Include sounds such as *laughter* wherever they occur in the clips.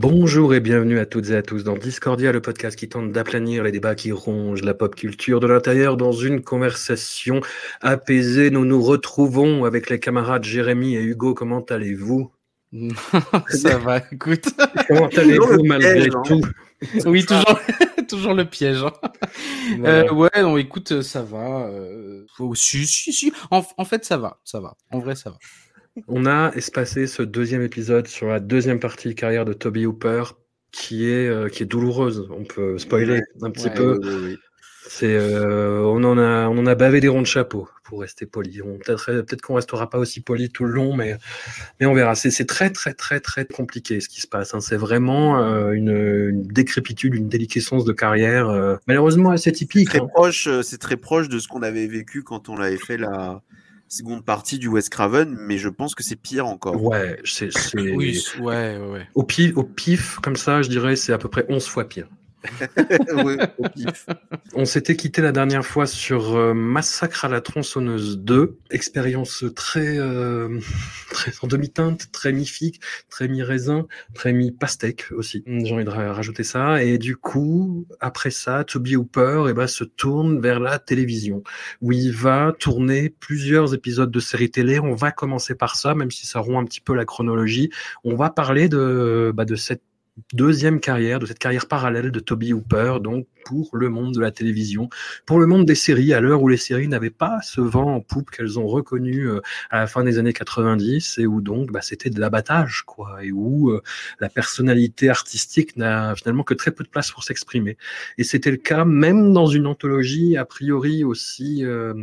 Bonjour et bienvenue à toutes et à tous dans Discordia, le podcast qui tente d'aplanir les débats qui rongent la pop culture de l'intérieur dans une conversation apaisée. Nous nous retrouvons avec les camarades Jérémy et Hugo. Comment allez-vous? *laughs* Ça va, écoute. Comment allez-vous malgré tout? Oui, toujours, *laughs* toujours le piège. hein. Euh, ouais, non, écoute, ça va. Euh... oh, si, si, si. En, en fait, ça va, ça va. En vrai, ça va. On a espacé ce deuxième épisode sur la deuxième partie de carrière de Toby Hooper qui est, euh, qui est douloureuse. On peut spoiler un petit Ouais, peu. C'est, euh, on en a, on en a bavé des ronds de chapeau, pour rester poli. On peut-être, peut-être qu'on restera pas aussi poli tout le long, mais, mais on verra. C'est, c'est très, très, très, très compliqué ce qui se passe. hein. C'est vraiment euh, une, une décrépitude, une déliquescence de carrière, euh, malheureusement assez typique. très hein. proche, c'est très proche de ce qu'on avait vécu quand on avait fait la seconde partie du West Craven, mais je pense que c'est pire encore. Ouais, c'est, c'est- Oui, ouais, ouais. au pif, au pif, comme ça, je dirais, c'est à peu près 11 fois pire. *laughs* On s'était quitté la dernière fois sur euh, Massacre à la tronçonneuse 2, expérience très, euh, *laughs* très en demi-teinte, très mi-figue, très mi-raisin, très mi-pastèque aussi. J'ai envie de ra- rajouter ça. Et du coup, après ça, Toby Hooper eh ben, se tourne vers la télévision, où il va tourner plusieurs épisodes de séries télé. On va commencer par ça, même si ça rompt un petit peu la chronologie. On va parler de, bah, de cette deuxième carrière, de cette carrière parallèle de Toby Hooper, donc pour le monde de la télévision, pour le monde des séries, à l'heure où les séries n'avaient pas ce vent en poupe qu'elles ont reconnu euh, à la fin des années 90 et où donc bah, c'était de l'abattage, quoi, et où euh, la personnalité artistique n'a finalement que très peu de place pour s'exprimer. Et c'était le cas même dans une anthologie a priori aussi euh,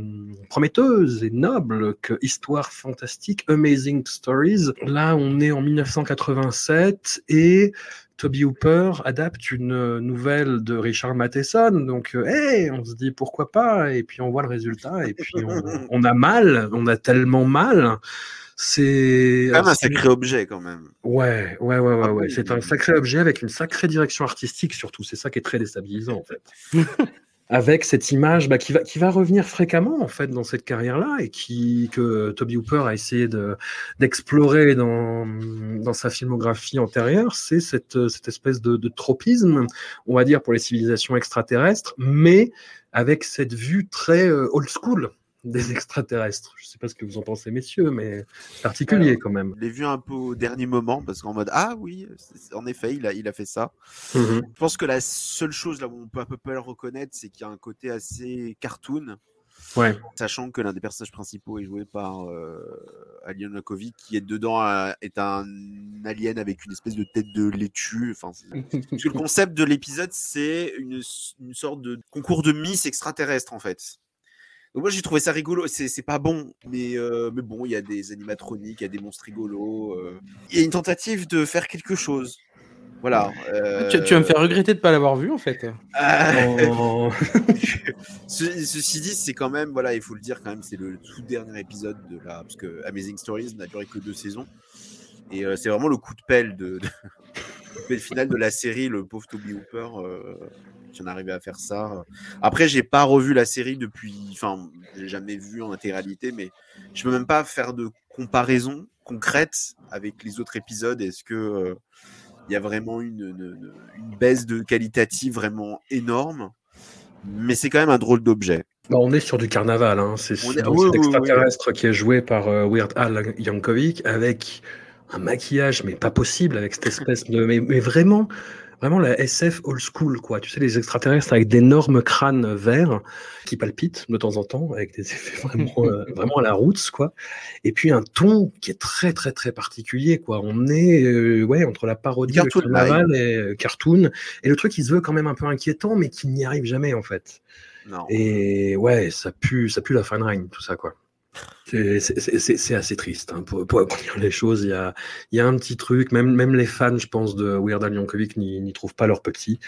prometteuse et noble que Histoire fantastique, Amazing Stories. Là, on est en 1987 et Toby Hooper adapte une euh, nouvelle de Richard Matheson. Donc, euh, hey, on se dit pourquoi pas, et puis on voit le résultat, et puis on, *laughs* on a mal, on a tellement mal. C'est un sacré objet quand même. Ouais, ouais, ouais, ouais, Ah ouais. oui, C'est un sacré objet avec une sacrée direction artistique surtout. C'est ça qui est très déstabilisant en fait. *laughs* avec cette image bah, qui, va, qui va revenir fréquemment en fait dans cette carrière-là et qui que Toby Hooper a essayé de d'explorer dans, dans sa filmographie antérieure, c'est cette, cette espèce de, de tropisme, on va dire pour les civilisations extraterrestres, mais avec cette vue très euh, old school des extraterrestres. Je sais pas ce que vous en pensez, messieurs, mais particulier quand même. Je l'ai vu un peu au dernier moment parce qu'en mode ah oui, en effet, il a, il a fait ça. Mhm. Je pense que la seule chose là où on peut à peu près le reconnaître, c'est qu'il y a un côté assez cartoon, Ouais. sachant que l'un des personnages principaux est joué par euh, Alien Lakovic, qui est dedans euh, est un alien avec une espèce de tête de laitue. Enfin, *laughs* parce que le concept de l'épisode, c'est une, une sorte de concours de Miss extraterrestre en fait. Donc moi j'ai trouvé ça rigolo, c'est pas bon, mais, euh, mais bon, il y a des animatroniques, il y a des monstres rigolos, euh, il y a une tentative de faire quelque chose. Voilà. euh, Tu, tu vas me faire regretter de pas l'avoir vu, en fait. ah, Oh. *laughs* Ce- ceci dit, c'est quand même, voilà, il faut le dire quand même, c'est le tout dernier épisode de la, parce que Amazing Stories n'a duré que deux saisons, et euh, c'est vraiment le coup de pelle de, de- le final de la série, le pauvre Toby Hooper, euh, qui en arrivé à faire ça. Après, j'ai pas revu la série depuis, enfin, j'ai jamais vu en intégralité, mais je peux même pas faire de comparaison concrète avec les autres épisodes. Est-ce que euh, il y a vraiment une, une- une baisse de qualitative vraiment énorme? Mais c'est quand même un drôle d'objet. Bah, on est sur du carnaval, hein. c'est oui, oui. extraterrestre qui est joué par euh, Weird Al Yankovic avec un maquillage mais pas possible avec cette espèce de mais, mais vraiment vraiment la SF old school, quoi. Tu sais, les extraterrestres avec d'énormes crânes verts qui palpitent de temps en temps, avec des effets vraiment, euh, *laughs* vraiment à la roots, quoi. Et puis un ton qui est très, très, très particulier, quoi. On est, euh, ouais, entre la parodie, Cartoon le carnaval et euh, cartoon, et le truc qui se veut quand même un peu inquiétant, mais qui n'y arrive jamais, en fait. Non. Et ouais, ça pue, ça pue la Fine Line, tout ça, quoi. C'est- assez triste. Hein. Pour, pour les choses, il y a, un petit truc, même, les fans, je pense, de Weird Al Yankovic n'y n'y trouvent pas leur petit.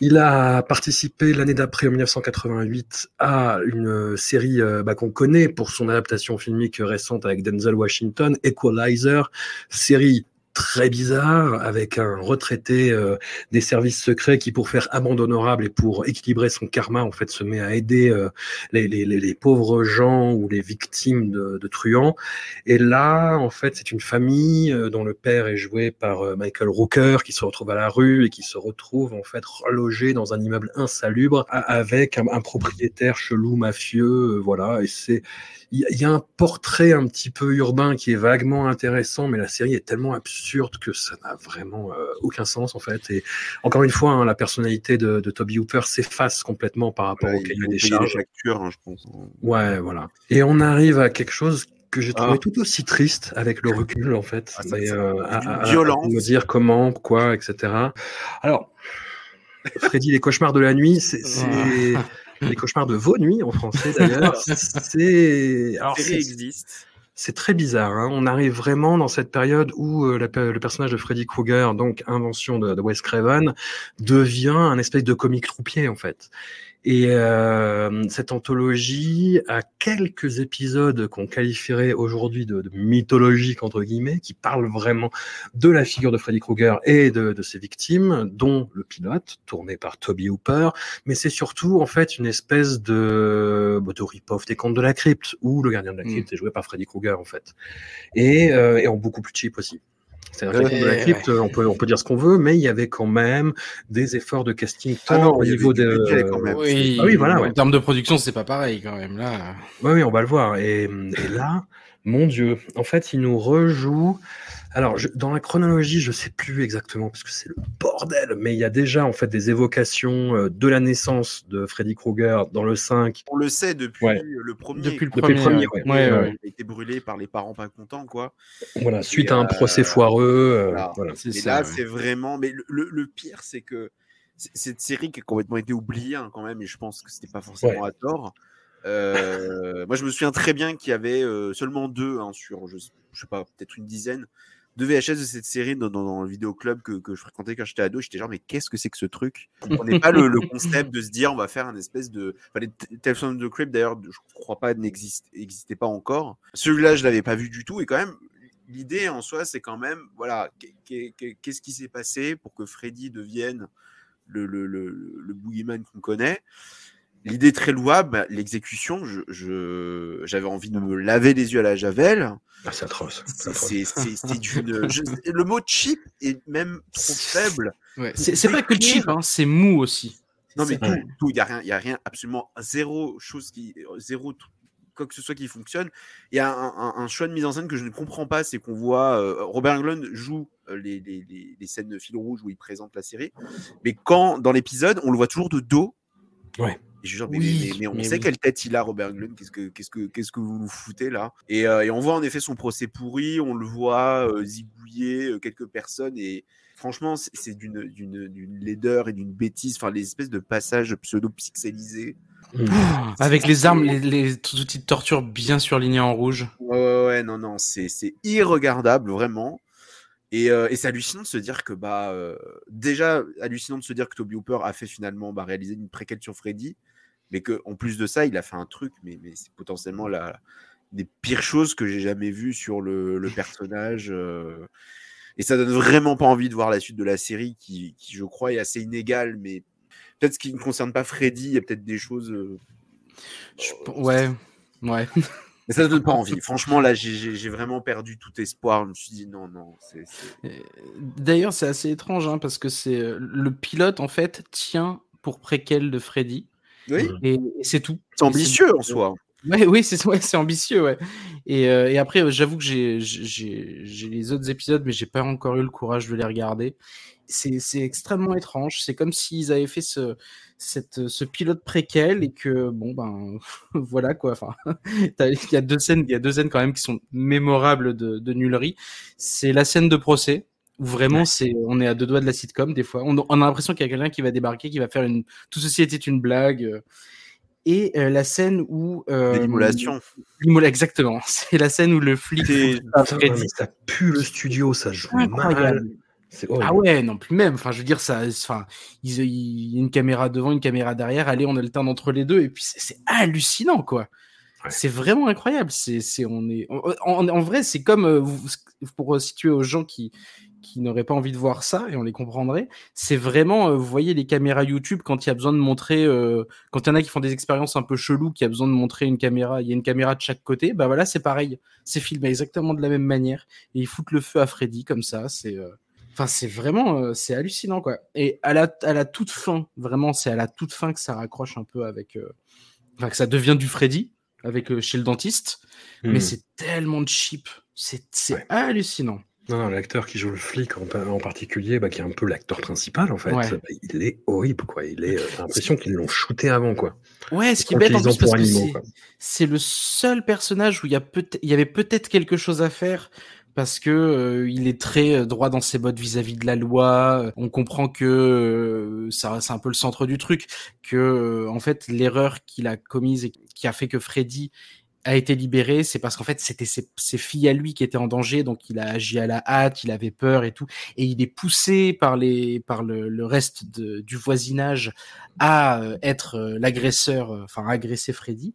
Il a participé l'année d'après, en 1988, à une série euh, bah, qu'on connaît pour son adaptation filmique récente avec Denzel Washington, Equalizer, série très bizarre avec un retraité euh, des services secrets qui, pour faire amende honorable et pour équilibrer son karma, en fait, se met à aider euh, les, les, les, pauvres gens ou les victimes de, de truands. Et là, en fait, c'est une famille euh, dont le père est joué par euh, Michael Rooker qui se retrouve à la rue et qui se retrouve en fait relogé dans un immeuble insalubre avec un, un propriétaire chelou mafieux, euh, voilà. Et c'est il y, a- il y a un portrait un petit peu urbain qui est vaguement intéressant, mais la série est tellement absurde que ça n'a vraiment euh, aucun sens en fait. Et encore une fois, hein, la personnalité de, de Toby Hooper s'efface complètement par rapport Ouais, au cahier des charges. les factures, hein, je pense. Ouais, voilà. Et on arrive à quelque chose que j'ai trouvé Ah. tout aussi triste avec le recul, en fait. Ah, Mais, euh, c'est à, d'une à- à violence. me dire comment, quoi, etc. Alors, Freddy, les cauchemars de la nuit, c'est c'est- *laughs* les cauchemars de vos nuits en français d'ailleurs. *laughs* C'est alors c'est- existe. c'est très bizarre. Hein. On arrive vraiment dans cette période où euh, la le personnage de Freddy Krueger, donc invention de, de Wes Craven, devient un espèce de comique troupier en fait. Et euh, cette anthologie a quelques épisodes qu'on qualifierait aujourd'hui de, de mythologiques entre guillemets, qui parlent vraiment de la figure de Freddy Krueger et de, de ses victimes, dont le pilote tourné par Toby Hooper. Mais c'est surtout en fait une espèce de, bah, de rip-off des contes de la crypte, où le gardien de la Mm. crypte est joué par Freddy Krueger en fait, et, euh, et en beaucoup plus cheap aussi. C'est-à-dire que la crypte, on peut, on peut dire ce qu'on veut, mais il y avait quand même des efforts de casting Ah non, au niveau de, budget quand même. Oui, Ah oui, voilà, ouais. En termes de production, c'est pas pareil quand même là. Oui, oui, on va le voir. Et, et là, mon Dieu, en fait, il nous rejoue. Alors, je- dans la chronologie, je sais plus exactement parce que c'est le bordel, mais il y a déjà en fait des évocations euh, de la naissance de Freddy Krueger dans le 5. On le sait depuis Ouais. le premier. Depuis le Depuis le premier, premier, ouais. ouais. Ouais, Ouais, ouais. Il a été brûlé par les parents pas contents, quoi. Voilà, suite Et, à un euh, procès foireux. euh, voilà. Et ça, là, ouais. c'est vraiment. Mais le, le- le pire, c'est que cette série qui a complètement été oubliée hein, quand même, et je pense que c'était pas forcément à tort. Euh, *laughs* moi, je me souviens très bien qu'il y avait euh, seulement deux hein, sur, je, je sais pas, peut-être une dizaine de VHS de cette série dans, dans, dans le vidéoclub que, que je fréquentais quand j'étais ado. J'étais genre, mais qu'est-ce que c'est que ce truc? *laughs* Je comprenais pas le, le concept de se dire, on va faire un espèce de. Enfin, Tales from the Crypt, d'ailleurs, je crois pas n'existe- n'existait pas encore. Celui-là, je l'avais pas vu du tout, et quand même. L'idée en soi, c'est quand même, voilà, qu'est- qu'est- qu'est- qu'est-ce qui s'est passé pour que Freddy devienne le, le, le, le boogeyman qu'on connaît? L'idée très louable, bah, l'exécution, je, je- j'avais envie de me laver les yeux à la javel. Ah, c'est atroce. c'est je- le mot cheap est même trop faible. *laughs* Ouais. C'est pas que cheap, hein, c'est mou aussi. Non, mais tout, il y a rien, il y a rien, absolument zéro chose qui, zéro quoi que ce soit qui fonctionne. Il y a un, un- un choix de mise en scène que je ne comprends pas, c'est qu'on voit euh, Robert Englund joue euh, les, les, les, les scènes de fil rouge où il présente la série, mais quand dans l'épisode on le voit toujours de dos. Ouais. Et je suis genre, mais, Oui, mais- mais on mais sait oui. quelle tête il a, Robert Englund. Qu'est-ce que, qu'est-ce que, qu'est-ce que vous nous foutez là? Et, euh, et on voit en effet son procès pourri, on le voit euh, zigouiller euh, quelques personnes et franchement, c'est, d'une, d'une, d'une laideur et d'une bêtise. Enfin, les espèces de passages pseudo-pixelisés. Mm. Avec les armes, les, les outils de torture bien surlignés en rouge. Ouais, ouais, ouais, non, non, c'est, c'est irregardable, vraiment. Et, euh, et c'est hallucinant de se dire que, bah, euh, déjà, hallucinant de se dire que Toby Hooper a fait finalement bah, réaliser une préquelle sur Freddy, mais qu'en plus de ça, il a fait un truc, mais, mais c'est potentiellement la, des pires choses que j'ai jamais vues sur le, le personnage. euh, et ça donne vraiment pas envie de voir la suite de la série qui, qui je crois, est assez inégale, mais peut-être ce qui ne concerne pas Freddy, il y a peut-être des choses. euh, Je- ouais, ouais. *laughs* mais ça ne donne pas envie. Franchement, là, j'ai- vraiment perdu tout espoir. Je me suis dit non, non. D'ailleurs, c'est assez étrange hein, parce que c'est euh, le pilote en fait tient pour préquel de Freddy Oui, et, c'est tout. c'est ambitieux en soi. Ouais, oui, c'est ouais, c'est ambitieux, ouais. Et, euh, et après, euh, j'avoue que j'ai les autres épisodes, mais j'ai pas encore eu le courage de les regarder. C'est extrêmement étrange. C'est comme s'ils avaient fait ce, cette, ce pilote préquel et que bon ben *laughs* voilà quoi. Enfin, *laughs* il y a deux scènes, il y a deux scènes quand même qui sont mémorables de, de nullerie. C'est la scène de procès où vraiment c'est, on est à deux doigts de la sitcom des fois. On, on a l'impression qu'il y a quelqu'un qui va débarquer, qui va faire une, tout ceci était une blague. Euh, et euh, la scène où euh, l'immolation. Exactement. *laughs* C'est la scène où le flic. Ah, ça pue le studio, ça joue mal. Ah ouais, non plus même. Enfin, je veux dire, ça, enfin, il, y a une caméra devant, une caméra derrière. Allez, on alterne entre les deux, et puis c'est hallucinant, quoi. C'est vraiment incroyable. C'est, c'est, on est, en, en vrai, c'est comme euh, pour situer aux gens qui qui n'auraient pas envie de voir ça, et on les comprendrait, c'est vraiment, euh, vous voyez les caméras YouTube quand il y a besoin de montrer, euh, quand il y en a qui font des expériences un peu cheloues, qui a besoin de montrer une caméra, il y a une caméra de chaque côté, bah voilà, c'est pareil, c'est filmé exactement de la même manière, et ils foutent le feu à Freddy comme ça, c'est... Euh, enfin, c'est vraiment, c'est hallucinant, quoi. Et à la, à la toute fin, vraiment, c'est à la toute fin que ça raccroche un peu avec, enfin, que ça devient du Freddy, avec chez le dentiste, mais hmm. c'est tellement cheap, c'est hallucinant. Non, l'acteur qui joue le flic en, particulier, bah, qui est un peu l'acteur principal en fait, bah, il est horrible quoi. Il est, euh, l'impression qu'ils l'ont shooté avant quoi. Ouais, ce qui est bête en plus parce que c'est le seul personnage où il y a peut il y avait peut-être quelque chose à faire parce que euh, il est très euh, droit dans ses bottes vis-à-vis de la loi. On comprend que ça c'est un peu le centre du truc, que en fait l'erreur qu'il a commise et qui a fait que Freddy a été libéré, c'est parce qu'en fait c'était ses, filles à lui qui étaient en danger, donc il a agi à la hâte, il avait peur et tout, et il est poussé par les par le, reste du voisinage à euh, être euh, l'agresseur, euh, enfin agresser Freddy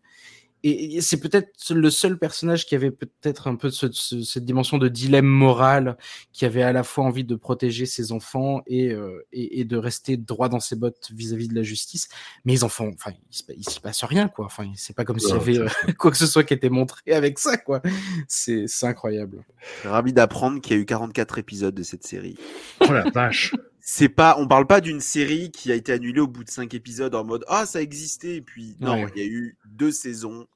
et c'est peut-être le seul personnage qui avait peut-être un peu cette dimension de dilemme moral, qui avait à la fois envie de protéger ses enfants et, euh, et, de rester droit dans ses bottes vis-à-vis de la justice. Mais ils en font, enfin, il se, passe rien, quoi. Enfin, c'est pas comme s'il y avait euh, *laughs* quoi que ce soit qui était montré avec ça, quoi. C'est incroyable. Ravi d'apprendre qu'il y a eu 44 épisodes de cette série. Oh la vache. C'est pas, on parle pas d'une série qui a été annulée au bout de cinq épisodes en mode ah ça existait et puis non, il y a eu deux saisons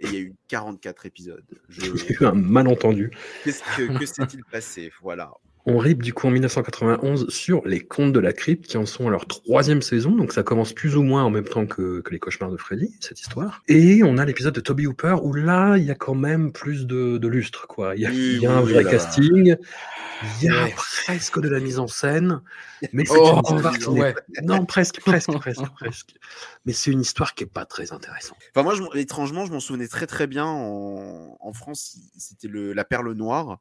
et il y a eu 44 épisodes. Je... *laughs* Il y a eu un malentendu. Qu'est-ce que, que s'est-il passé? Voilà. On rip du coup en 1991 sur Les Contes de la Crypte qui en sont à leur troisième saison, donc ça commence plus ou moins en même temps que, que Les Cauchemars de Freddy, cette histoire. Et on a l'épisode de Toby Hooper où là, il y a quand même plus de, de lustre, quoi. Il y a, il y a un vrai casting, il y a presque de la mise en scène, mais c'est oh, une histoire qui ouais. Non, presque, presque, presque, presque. Mais c'est une histoire qui est pas très intéressante. Enfin, moi, je, étrangement, je m'en souvenais très très bien en, en France. C'était la Perle Noire.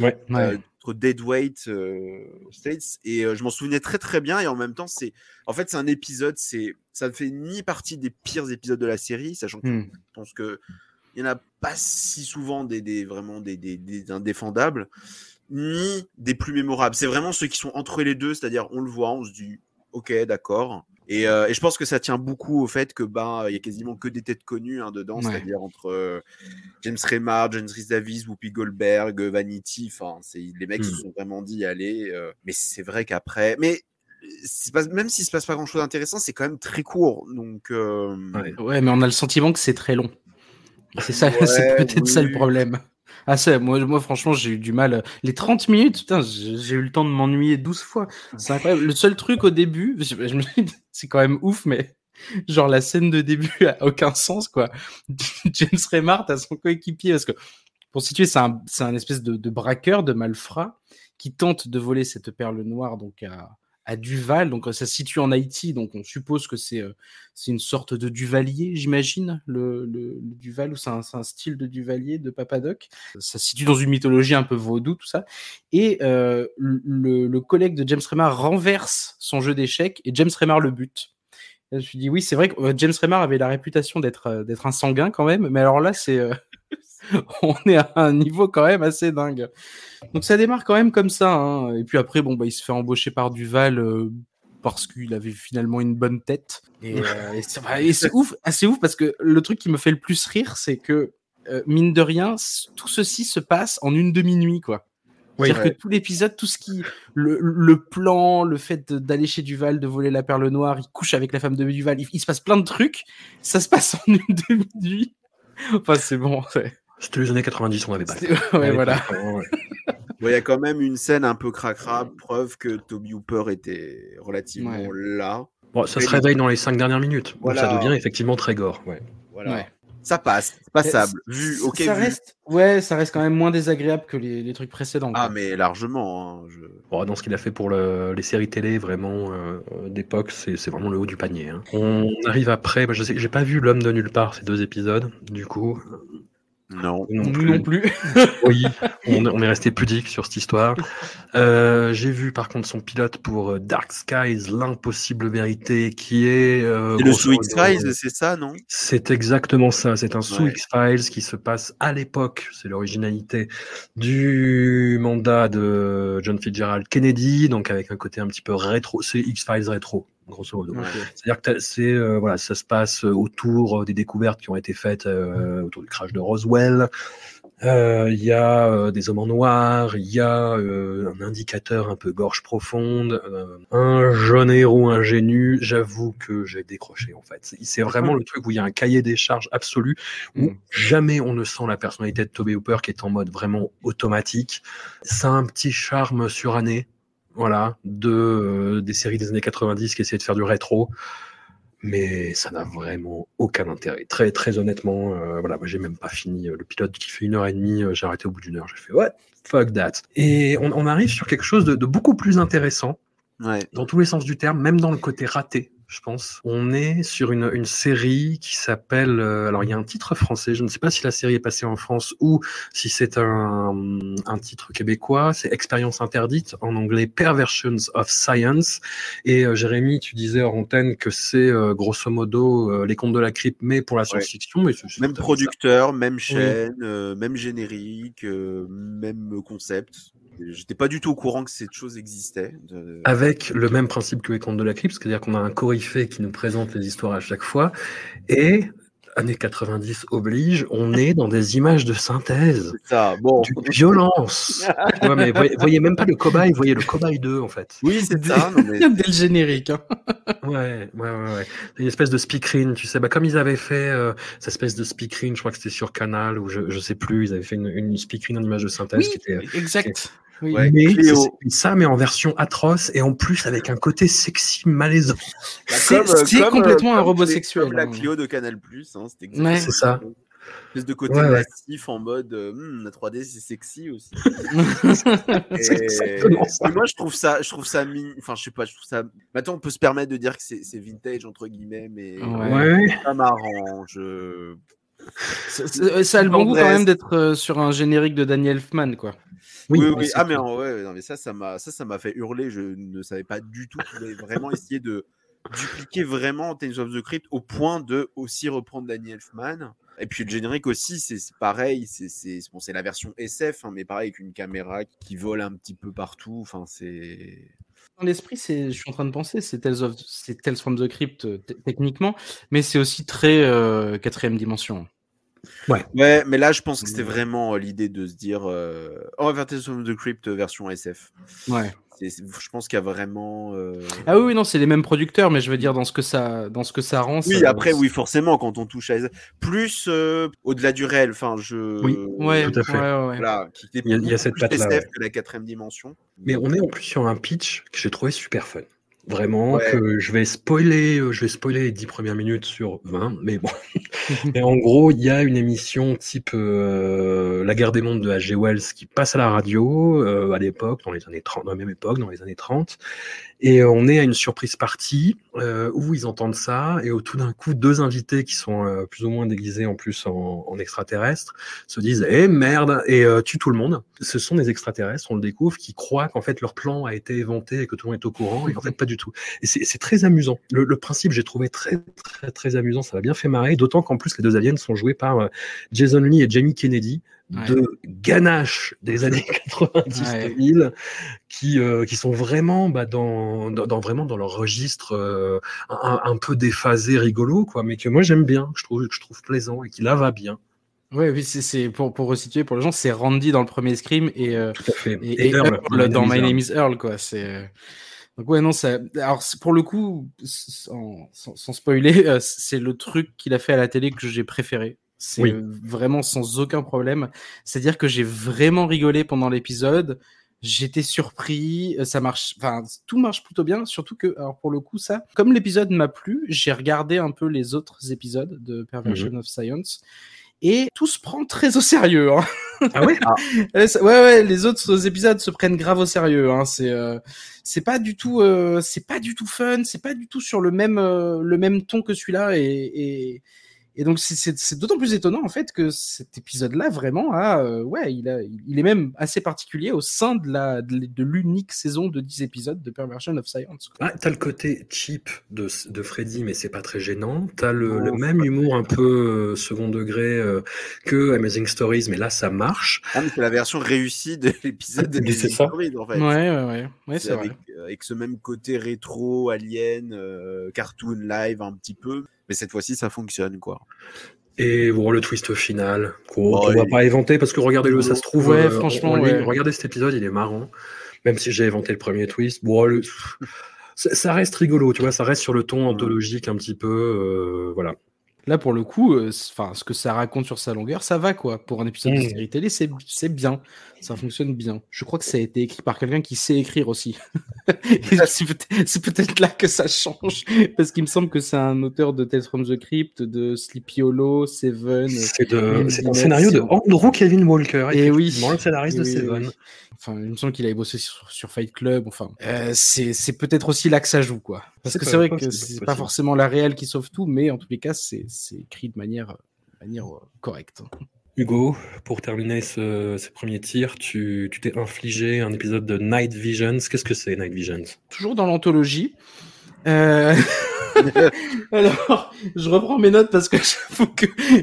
Ouais. Euh, entre Deadweight euh, States et euh, je m'en souvenais très très bien et en même temps c'est en fait c'est un épisode c'est ça ne fait ni partie des pires épisodes de la série sachant que hmm. je pense que il y en a pas si souvent des, des vraiment des, des, des indéfendables ni des plus mémorables. C'est vraiment ceux qui sont entre les deux, c'est-à-dire on le voit, on se dit ok, d'accord. Et, euh, et, je pense que ça tient beaucoup au fait que ben il y a quasiment que des têtes connues hein, dedans, c'est-à-dire entre euh, James Remar, James Rhys Davis, Whoopi Goldberg, Vanity. Enfin, c'est les mecs se hmm. sont vraiment dit allez. Euh, mais c'est vrai qu'après, mais pas, même s'il se passe pas grand-chose d'intéressant, c'est quand même très court. Donc ouais. ouais. mais on a le sentiment que c'est très long. C'est ça, *laughs* c'est peut-être ça le problème. Ah, c'est, moi, franchement, j'ai eu du mal. Les 30 minutes, putain, j'ai eu le temps de m'ennuyer 12 fois. C'est incroyable. Le seul truc au début, je, me *laughs* c'est quand même ouf, mais genre la scène de début a aucun sens, quoi. *laughs* James Remart a son coéquipier, parce que, pour situer, c'est un, un espèce de, de braqueur, de malfrat, qui tente de voler cette perle noire, donc à, à Duval. Donc, ça se situe en Haïti. Donc, on suppose que c'est euh, c'est une sorte de Duvalier, j'imagine, le, le, Duval, ou c'est un, un, style de Duvalier de Papadoc. Ça se situe dans une mythologie un peu vaudou, tout ça. Et euh, le, le, collègue de James Remar renverse son jeu d'échecs et James Remar le bute. je me suis dit, oui, c'est vrai que euh, James Remar avait la réputation d'être d'être un sanguin quand même, mais alors là, c'est *laughs* on est à un niveau quand même assez dingue. Donc ça démarre quand même comme ça. Hein. Et puis après, bon, bah, il se fait embaucher par Duval euh, parce qu'il avait finalement une bonne tête. Et, euh, c'est ouf, assez ouf parce que le truc qui me fait le plus rire, c'est que euh, mine de rien, tout ceci se passe en une demi-nuit, quoi. C'est-à-dire que tout l'épisode, tout ce qui, le, le plan, le fait d'aller chez Duval, de voler la perle noire, il couche avec la femme de Duval, il, il se passe plein de trucs, ça se passe en *laughs* une demi-nuit. Enfin, c'est bon. C'était les années 90, on avait pas. *laughs* Ouais, voilà. Bon, il y a quand même une scène un peu cracra, preuve que Toby Hooper était relativement là. Bon, ça se réveille dans les cinq dernières minutes. Voilà. Ça devient effectivement très gore. Ouais. Voilà. Ouais. Ça passe, c'est passable. Vu, ok, ça vu. reste, ouais, ça reste quand même moins désagréable que les, les trucs précédents. Ah, quoi. mais largement. hein, je- Bon, dans ce qu'il a fait pour le- les séries télé vraiment euh, d'époque, c'est vraiment le haut du panier. hein. On arrive après, bah, je sais, j'ai pas vu L'homme de nulle part ces deux épisodes, du coup. Non. Non Nous plus. non plus. *laughs* Oui, on, on est resté pudique sur cette histoire. Euh, j'ai vu par contre son pilote pour euh, Dark Skies, l'impossible vérité, qui est. euh, C'est le sous X-Files, c'est ça, non? C'est exactement ça. C'est un sous Ouais. X-Files qui se passe à l'époque, c'est l'originalité du mandat de John Fitzgerald Kennedy, donc avec un côté un petit peu rétro. C'est X-Files rétro, grosso modo. C'est-à-dire que c'est euh, voilà, ça se passe autour des découvertes qui ont été faites euh, autour du crash de Roswell. Euh, Il y a euh, des hommes en noir, il y a euh, un indicateur un peu gorge profonde, euh, un jeune héros ingénu. J'avoue que j'ai décroché en fait. C'est- vraiment le truc où il y a un cahier des charges absolu où Mm. jamais on ne sent la personnalité de Toby Hooper qui est en mode vraiment automatique. Ça a un petit charme suranné voilà, de euh, des séries des années 90 qui essayaient de faire du rétro, mais ça n'a vraiment aucun intérêt. Très très honnêtement, euh, voilà, moi j'ai même pas fini euh, le pilote qui fait une heure et demie, euh, j'ai arrêté au bout d'une heure, j'ai fait what fuck that. Et on, on arrive sur quelque chose de, de beaucoup plus intéressant Ouais. dans tous les sens du terme, même dans le côté raté, je pense. On est sur une, une série qui s'appelle. euh, alors, il y a un titre français. Je ne sais pas si la série est passée en France ou si c'est un, un titre québécois. C'est Expérience interdite en anglais, Perversions of Science. Et euh, Jérémy, tu disais en antenne que c'est euh, grosso modo euh, les contes de la crypte, mais pour la science-fiction. Même ça. producteur, même chaîne, euh, même générique, euh, même concept. J'étais pas du tout au courant que cette chose existait. de- avec le même principe que les contes de la crypte, c'est-à-dire qu'on a un coryphée qui nous présente les histoires à chaque fois, et années 90 oblige, on est dans des images de synthèse, C'est ça. Bon. d'une violence. Tu vois, mais voyez, voyez même pas le cobaye, voyez le cobaye 2 en fait. Oui, c'est ça. non, mais- *laughs* Dès le générique. hein. Ouais, ouais, ouais, ouais. Une espèce de speakerine, tu sais, bah, comme ils avaient fait euh, cette espèce de speakerine, je crois que c'était sur Canal ou je, je sais plus, ils avaient fait une, une speakerine en image de synthèse qui était exact. Oui. Ouais. mais Cléo. c'est ça, mais en version atroce et en plus avec un côté sexy malaisant. Bah, C'est- euh, c'est comme, complètement euh, un robot sexuel, Comme la hein. Clio de Canal Plus, hein, c'était Ouais. C'est ça. Espèce de côté Ouais, ouais. massif en mode euh, Hmm, la 3D c'est sexy aussi. *laughs* C'est Et- et moi je trouve ça, je trouve ça enfin je sais pas, je trouve ça. Maintenant on peut se permettre de dire que c'est c'est vintage entre guillemets, mais Ouais. Ouais. ça m'arrange. Euh. Ça- a le bon goût quand même d'être euh, sur un générique de Daniel Elfman, quoi. Oui, Oui, oui, Ah mais clair. en- ouais, non mais ça, ça m'a, ça, ça m'a fait hurler. Je ne savais pas du tout qu'il avait vraiment essayé de dupliquer vraiment Tales of the Crypt au point de aussi reprendre Danny Elfman. Et puis le générique aussi, c'est pareil. C'est c'est bon, c'est la version SF, hein, mais pareil avec une caméra qui vole un petit peu partout. Enfin, c'est Dans l'esprit, je suis en train de penser, c'est Tales, of, Tales from the Crypt euh, techniquement, mais c'est aussi très euh, quatrième dimension. Ouais, mais là, je pense que c'était vraiment euh, l'idée de se dire euh, on va faire Tales of the Crypt version SF. Ouais. C'est- c'est- je pense qu'il y a vraiment. euh, Ah oui, oui, non, c'est les mêmes producteurs, mais je veux dire dans ce que ça, dans ce que ça rend. Oui, ça- après, oui, forcément, quand on touche à plus euh, au-delà du réel. Enfin, je. Oui, Ouais, Tout à fait. ouais, ouais, ouais. Voilà, qui Il y a- il y a cette ouais. que la quatrième dimension. Mais on est en plus sur un pitch que j'ai trouvé super fun. Vraiment, Ouais. que je vais spoiler, euh, je vais spoiler les 10 premières minutes sur 20, mais bon. *laughs* Et en gros, il y a une émission type euh, La guerre des mondes de H.G. Wells qui passe à la radio euh, à l'époque, dans les années 30, dans la même époque, dans les années 30. Et on est à une surprise partie euh, où ils entendent ça et où tout d'un coup, deux invités qui sont plus ou moins déguisés en plus en, en extraterrestres se disent Eh merde et tuent tout le monde. Ce sont des extraterrestres, on le découvre, qui croient qu'en fait leur plan a été éventé et que tout le monde est au courant et en fait pas du tout. Et c'est très amusant. Le, le principe, j'ai trouvé très très très amusant. Ça m'a bien fait marrer. D'autant qu'en plus les deux aliens sont joués par euh, Jason Lee et Jamie Kennedy, Ouais. de ganache des années 90-2000, qui euh, qui sont vraiment bah, dans, vraiment dans leur registre euh, un, un peu déphasé, rigolo quoi, mais que moi j'aime bien, que je trouve que je trouve plaisant et qui là va bien. Ouais, oui, c'est, pour, pour resituer pour les gens, c'est Randy dans le premier Scream et, euh, Tout à fait. et, et Earl, Earl dans My. Name is Earl, quoi. C'est donc ouais, non, ça. Alors pour le coup, sans, sans, sans spoiler, euh, c'est le truc qu'il a fait à la télé que j'ai préféré. C'est Oui. vraiment sans aucun problème. C'est-à-dire que j'ai vraiment rigolé pendant l'épisode. J'étais surpris, euh, ça marche, enfin tout marche plutôt bien. Surtout que, alors pour le coup, ça, comme l'épisode m'a plu, j'ai regardé un peu les autres épisodes de Perversion of Science et tout se prend très au sérieux. Hein. Ah ouais? *laughs* Ouais, ça- ouais, ouais, les autres épisodes se prennent grave au sérieux. Hein. C'est, euh, c'est pas du tout, euh, c'est pas du tout fun. C'est pas du tout sur le même, euh, le même ton que celui-là. Et, et, et donc c'est, c'est, c'est d'autant plus étonnant en fait que cet épisode-là vraiment a, euh, ouais, il a, il est même assez particulier au sein de la, de, de l'unique saison de 10 épisodes de Perversion of Science. Ah, t'as le côté cheap de, de Freddy, mais c'est pas très gênant. T'as le, le même humour un peu euh, second degré euh, que Amazing Stories, mais là ça marche. Ah, mais c'est la version réussie de *laughs* l'épisode de Mais c'est Amazing ça. Stories, en fait. Ouais, ouais, ouais, ouais, c'est, vrai. avec, euh, avec ce même côté rétro, alien, euh, cartoon live un petit peu. Mais cette fois-ci, ça fonctionne, quoi. Et bon, le twist final, qu'on Oh, qu'on va il- pas éventer parce que regardez-le, ça se trouve. Ouais, euh, franchement, en ligne. ouais. Regardez cet épisode, il est marrant. Même si j'ai éventé le premier twist, bon, le- ça reste rigolo, tu vois, ça reste sur le ton anthologique un petit peu, euh, voilà. Là, pour le coup, euh, ce que ça raconte sur sa longueur, ça va quoi. Pour un épisode de Mm. série télé, c'est c'est bien, ça fonctionne bien. Je crois que ça a été écrit par quelqu'un qui sait écrire aussi. *laughs* C'est peut-être là que ça change, parce qu'il me semble que c'est un auteur de Tales from the Crypt, de Sleepy Hollow, Seven. C'est un scénario de Andrew Kevin Walker, Et oui. le scénariste de Seven. oui. Enfin, il me semble qu'il avait bossé sur, sur Fight Club. Enfin, euh, c'est peut-être aussi là que ça joue, quoi. Parce que c'est vrai que c'est pas forcément la réelle qui sauve tout, mais en tous les cas, c'est écrit de manière, de manière euh, correcte. Hugo, pour terminer ce, ces premiers tirs, tu t'es infligé un épisode de Night Visions. Qu'est-ce que c'est, Night Visions? Toujours dans l'anthologie. Euh... *laughs* Alors, je reprends mes notes parce que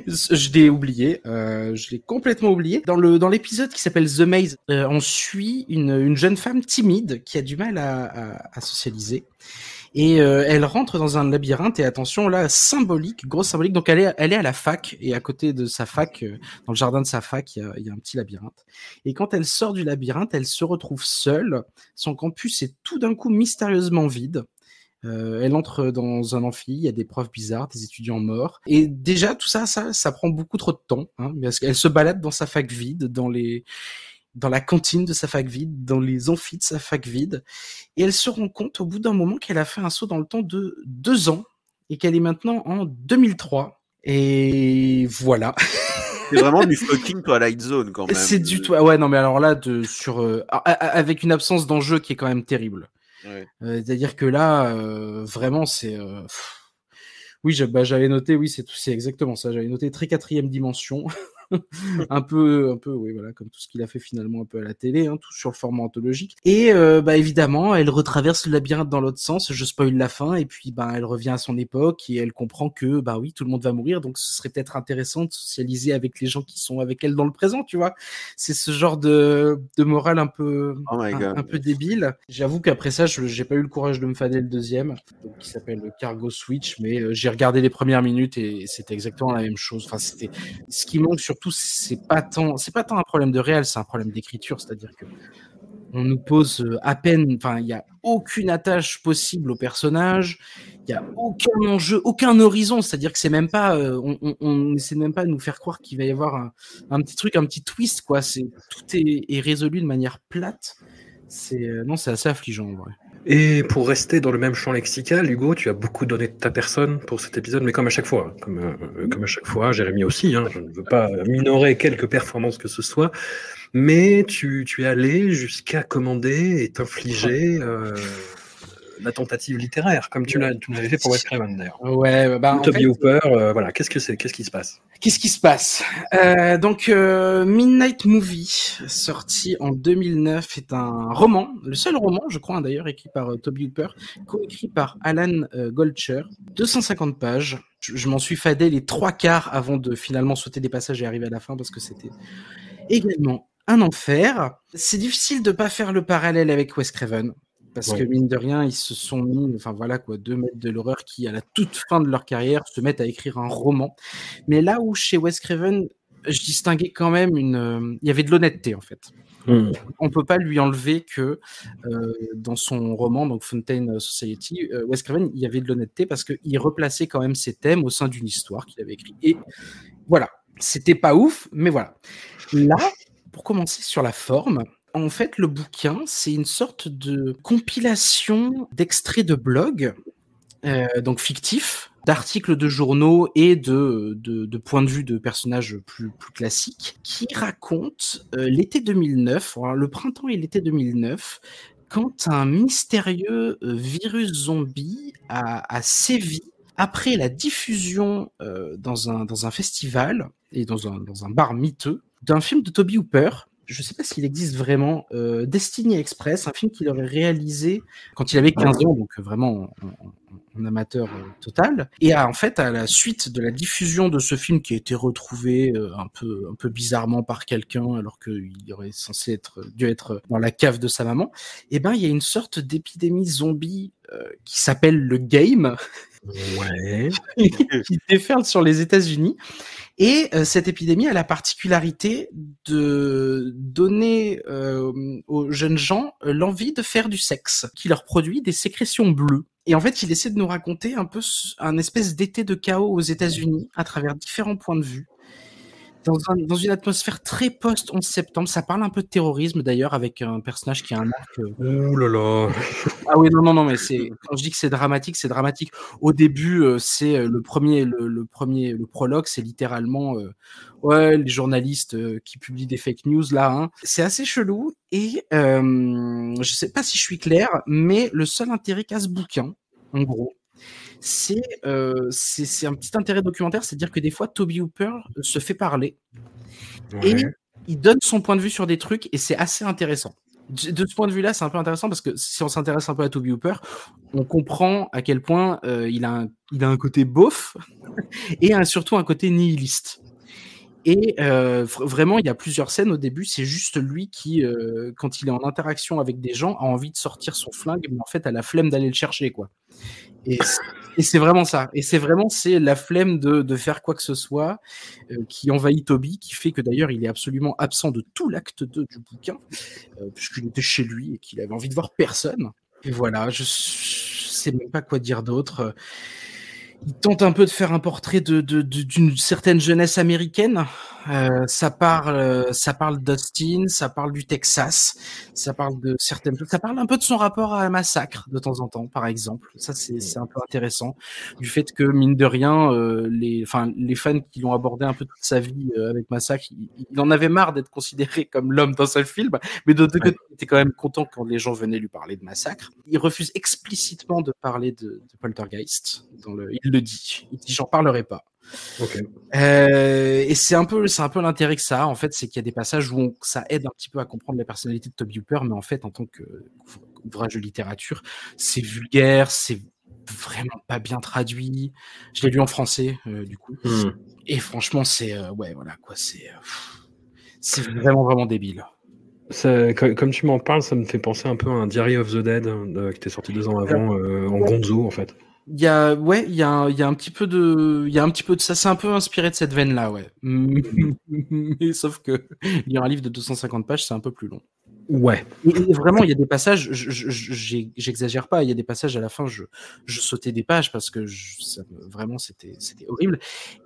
je l'ai oublié. Euh, je l'ai complètement oublié. Dans dans l'épisode qui s'appelle The Maze, euh, on suit une, une jeune femme timide qui a du mal à, à socialiser. Et euh, elle rentre dans un labyrinthe et attention là symbolique, grosse symbolique. Donc elle est elle est à la fac et à côté de sa fac, euh, dans le jardin de sa fac, il y a, y a un petit labyrinthe. Et quand elle sort du labyrinthe, elle se retrouve seule. Son campus est tout d'un coup mystérieusement vide. Euh, elle entre dans un amphi, il y a des profs bizarres, des étudiants morts. Et déjà, tout ça, ça, ça prend beaucoup trop de temps, hein, parce qu'elle se balade dans sa fac vide, dans les, dans la cantine de sa fac vide, dans les amphis de sa fac vide. Et elle se rend compte au bout d'un moment qu'elle a fait un saut dans le temps de deux ans et qu'elle est maintenant en 2003. Et voilà. C'est vraiment du fucking Twilight Zone, quand même. C'est du tout. Ouais, non, mais alors là, de, sur, euh, avec une absence d'enjeu qui est quand même terrible. Ouais. Euh, C'est-à-dire que là, euh, vraiment, c'est. Oui, bah, j'avais noté, oui, c'est exactement ça. J'avais noté très quatrième dimension. *laughs* *laughs* un peu, un peu, oui, voilà, comme tout ce qu'il a fait finalement un peu à la télé, hein, tout sur le format anthologique. Et euh, bah évidemment, elle retraverse le labyrinthe dans l'autre sens. Je spoil la fin, et puis bah elle revient à son époque et elle comprend que bah oui, tout le monde va mourir, donc ce serait peut-être intéressant de socialiser avec les gens qui sont avec elle dans le présent, tu vois. C'est ce genre de, de morale un peu, Oh un, God. un peu débile. J'avoue qu'après ça, j'ai pas eu le courage de me fader le deuxième, donc, qui s'appelle le Cargo Switch, mais euh, j'ai regardé les premières minutes et c'était exactement la même chose. Enfin, c'était ce qui manque surtout, c'est pas tant, c'est pas tant un problème de réel, c'est un problème d'écriture, c'est-à-dire que on nous pose euh, à peine, enfin, il y a aucune attache possible au personnage, il y a aucun enjeu, aucun horizon, c'est-à-dire que c'est même pas, euh, on, on, on essaie même pas de nous faire croire qu'il va y avoir un, petit truc, un petit twist, quoi. C'est tout est, est résolu de manière plate. C'est euh, non, c'est assez affligeant, en vrai. Et pour rester dans le même champ lexical, Hugo, tu as beaucoup donné de ta personne pour cet épisode, mais comme à chaque fois, comme, euh, comme à chaque fois, Jérémy aussi, hein, je ne veux pas minorer quelques performances que ce soit, mais tu, tu es allé jusqu'à commander et t'infliger euh, la tentative littéraire, comme tu l'as, tu l'avais fait pour Wes Craven d'ailleurs. Ouais, bah, en Toby fait, Hooper, euh, voilà, qu'est-ce que c'est, qu'est-ce qui se passe? Qu'est-ce qui se passe? Euh, Donc, euh, Midnight Movie, sorti en 2009, est un roman, le seul roman, je crois, hein, d'ailleurs, écrit par Toby Hooper, coécrit par Alan Goldsher, 250 pages. Je, je m'en suis fadé les trois quarts avant de finalement sauter des passages et arriver à la fin parce que c'était également un enfer. C'est difficile de pas faire le parallèle avec Wes Craven. Parce Ouais. que mine de rien, ils se sont mis, enfin voilà quoi, deux maîtres de l'horreur qui, à la toute fin de leur carrière, se mettent à écrire un roman. Mais là où chez Wes Craven, je distinguais quand même une, euh, il y avait de l'honnêteté en fait. Hmm. On peut pas lui enlever que euh, dans son roman, donc Fontaine Society, euh, Wes Craven, il y avait de l'honnêteté parce qu'il replaçait quand même ses thèmes au sein d'une histoire qu'il avait écrite. Et voilà, C'était pas ouf, mais voilà. Là, pour commencer sur la forme, en fait, le bouquin, c'est une sorte de compilation d'extraits de blogs, euh, donc fictifs, d'articles de journaux et de, points de vue de personnages plus, classiques, qui racontent euh, l'été 2009, le printemps et l'été 2009, quand un mystérieux euh, virus zombie a, sévi après la diffusion dans, un, dans un festival et dans un, dans un bar miteux d'un film de Toby Hooper. Je ne sais pas s'il existe vraiment, euh, Destiny Express, un film qu'il aurait réalisé quand il avait 15 ans, donc vraiment en, amateur euh, total. Et en fait, à la suite de la diffusion de ce film qui a été retrouvé euh, un peu bizarrement par quelqu'un, alors qu'il aurait censé être dû être dans la cave de sa maman, eh ben il y a une sorte d'épidémie zombie euh, qui s'appelle le game. *laughs* Qui déferle sur les États-Unis. Et euh, cette épidémie a la particularité de donner euh, aux jeunes gens euh, l'envie de faire du sexe, qui leur produit des sécrétions bleues. Et en fait, il essaie de nous raconter un peu un espèce d'été de chaos aux États-Unis à travers différents points de vue dans, un, dans, une atmosphère très post-11 septembre. Ça parle un peu de terrorisme d'ailleurs, avec un personnage qui a un arc. Ouh là là Ah oui, non, non, non, mais c'est quand je dis que c'est dramatique, c'est dramatique. Au début, euh, c'est le premier, le, le, premier, le prologue, c'est littéralement euh, ouais, les journalistes euh, qui publient des fake news là. Hein. C'est assez chelou et euh, je sais pas si je suis clair, mais le seul intérêt qu'a ce bouquin, en gros, c'est euh, un petit intérêt documentaire, c'est-à-dire que des fois, Toby Hooper se fait parler ouais. et il donne son point de vue sur des trucs et c'est assez intéressant. De ce point de vue-là, c'est un peu intéressant parce que si on s'intéresse un peu à Toby Hooper, on comprend à quel point euh, il, a un, il a un côté beauf *laughs* et un, surtout un côté nihiliste. Et euh, vraiment, il y a plusieurs scènes au début, c'est juste lui qui, euh, quand il est en interaction avec des gens, a envie de sortir son flingue, mais en fait, a la flemme d'aller le chercher, quoi. Et c'est vraiment ça. Et c'est vraiment c'est la flemme de, de, faire quoi que ce soit euh, qui envahit Toby, qui fait que d'ailleurs il est absolument absent de tout l'acte 2 du bouquin, euh, puisqu'il était chez lui et qu'il avait envie de voir personne. Et voilà, je, je sais même pas quoi dire d'autre il tente un peu de faire un portrait de, de, d'une certaine jeunesse américaine. Euh, ça parle, ça parle d'Austin, ça parle du Texas, ça parle de certaines, ça parle un peu de son rapport à un massacre de temps en temps, par exemple. Ça c'est, un peu intéressant du fait que mine de rien, euh, les, enfin les fans qui l'ont abordé un peu toute sa vie euh, avec massacre, il, il, en avait marre d'être considéré *laughs* comme l'homme d'un seul film, mais de deux côtés, il était quand même content quand les gens venaient lui parler de massacre. Il refuse explicitement de parler de, de Poltergeist dans le, il le dit. Il dit j'en parlerai pas. Okay. Euh, et c'est un peu, c'est un peu l'intérêt que ça a en fait, c'est qu'il y a des passages où on, ça aide un petit peu à comprendre la personnalité de Toby Hooper, mais en fait, en tant qu'ouvrage de littérature, c'est vulgaire, c'est vraiment pas bien traduit. Je l'ai lu en français euh, du coup, mm. et franchement, c'est euh, ouais, voilà quoi, c'est c'est vraiment vraiment débile. Ça, comme tu m'en parles, ça me fait penser un peu à un Diary of the Dead euh, qui était sorti deux ans avant en Gonzo en fait. Il y a ouais, il y a il y a un petit peu de il y a un petit peu de ça, c'est un peu inspiré de cette veine là, ouais. *laughs* Mais sauf que lire un livre de 250 pages, c'est un peu plus long. Ouais. Et vraiment, il y a des passages, j'exagère pas, il y a des passages à la fin, je, je sautais des pages parce que je, ça, vraiment c'était c'était horrible.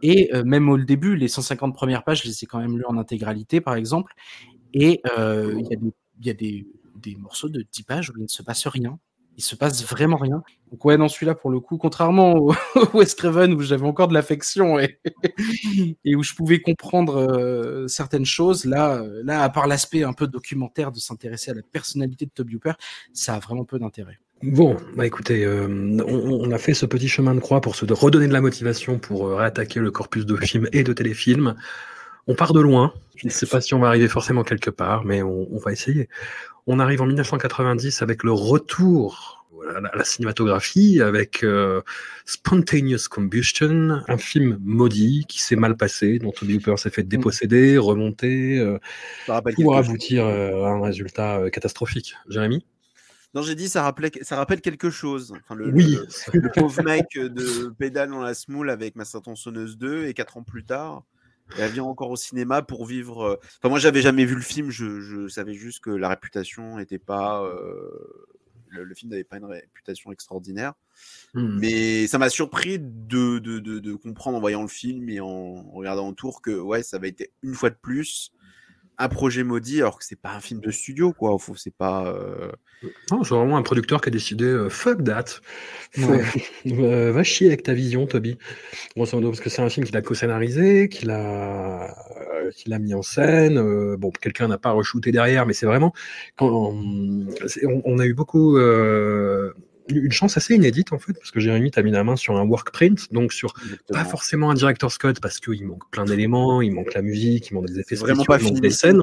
Et euh, même au début, les 150 premières pages, je les ai quand même lues en intégralité, par exemple. Et euh, il y a des il y a des, des morceaux de 10 pages où il ne se passe rien il se passe vraiment rien. Donc ouais, non, celui-là, pour le coup, contrairement au, *laughs* West Craven, où j'avais encore de l'affection et, *laughs* et, où je pouvais comprendre euh, certaines choses, là, là, à part l'aspect un peu documentaire de s'intéresser à la personnalité de Toby Hooper, ça a vraiment peu d'intérêt. Bon, bah écoutez, euh, on, on, a fait ce petit chemin de croix pour se redonner de la motivation pour euh, réattaquer le corpus de films et de téléfilms. On part de loin. Je ne sais pas si on va arriver forcément quelque part, mais on, on va essayer. On arrive en 1990 avec le retour à la cinématographie avec euh, Spontaneous Combustion, un film maudit qui s'est mal passé, dont Toby Hooper s'est fait déposséder, remonter, euh, pour aboutir euh, à un résultat euh, catastrophique. Jérémy? Non, j'ai dit ça rappelait, ça rappelle quelque chose. Enfin, le, oui. le, le pauvre mec de pédale dans la smoule avec ma tronçonneuse 2 et quatre ans plus tard, elle vient encore au cinéma pour vivre. Enfin, moi, j'avais jamais vu le film. Je, je, savais juste que la réputation n'était pas. Euh... le, le film n'avait pas une réputation extraordinaire. Hmm. Mais ça m'a surpris de, de, de, de comprendre en voyant le film et en regardant autour que ouais, ça avait été une fois de plus un projet maudit alors que c'est pas un film de studio quoi. Faut- C'est pas. euh, Non, c'est vraiment un producteur qui a décidé euh, fuck that. Ouais. *laughs* Euh, va chier avec ta vision, Toby. Grosso modo, parce que c'est un film qu'il a co-scénarisé, qu'il a, euh, qu'il a mis en scène. euh, bon, quelqu'un n'a pas re-shooté derrière, mais c'est vraiment quand c'est- on, on a eu beaucoup. Une chance assez inédite en fait, parce que Jérémy t'a mis la main sur un work print, donc sur pas forcément un director's cut, parce qu'il manque plein d'éléments, il manque la musique, il manque des effets spéciaux, pas il manque des scènes.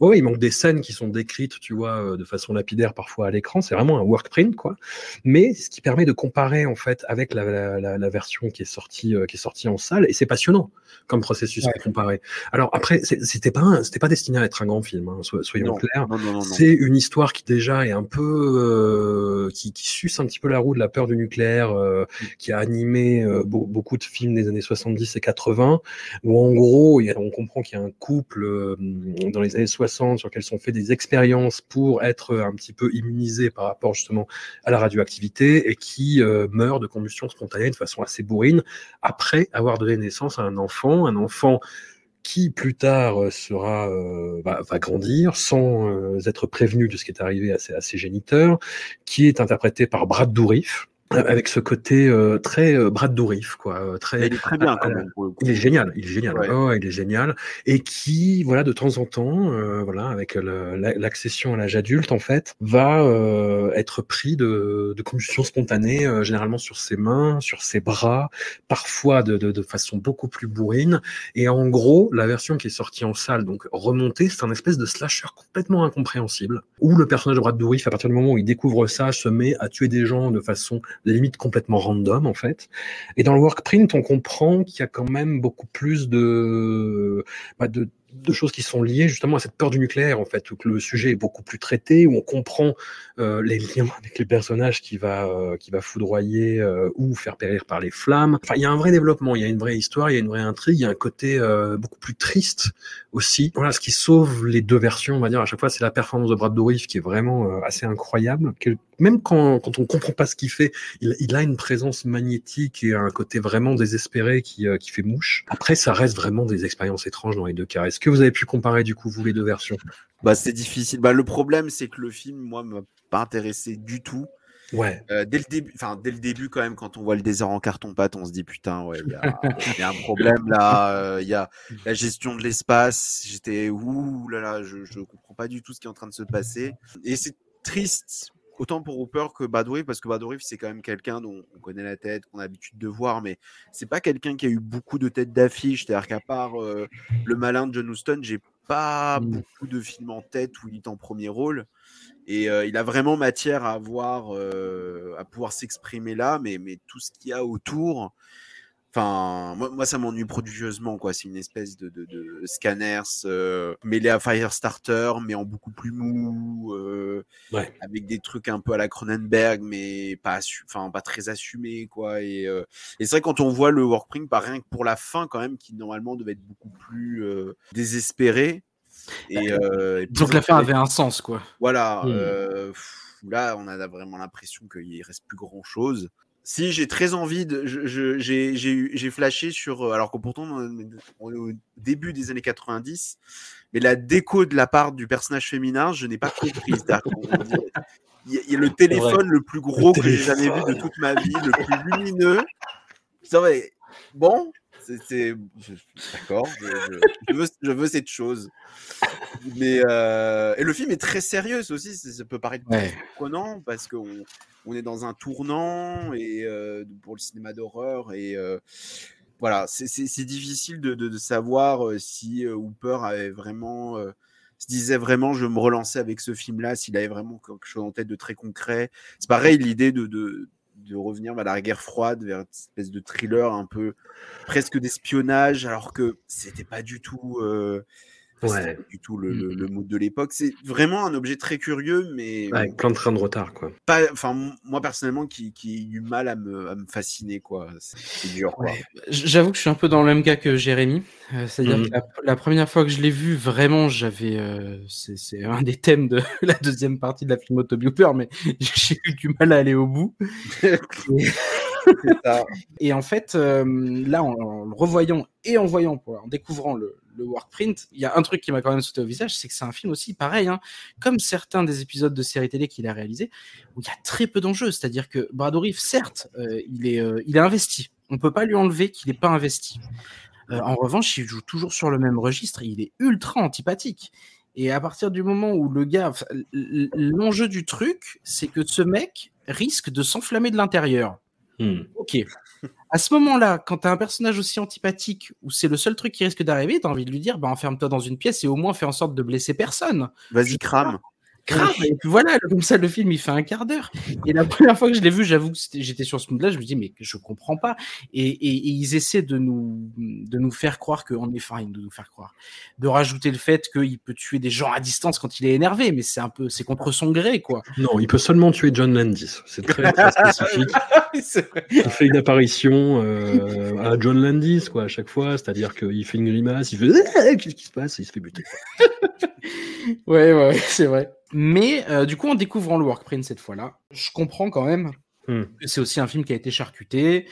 Ouais, il manque des scènes qui sont décrites, tu vois, euh, de façon lapidaire parfois à l'écran. C'est vraiment un work print, quoi. Mais ce qui permet de comparer en fait avec la, la, la- la version qui est sortie, euh, qui est sortie en salle, et c'est passionnant comme processus Ouais. de comparer. Alors après, c'était pas, c'était pas destiné à être un grand film, hein, so- soyons Non. clairs. C'est une histoire qui déjà est un peu euh, qui, qui suce un petit peu la roue de la peur du nucléaire, euh, qui a animé euh, beau- beaucoup de films des années 70 et 80, où en gros, on comprend qu'il y a un couple euh, dans les années 60 sur lequel sont fait des expériences pour être un petit peu immunisés par rapport justement à la radioactivité et qui meurt de combustion spontanée de façon assez bourrine après avoir donné naissance à un enfant, un enfant qui plus tard euh, sera euh, va, grandir sans euh, être prévenu de ce qui est arrivé à ses, à ses géniteurs, qui est interprété par Brad Dourif avec ce côté euh, très euh, Brad Dourif quoi, euh, Mais très il est très bien quand même. Il est génial, il est génial, Ouais. Oh, il est génial, et qui, voilà, de temps en temps, euh, voilà, avec l'accession à l'âge adulte, en fait, va euh, être pris de, de combustion spontanée, euh, généralement sur ses mains, sur ses bras, parfois de, de, de façon beaucoup plus bourrine. Et en gros, la version qui est sortie en salle, donc remontée, c'est un espèce de slasher complètement incompréhensible, où le personnage de Brad Dourif, à partir du moment où il découvre ça, se met à tuer des gens de façon limite complètement random, en fait. Et dans le workprint, on comprend qu'il y a quand même beaucoup plus de, bah, de, de choses qui sont liées justement à cette peur du nucléaire, en fait, où le sujet est beaucoup plus traité, où on comprend euh, les liens avec les personnages qui va, euh, qui va foudroyer euh, ou faire périr par les flammes. Enfin, il y a un vrai développement, il y a une vraie histoire, il y a une vraie intrigue, il y a un côté euh, beaucoup plus triste aussi. Voilà, ce qui sauve les deux versions, on va dire, à chaque fois, c'est la performance de Brad Dourif qui est vraiment euh, assez incroyable. Même quand, quand on comprend pas ce qu'il fait, il, il a une présence magnétique et un côté vraiment désespéré qui, euh, qui fait mouche. Après, ça reste vraiment des expériences étranges dans les deux cas. Est-ce que vous avez pu comparer du coup vous les deux versions? Bah, c'est difficile. Bah, le problème, c'est que le film, moi, m'a pas intéressé du tout. Ouais. Euh, dès le début, enfin dès le début quand même, quand on voit le désert en carton pâte, on se dit putain, ouais, il y a, *laughs* il y a un problème là. euh, Il y a la gestion de l'espace. J'étais ouh là là, je, je comprends pas du tout ce qui est en train de se passer. Et c'est triste. Autant pour Hooper que Bad Wave, parce que Bad Wave, c'est quand même quelqu'un dont on connaît la tête, qu'on a l'habitude de voir, mais c'est pas quelqu'un qui a eu beaucoup de têtes d'affiche. C'est-à-dire qu'à part euh, Le Malin de John Huston, j'ai pas Mm. beaucoup de films en tête où il est en premier rôle. Et euh, il a vraiment matière à avoir, euh, à pouvoir s'exprimer là, mais, mais tout ce qu'il y a autour, enfin, moi, moi ça m'ennuie prodigieusement, quoi. C'est une espèce de, de, de scanners euh, mêlé à Firestarter, mais en beaucoup plus mou, euh, Ouais. avec des trucs un peu à la Cronenberg, mais pas, enfin, pas très assumés, quoi. Et, euh, et c'est vrai quand on voit le workprint, pas rien que pour la fin, quand même, qui normalement devait être beaucoup plus euh, désespéré. Et, euh, et Donc la fin avait un sens, quoi. Voilà, Hmm. pff, là on a vraiment l'impression qu'il reste plus grand chose. Si j'ai très envie de, j'ai j'ai eu- j'ai flashé sur, euh, alors que pourtant on est- au début des années 90, mais la déco de la part du personnage féminin, je n'ai pas compris. *laughs* Y, a- il y a le téléphone le plus gros que j'ai jamais vu de toute ma vie, le plus lumineux. Putain, mais bon, c'est- d'accord, je, veux, je veux cette chose. Mais euh, et le film est très sérieux aussi, ça peut paraître Ouais. surprenant parce qu'on on est dans un tournant et euh, pour le cinéma d'horreur et euh, voilà, c'est- difficile de, de- de savoir si Hooper avait vraiment se disait vraiment je me relancer avec ce film-là, s'il avait vraiment quelque chose en tête de très concret. C'est pareil l'idée de, de de revenir vers la guerre froide, vers une espèce de thriller un peu presque d'espionnage, alors que c'était pas du tout. euh, Ouais. pas du tout le, Mm. le- le mood de l'époque. C'est vraiment un objet très curieux, mais Avec plein de trains de retard, quoi. pas, enfin, moi personnellement, qui, qui ai eu mal à me, à me fasciner, quoi. C'est dur, quoi. Ouais. J'avoue que je suis un peu dans le même cas que Jérémy. Euh, C'est-à-dire Mhm. que la, la première fois que je l'ai vu, vraiment, j'avais. euh, c'est un des thèmes de *laughs* la deuxième partie de la film Autobioper, mais *laughs* j'ai eu du mal à aller au bout. *laughs* Et en fait, euh, là, en, en le revoyant et en voyant, en découvrant le, le workprint, il y a un truc qui m'a quand même sauté au visage, c'est que c'est un film aussi pareil, hein, comme certains des épisodes de séries télé qu'il a réalisé, où il y a très peu d'enjeux. C'est-à-dire que Brad Dourif, certes, euh, il est, euh, il est investi. On peut pas lui enlever qu'il n'est pas investi. Euh, en revanche, il joue toujours sur le même registre. Il est ultra antipathique. Et à partir du moment où le gars, l'enjeu du truc, c'est que ce mec risque de s'enflammer de l'intérieur. Hmm. Ok. À ce moment-là, quand t'as un personnage aussi antipathique, où c'est le seul truc qui risque d'arriver, t'as envie de lui dire, bah, enferme-toi dans une pièce et au moins fais en sorte de blesser personne. Vas-y, crame. Grave. Et puis voilà, comme ça, le film, il fait un quart d'heure. Et la première fois que je l'ai vu, j'avoue que j'étais sur ce mood-là, je me dis, mais je comprends pas. Et, et- et ils essaient de nous, de nous faire croire qu'on est, enfin, de nous faire croire, de rajouter le fait qu'il peut tuer des gens à distance quand il est énervé, mais c'est un peu, c'est contre son gré, quoi. Non, il peut seulement tuer John Landis. C'est très, très *laughs* spécifique. Il fait une apparition euh, à John Landis, quoi, à chaque fois. C'est-à-dire qu'il fait une grimace, il fait Ah, *laughs* Qu'est-ce qui se passe? Et il se fait buter. *laughs* Ouais, ouais, c'est vrai. Mais euh, du coup, en découvrant le workprint cette fois-là, je comprends quand même Hmm. que c'est aussi un film qui a été charcuté.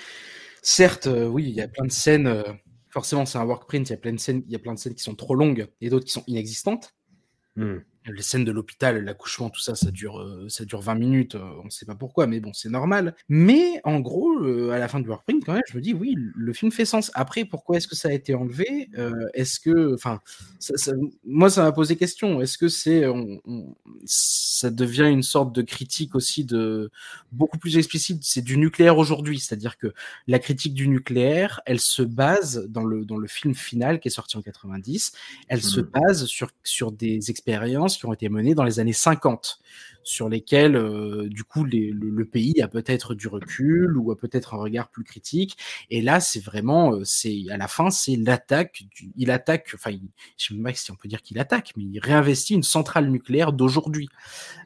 Certes, euh, oui, il y a plein de scènes. euh, forcément, c'est un workprint. Il y a plein de scènes. Il y a plein de scènes qui sont trop longues et d'autres qui sont inexistantes. Hmm. Les scènes de l'hôpital, l'accouchement, tout ça, ça dure, euh, ça dure 20 minutes. euh, on ne sait pas pourquoi, mais bon, c'est normal. Mais en gros, euh, à la fin du workprint, quand même, je me dis, oui, le film fait sens. Après, pourquoi est-ce que ça a été enlevé Euh, Est-ce que, enfin, ça- ça- moi, ça m'a posé question. Est-ce que c'est, on- on- ça devient une sorte de critique aussi de beaucoup plus explicite C'est du nucléaire aujourd'hui, c'est-à-dire que la critique du nucléaire, elle se base dans le dans le film final qui est sorti en 90. Elle se Mhm. base sur sur des expériences qui ont été menées dans les années 50 sur lesquelles, euh, du coup, le, pays a peut-être du recul ou a peut-être un regard plus critique. Et là, c'est vraiment, euh, c'est à la fin, c'est l'attaque. Il attaque, enfin, je sais même pas si on peut dire qu'il attaque, mais il réinvestit une centrale nucléaire d'aujourd'hui,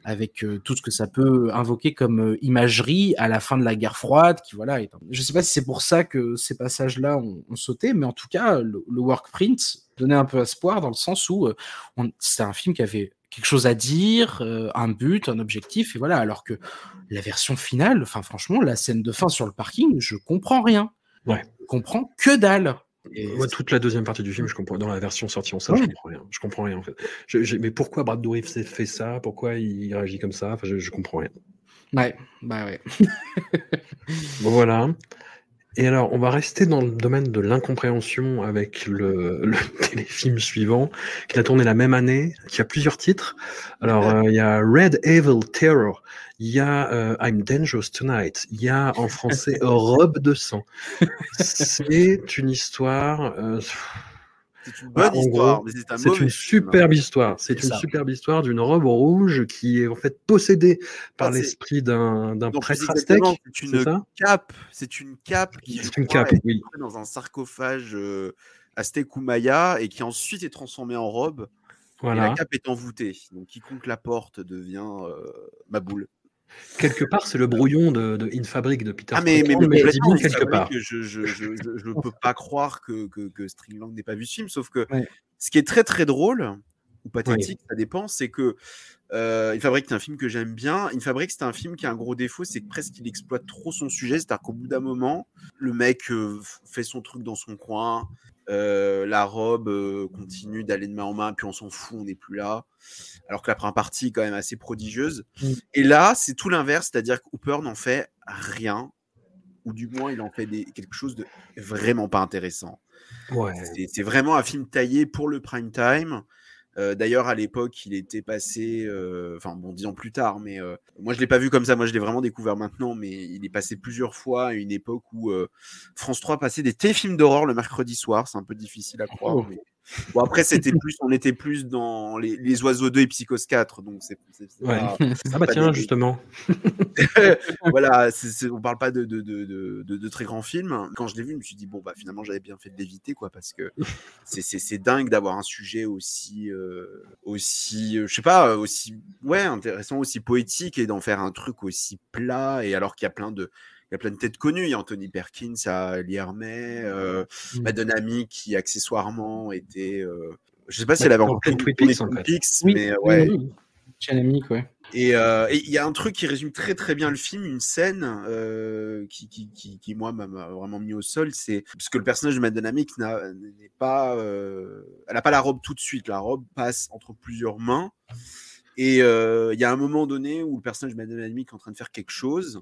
avec euh, tout ce que ça peut invoquer comme imagerie à la fin de la guerre froide. Qui voilà, je sais pas si c'est pour ça que ces passages-là ont, sauté, mais en tout cas, le, le workprint donnait un peu espoir dans le sens où c'est un film qui avait quelque chose à dire, euh, un but, un objectif, et voilà. Alors que la version finale, enfin franchement, la scène de fin sur le parking, je comprends rien. Ouais. Je comprends que dalle. Et Moi, toute la deuxième partie du film, je comprends. Dans la version sortie en salle, je comprends rien. Je comprends rien en fait. Je- je- mais pourquoi Brad Dourif fait ça? Pourquoi il réagit comme ça? Enfin, je, je comprends rien. Ouais, bah ouais. Bon voilà. Et alors, on va rester dans le domaine de l'incompréhension avec le, *laughs* le téléfilm suivant, qui a tourné la même année, qui a plusieurs titres. Alors, euh, il y a Red Evil Terror, il y a euh, I'm Dangerous Tonight, il y a en français *laughs* Robe de sang. C'est une histoire. euh, C'est une bonne histoire, c'est un une superbe histoire. C'est une ça. superbe histoire d'une robe rouge qui est en fait possédée par Ah, l'esprit d'un prêtre aztèque. C'est une cape. C'est une cape qui une crois, cape, est oui. entrée dans un sarcophage euh, aztèque ou maya et qui ensuite est transformée en robe. Et la Voilà. cape est envoûtée. Donc quiconque la porte devient euh, ma boule. Quelque part, c'est le brouillon de, de In Fabric de Peter Ah mais, mais, mais quelque part. je je, je, je, je peux pas croire que, que, que Stringland n'ait pas vu ce film, sauf que Ouais. ce qui est très très drôle ou pathétique, ça dépend, c'est que euh, Fabric c'est un film que j'aime bien. In Fabric c'est un film qui a un gros défaut, c'est que presque il exploite trop son sujet, c'est-à-dire qu'au bout d'un moment, le mec euh, fait son truc dans son coin, euh, la robe euh, continue d'aller de main en main, puis on s'en fout, on n'est plus là. Alors que la première partie est quand même assez prodigieuse. Mm. Et là, c'est tout l'inverse, c'est-à-dire que Hooper n'en fait rien, ou du moins il en fait des, quelque chose de vraiment pas intéressant. Ouais. C'est vraiment un film taillé pour le prime time. Euh, D'ailleurs, à l'époque, il était passé, euh, enfin bon, dix ans plus tard, mais euh, moi je l'ai pas vu comme ça. Moi, je l'ai vraiment découvert maintenant, mais il est passé plusieurs fois à une époque où euh, France 3 passait des téléfilms d'horreur le mercredi soir. C'est un peu difficile à croire, Oh. mais Bon, après, c'était plus, on était plus dans les, les Oiseaux 2 et Psychos 4, donc c'est. c'est- c'est Ouais. pas- *laughs* Ah bah pas tiens, des- justement. *laughs* voilà, c'est- on parle pas de, de, de, de, de- de très grands films. Quand je l'ai vu, je me suis dit, bon, bah finalement, j'avais bien fait de l'éviter, quoi, parce que *laughs* c'est- c'est c'est dingue d'avoir un sujet aussi, euh, aussi euh, je sais pas, aussi ouais, intéressant, aussi poétique et d'en faire un truc aussi plat, et alors qu'il y a plein de. Il y a plein de têtes connues. Il y a Anthony Perkins, il y a Lee Hermé, euh, Mm. Madonna qui accessoirement était. euh, je sais pas si elle avait encore Twin Peaks, mais oui, ouais. ouais. Et euh, et il y a un truc qui résume très très bien le film, une scène euh, qui, qui, qui, qui, moi m'a vraiment mis au sol, c'est parce que le personnage de Madonna Mick n'a- n'est pas, euh, elle a pas la robe tout de suite, la robe passe entre plusieurs mains. Et il y a un moment donné où le personnage de Madonna Mick est en train de faire quelque chose.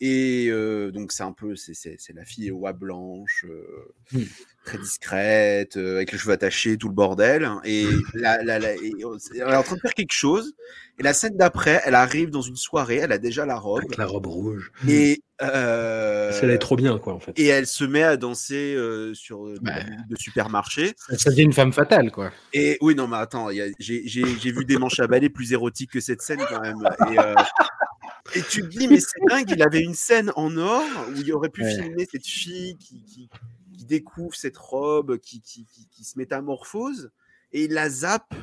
Et euh, donc c'est un peu, c'est- la fille aux oies blanches, euh, Mm. très discrète, euh, avec les cheveux attachés, tout le bordel. Et, *laughs* la, la, la- et, elle est en train de faire quelque chose. Et la scène d'après, elle arrive dans une soirée, elle a déjà la robe. Avec la robe rouge. Et, *laughs* Elle est trop bien, quoi, en fait. et elle se met à danser sur Bah. de supermarché. Ça, devient une femme fatale, quoi. Et oui, non, mais attends, j'ai vu des manches à balai plus érotiques que cette scène quand même. Et, *laughs* et tu te dis, mais c'est *laughs* dingue, il avait une scène en or où il aurait pu Ouais. filmer cette fille qui, qui, qui découvre cette robe, qui, qui, qui, se métamorphose, et il la zappe.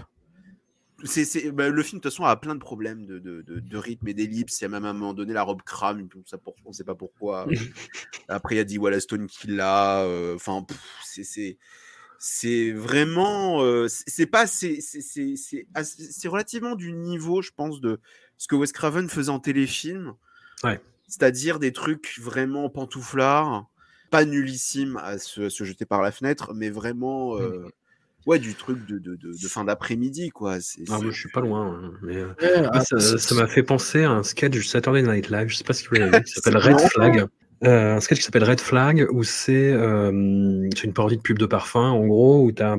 C'est, bah, le film, de toute façon, a plein de problèmes de, de, de, de rythme et d'ellipse. Il y a même à un moment donné, la robe crame, on ne sait pas pourquoi. *laughs* Après, il y a dit voilà Stone qui l'a. euh, Enfin, c'est, c'est, c'est vraiment. euh, c'est pas. C'est relativement du niveau, je pense, de ce que Wes Craven faisait en téléfilm. Ouais. C'est-à-dire des trucs vraiment pantouflards, pas nullissimes à se, à se jeter par la fenêtre, mais vraiment. euh, Ouais, du truc de, de, de, de fin d'après-midi, quoi. C'est, Ah, moi, je suis pas loin. hein, Mais euh, Ouais, moi, ça m'a fait penser à un sketch du Saturday Night Live. Je sais pas si vous l'avez vu. qui *laughs* s'appelle Red Flag. Euh, un sketch qui s'appelle Red Flag où c'est euh, une parodie de pub de parfum en gros où tu as,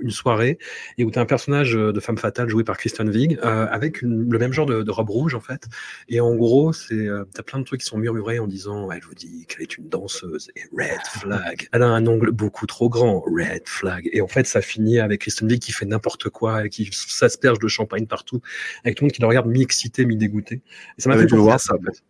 une soirée et où tu as un personnage euh, de femme fatale joué par Kristen Wiig euh, avec une- le même genre de, de robe rouge en fait. Et en gros c'est euh, t'as plein de trucs qui sont murmurés en disant elle vous dit qu'elle est une danseuse et Red Flag. Elle a un ongle beaucoup trop grand Red Flag. Et en fait ça finit avec Kristen Wiig qui fait n'importe quoi et qui s'asperge de champagne partout avec tout le monde qui le regarde mi-excité mi-dégoûté. Et ça m'a Ah, fait penser à ça en fait.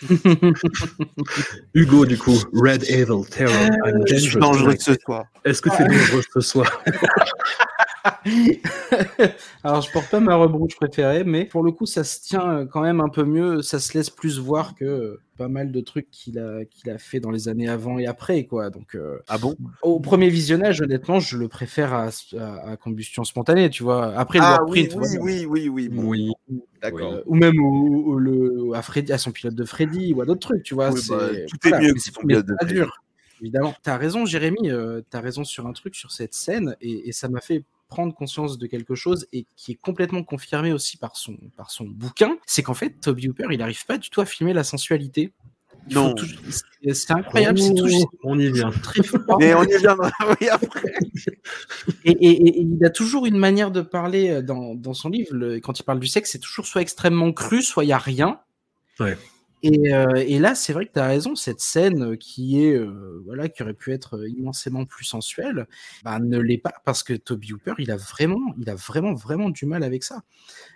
*laughs* Hugo, du coup, Red Evil Terror. I'm Je suis dangerous dangereux ce soir. Est-ce que c'est dangereux ce soir? *laughs* *laughs* Alors, je porte pas ma robe rouge préférée, mais pour le coup, ça se tient euh, quand même un peu mieux. Ça se laisse plus voir que euh, pas mal de trucs qu'il a, qu'il a fait dans les années avant et après, quoi. Donc, euh, Ah bon? au premier visionnage, honnêtement, je le préfère à, à- à combustion spontanée, tu vois. Après, le Ah oui, oui, voilà. oui, oui, oui, bon, Oui. d'accord. Euh, ou même au, au- le, à, Freddy, à son pilote de Freddy ou à d'autres trucs, tu vois. Oui, c'est- bah, tout est mieux que c'est- son pilote de Freddy. dur, évidemment. T'as raison, Jérémy, euh, t'as raison sur un truc, sur cette scène, et, et ça m'a fait prendre conscience de quelque chose et qui est complètement confirmé aussi par son, par son bouquin, c'est qu'en fait, Toby Hooper, il n'arrive pas du tout à filmer la sensualité. Il Non. tout- c'est- incroyable, c'est tout. On y vient. Très fort. Mais on y viendra *laughs* oui, après. Et, et- et- et il a toujours une manière de parler euh, dans, dans son livre. le- quand il parle du sexe, c'est toujours soit extrêmement cru, soit il n'y a rien. Ouais. Et, euh, et là, c'est vrai que tu as raison, cette scène qui est euh, voilà, qui aurait pu être immensément plus sensuelle, bah, ne l'est pas parce que Toby Hooper, il a vraiment, il a vraiment, vraiment du mal avec ça.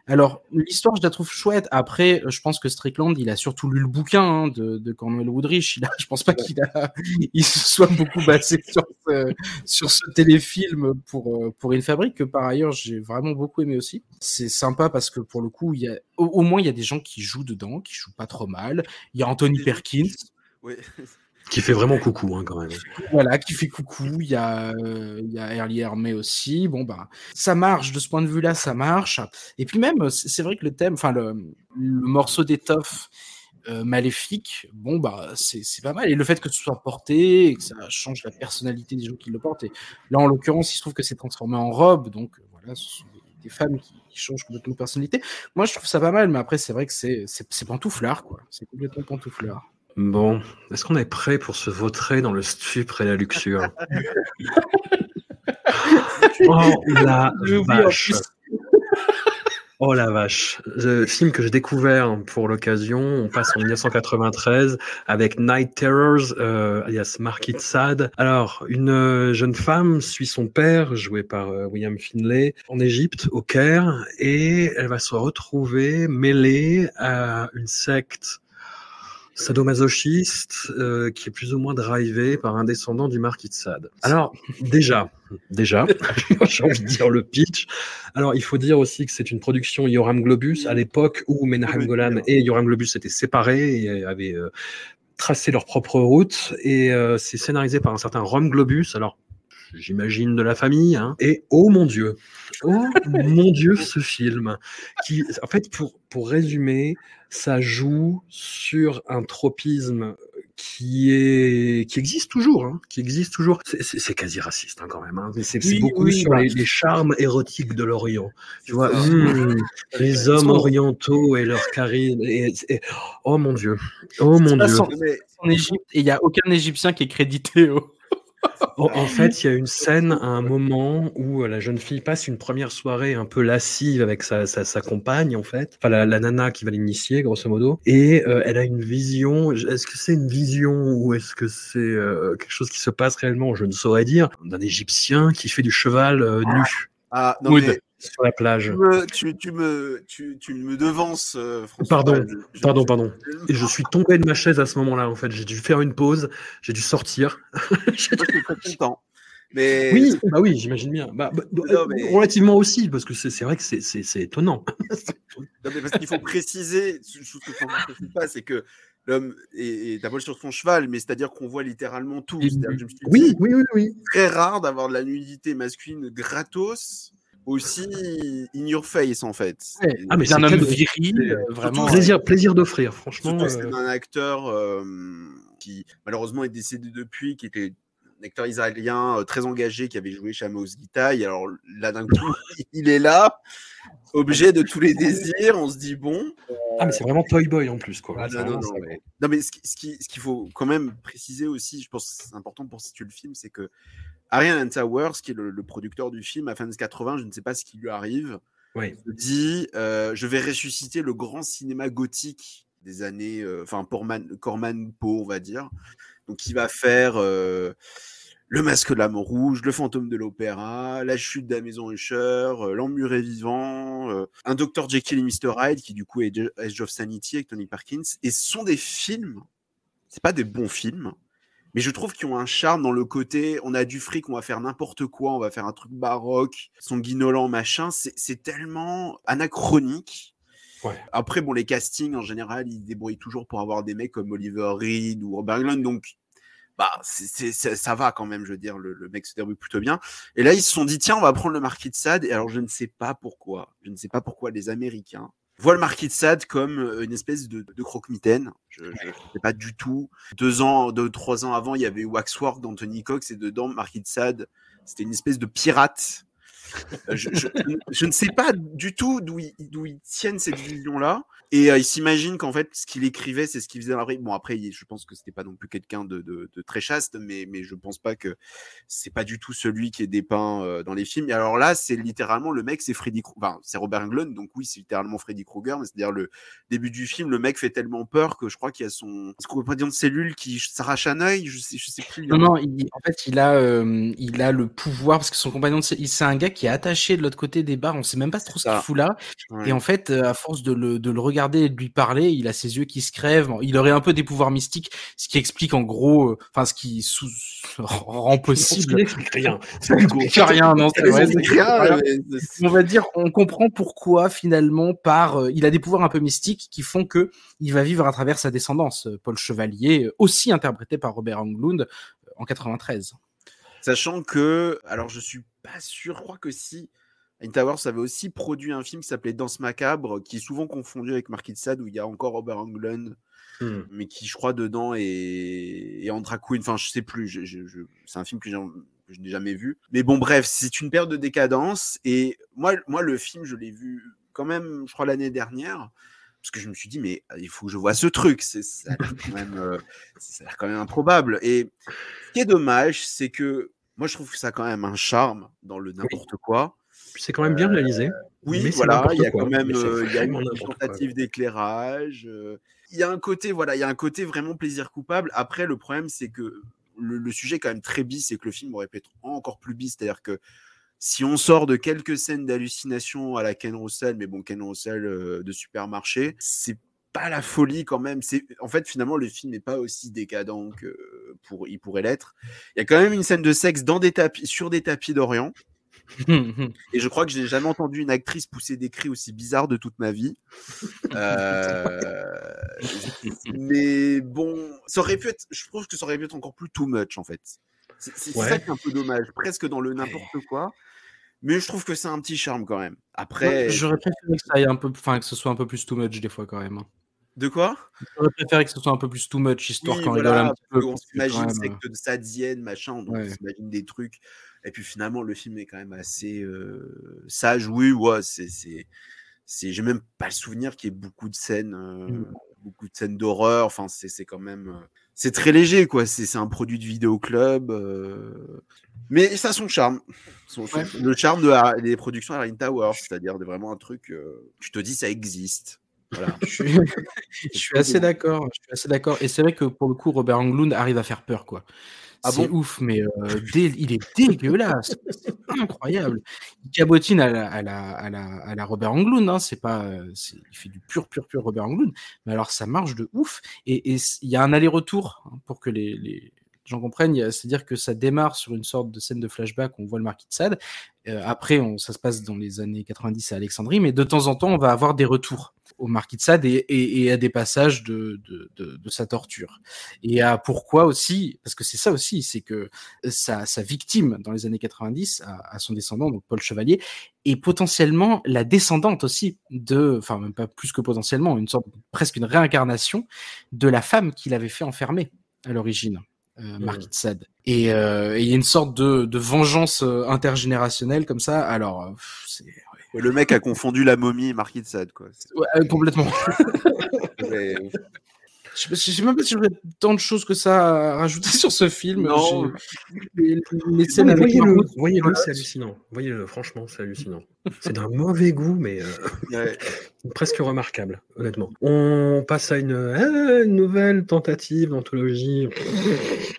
Alors, l'histoire, je la trouve chouette. Après, je pense que Strickland, il a surtout lu le bouquin hein, de, de Cornwell Woodrich. Il a, je pense pas qu'il a, *laughs* il se soit beaucoup basé *laughs* sur ce, sur ce téléfilm pour, euh, pour une fabrique que par ailleurs j'ai vraiment beaucoup aimé aussi. C'est sympa parce que pour le coup, il y a, au, au moins il y a des gens qui jouent dedans, qui jouent pas trop mal. Il y a Anthony Perkins, Oui. *laughs* Qui fait vraiment coucou, hein, quand même. voilà, qui fait coucou. Il y a, euh, il y a Early Hermé aussi. Bon, bah, ça marche de ce point de vue-là, ça marche. Et puis même, c'est vrai que le thème, enfin, le, le morceau d'étoffe euh, maléfique, bon, bah, c'est c'est pas mal. Et le fait que ce soit porté et que ça change la personnalité des gens qui le portent. Et là, en l'occurrence, il se trouve que c'est transformé en robe. Donc, voilà, ce sont des, femmes qui, qui changent complètement de personnalité. Moi, je trouve ça pas mal, mais après, c'est vrai que c'est c'est- pantouflard, quoi. C'est complètement pantouflard. Bon, est-ce qu'on est prêt pour se vautrer dans le stupre et la luxure? *laughs* Oh la vache. Oh la vache. Le film que j'ai découvert pour l'occasion, on passe en 1993 avec Night Terrors, euh, alias Market Sad. Alors, une euh, jeune femme suit son père, joué par euh, William Finlay, en Égypte, au Caire, et elle va se retrouver mêlée à une secte sadomasochiste euh, qui est plus ou moins drivé par un descendant du marquis de Sade. Alors déjà, déjà, *laughs* j'ai envie de dire le pitch. Alors il faut dire aussi que c'est une production Yoram Globus à l'époque où Menahem Golan et Yoram Globus étaient séparés et avaient euh, tracé leur propre route et euh, c'est scénarisé par un certain Rom Globus. Alors j'imagine de la famille. Hein. Et oh mon Dieu, oh mon Dieu, ce film qui, en fait, pour pour résumer, ça joue sur un tropisme qui est qui existe toujours, hein, qui existe toujours. C'est quasi raciste hein, quand même. Hein. C'est Oui, beaucoup oui, sur bah. les, les charmes érotiques de l'Orient. Tu vois, hmm, *laughs* les hommes orientaux et leur charisme. Et, et- oh mon Dieu, oh mon Dieu. sans- Mais En Égypte, et il y a aucun Égyptien qui est crédité au. En, en fait, il y a une scène à un moment où euh, la jeune fille passe une première soirée un peu lascive avec sa, sa, sa compagne, en fait. Enfin, la, la nana qui va l'initier, grosso modo. Et euh, elle a une vision. Est-ce que c'est une vision ou est-ce que c'est euh, quelque chose qui se passe réellement? Je ne saurais dire. D'un Égyptien qui fait du cheval euh, nu ah non Mood. mais sur la plage. tu me tu, tu me tu, tu me devances euh, François. Pardon, Je- je- Pardon, je- pardon. Et je suis tombé de ma chaise à ce moment-là, en fait. J'ai dû faire une pause. J'ai dû sortir. *laughs* J'ai je très content. Mais Oui, bah oui, j'imagine bien. Bah, bah, Non, euh, mais- Relativement aussi, parce que c'est vrai que c'est- étonnant. *laughs* Non, mais parce qu'il faut préciser, que François ne pas, c'est que l'homme est, est sur son cheval, mais c'est-à-dire qu'on voit littéralement tout. Je Oui, oui, oui, oui. très rare d'avoir de la nudité masculine gratos, aussi in your face en fait. Ouais. Ah, mais c'est homme quel- viril, euh, vraiment. plaisir, plaisir d'offrir, franchement. Que c'est euh, un acteur euh, qui malheureusement est décédé depuis, qui était un acteur israélien euh, très engagé, qui avait joué chez Amos Gitaï. Alors là, d'un coup, *laughs* il est là, objet de tous les désirs. On se dit bon. Ah, mais c'est vraiment Toy Boy en plus, quoi. Ah, non, mais, non, mais ce qui- ce qui- ce qu'il faut quand même préciser aussi, je pense que c'est important pour situer le film, c'est que Ariane Towers, qui est le, le producteur du film, à fin des 80, je ne sais pas ce qui lui arrive, Oui. se dit euh, je vais ressusciter le grand cinéma gothique des années, euh, enfin Porman, Corman Poe, on va dire. Donc il va faire euh, le Masque de l'âme rouge, le Fantôme de l'opéra, la chute de la maison Usher, euh, l'emmuré vivant, euh, un Dr Jekyll et Mr Hyde qui du coup est Edge of Sanity avec Tony Parkins. Et ce sont des films, c'est pas des bons films. Mais je trouve qu'ils ont un charme dans le côté, on a du fric, on va faire n'importe quoi, on va faire un truc baroque, sanguinolent, machin. C'est tellement anachronique. Ouais. Après, bon, les castings, en général, ils débrouillent toujours pour avoir des mecs comme Oliver Reed ou Robert Englund. Donc, bah, c'est- ça va quand même, je veux dire, le, le mec se débrouille plutôt bien. Et là, ils se sont dit, tiens, on va prendre le Marquis de Sade. Et alors, je ne sais pas pourquoi, je ne sais pas pourquoi les Américains voient le Marquis de Sade comme euh, une espèce de, de croque-mitaine. Je ne sais pas du tout. Deux ans, deux, trois ans avant, il y avait Waxwork d'Anthony Cox et dedans, Marquis de Sade, c'était une espèce de pirate. Euh, je, je- ne sais pas du tout d'où ils, ils tiennent cette vision-là. Et euh, ils s'imaginent qu'en fait, ce qu'il écrivait, c'est ce qu'il faisait dans la vraie. Bon, après, je pense que c'était pas non plus quelqu'un de, de- de très chaste, mais, mais je pense pas que c'est pas du tout celui qui est dépeint euh, dans les films. Et alors là, c'est littéralement le mec, c'est Freddy Krueger. Enfin, c'est Robert Englund, donc oui, c'est littéralement Freddy Krueger. Mais c'est-à-dire le début du film, le mec fait tellement peur que je crois qu'il y a son ce qu'on de cellule qui s'arrache un œil. Je sais, je sais plus. Non, non, il- en fait, il a, euh, il a le pouvoir parce que son compagnon, c'est un gars qui est attaché de l'autre côté des bars. On sait même pas trop ce qu'il fout là. Ouais. Et en fait, euh, à force de le, de le regarder et de lui parler, il a ses yeux qui se crèvent. Il aurait un peu des pouvoirs mystiques, ce qui explique en gros, euh, enfin, ce qui sous, rend *laughs* possible. n'explique rien. Ça n'explique rien, non, c'est *laughs* vrai, mais on va dire, on comprend pourquoi finalement par, euh, il a des pouvoirs un peu mystiques qui font que il va vivre à travers sa descendance. Paul Chevalier, aussi interprété par Robert Englund en 93. Sachant que, alors je suis pas sûr, je crois que si Towers avait aussi produit un film qui s'appelait Danse macabre, qui est souvent confondu avec Marquis de Sade, où il y a encore Robert Englund, Hmm. mais qui je crois dedans est, est Andra Queen, enfin je sais plus, je- je- je- c'est un film que je n'ai jamais vu. Mais bon bref, c'est une période de décadence, et moi, moi le film je l'ai vu quand même, je crois l'année dernière, parce que je me suis dit mais il faut que je vois ce truc, c'est ça a l'air quand même, euh, ça a l'air quand même improbable. Et ce qui est dommage, c'est que moi je trouve que ça a quand même un charme dans le n'importe quoi. C'est quand même bien réalisé. Oui, mais c'est voilà, il y a quoi. quand même c'est euh, il y a une tentative d'éclairage. euh, Il y a un côté, voilà, il y a un côté vraiment plaisir coupable. Après, le problème, c'est que le, le sujet est quand même très bis et que le film aurait pu être encore plus bis. C'est-à-dire que si on sort de quelques scènes d'hallucination à la Ken Russell, mais bon, Ken Russell euh, de supermarché, c'est pas la folie quand même. C'est en fait finalement le film n'est pas aussi décadent que pour il pourrait l'être. Il y a quand même une scène de sexe dans des tapis sur des tapis d'Orient. *laughs* Et je crois que je n'ai jamais entendu une actrice pousser des cris aussi bizarres de toute ma vie. *laughs* Euh, mais bon, ça aurait pu être. Je trouve que ça aurait pu être encore plus too much en fait. C'est ça qui est un peu dommage, presque dans le n'importe quoi. Mais je trouve que c'est un petit charme quand même. Après, J'aurais préféré que ça aille un peu, enfin que ce soit un peu plus too much des fois quand même. De quoi? J'aurais préféré que ce soit un peu plus too much histoire Oui, qu'on voilà, rigole un petit peu. on s'imagine secte de Sadienne, machin, donc Ouais. on s'imagine des trucs. Et puis finalement, le film est quand même assez euh, sage. Oui, ouais, c'est, j'ai même pas le souvenir qu'il y ait beaucoup de scènes, euh, Mm. beaucoup de scènes d'horreur. Enfin, c'est, quand même, euh, c'est très léger, quoi. C'est, un produit de vidéoclub. Mais ça a son charme. Son- son- Ouais. Le charme de la- des productions Harry Tower, c'est-à-dire de vraiment un truc, tu te dis, ça existe. Voilà. *laughs* Je suis, *laughs* je suis assez d'accord. Je suis assez d'accord. Et c'est vrai que pour le coup, Robert Englund arrive à faire peur, quoi. Ah c'est bon? ouf, mais euh, dé- il est dégueulasse. C'est incroyable. Il cabotine à la, à la, à la, à la Robert Englund. Hein. C'est pas, c'est- il fait du pur, pur, pur Robert Englund. Mais alors, ça marche de ouf. Et il y a un aller-retour hein, pour que les, les gens comprennent. C'est-à-dire que ça démarre sur une sorte de scène de flashback où on voit le marquis de Sade. Euh, après, ça se passe dans les années 90 à Alexandrie, mais de temps en temps, on va avoir des retours au marquis de Sade et, à des passages de, sa torture. Et à pourquoi aussi, parce que c'est ça aussi, c'est que sa, victime dans les années 90, à, à son descendant, donc Paul Chevalier, est potentiellement la descendante aussi de, enfin même pas plus que potentiellement, une sorte, presque une réincarnation de la femme qu'il avait fait enfermer à l'origine. Euh, Marquis de Sade. Et euh, et il y a une sorte de, de vengeance euh, intergénérationnelle comme ça. Alors, pff, c'est ouais. Le mec a confondu la momie et Marquis de Sade, quoi. Ouais, euh, complètement. *laughs* Je je sais même pas si j'aurais tant de choses que ça à rajouter *laughs* sur ce film. Non. Les, les scènes voyez-le, c'est hallucinant. Voyez-le, franchement, c'est hallucinant. C'est d'un mauvais goût, mais euh, Ouais. *laughs* presque remarquable, honnêtement. On passe à une, euh, une nouvelle tentative d'anthologie.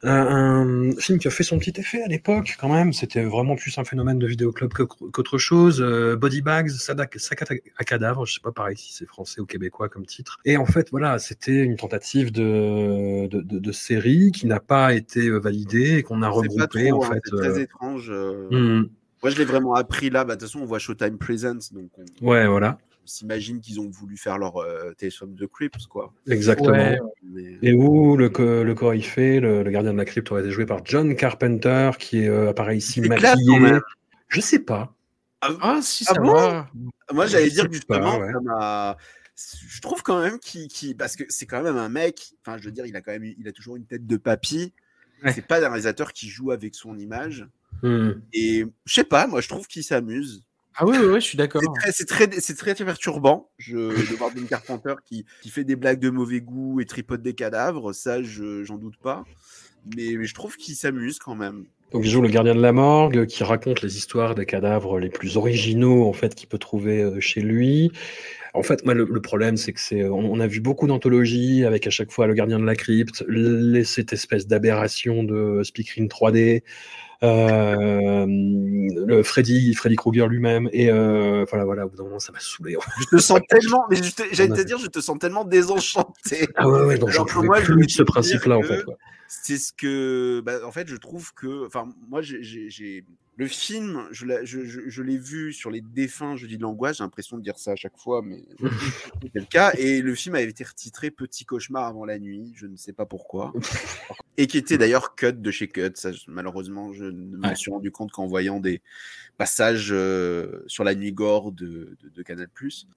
Un, un film qui a fait son petit effet à l'époque, quand même. C'était vraiment plus un phénomène de vidéoclub qu'autre chose. Euh, Body Bags, Sac Sac à cadavre. Je sais pas pareil si c'est français ou québécois comme titre. Et en fait, voilà, c'était une tentative de, de, de, de série qui n'a pas été euh, validée et qu'on a regroupé, trop, en hein, fait. c'est très euh, étrange. euh. hmm. Moi, je l'ai vraiment appris là. Bah, de toute façon, on voit Showtime Presents, donc on, Ouais, voilà, s'imagine qu'ils ont voulu faire leur euh, Tales the Crypt, quoi. exactement. Ouais. Mais- Et où le, co- le coryphée, le, le gardien de la crypte aurait été joué par John Carpenter, qui est euh, apparaît ici maquillé. même. Je sais pas. Ah, si, Ah ça bon va. Moi, j'allais dire justement, pas, ouais. ça m'a- je trouve quand même qu'il, parce que c'est quand même un mec. Enfin, je veux dire, il a quand même, il a toujours une tête de papy. Ouais. C'est pas un réalisateur qui joue avec son image. Hmm. Et je sais pas, moi, je trouve qu'il s'amuse. Ah oui, oui, oui, je suis d'accord. C'est très, c'est très, c'est très, très perturbant je, de voir John Carpenter qui, qui fait des blagues de mauvais goût et tripote des cadavres. Ça, je, j'en doute pas. Mais, mais je trouve qu'il s'amuse quand même. Donc il joue le gardien de la morgue, qui raconte les histoires des cadavres les plus originaux en fait qu'il peut trouver euh, chez lui. En fait, moi, le, le problème, c'est que c'est, on, on a vu beaucoup d'anthologies avec à chaque fois le gardien de la crypte, les- cette espèce d'aberration de speakerine 3D, euh, le Freddy, Freddy Krueger lui-même, et euh, voilà, voilà, au bout d'un moment, ça m'a saoulé. Je te sens *laughs* tellement, mais je te- j'allais te dire, je te sens tellement désenchanté. Ah ouais, ouais, donc j'en pouvais moi, plus de ce principe-là, en fait. quoi. C'est ce que bah, en fait je trouve que enfin moi j'ai- le film je l'ai je, je- je vu sur les défunts jeudi de l'angoisse j'ai l'impression de dire ça à chaque fois mais *laughs* c'est le cas et le film avait été retitré petit cauchemar avant la nuit je ne sais pas pourquoi *laughs* et qui était d'ailleurs cut de chez cut ça je- malheureusement je ne me Ouais. suis rendu compte qu'en voyant des passages euh, sur la nuit gore de, de, de Canal+.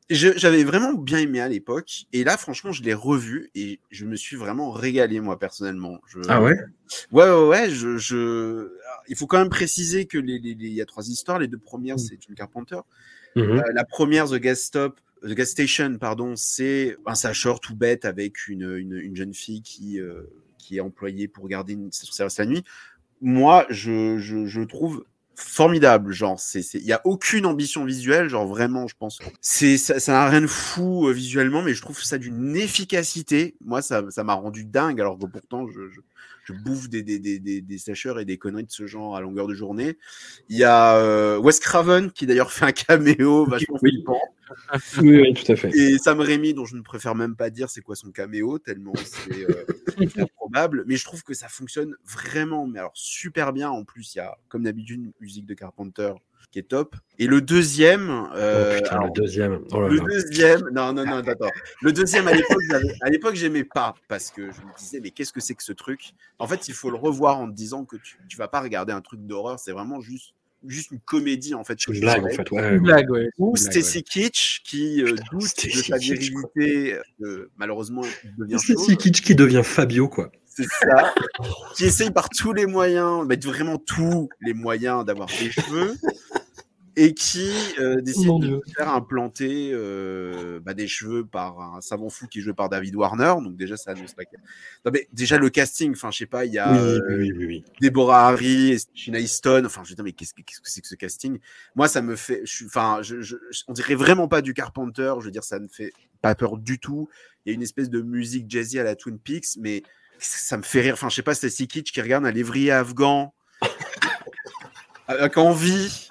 Je- J'avais vraiment bien aimé à l'époque, et là, franchement, je l'ai revu, et je me suis vraiment régalé, moi, personnellement. Je... Ah ouais? Ouais, ouais, ouais. Je, Il faut quand même préciser que les, les- les- il y a trois histoires. Les deux premières, c'est John Carpenter. Mhm. Euh, la première, The Gas Stop, The Gas Station, pardon, c'est un slasher tout bête avec une, une, une jeune fille qui, euh, qui est employée pour garder une station service la nuit. Moi, je, je, je trouve formidable. Genre, c'est, il y a aucune ambition visuelle. Genre vraiment, je pense. C'est, ça, ça n'a rien de fou euh, visuellement, mais je trouve ça d'une efficacité. Moi, ça, ça m'a rendu dingue. Alors que pourtant, je, je, je bouffe des, des, des, des, des sècheurs et des conneries de ce genre à longueur de journée. Il y a euh, Wes Craven qui d'ailleurs fait un caméo *laughs* vachement Oui. flippant. Oui, oui, tout à fait. Et Sam Raimi, dont je ne préfère même pas dire c'est quoi son caméo, tellement c'est euh, *laughs* improbable. Mais je trouve que ça fonctionne vraiment, mais alors super bien. En plus, il y a, comme d'habitude, une musique de Carpenter qui est top. Et le deuxième, euh, oh putain, alors, le deuxième. Oh là le là. deuxième, non, non, non, attends. Le deuxième, à l'époque, à l'époque, j'aimais pas parce que je me disais, mais qu'est-ce que c'est que ce truc? En fait, il faut le revoir en te disant que tu, tu vas pas regarder un truc d'horreur, c'est vraiment juste, juste une comédie en fait. Une blague, en fait. Ouais, Une ouais. blague, ouais. Ou Stacy Kitsch qui euh, doute de Stacy sa virilité, euh, malheureusement devient si Kitsch qui devient Fabio, quoi. C'est ça. qui essaye par tous les moyens, mais vraiment tous les moyens d'avoir des cheveux. Et qui euh, décide Mon de Dieu. faire implanter euh, bah, des cheveux par un savant fou qui est joué par David Warner. Donc déjà, ça annonce que... Non, mais déjà, le casting, enfin, je sais pas, il y a Oui, euh, oui, oui. Deborah Harry, Sheena Easton. Enfin, je veux dire, mais qu'est-ce que c'est que ce casting? Moi, ça me fait. je suis- Enfin, je, je, je- on dirait vraiment pas du Carpenter. Je veux dire, ça ne fait pas peur du tout. Il y a une espèce de musique jazzy à la Twin Peaks, mais ça me fait rire? Enfin, je sais pas, c'est si kitsch qui regarde un lévrier afghan *laughs* avec envie.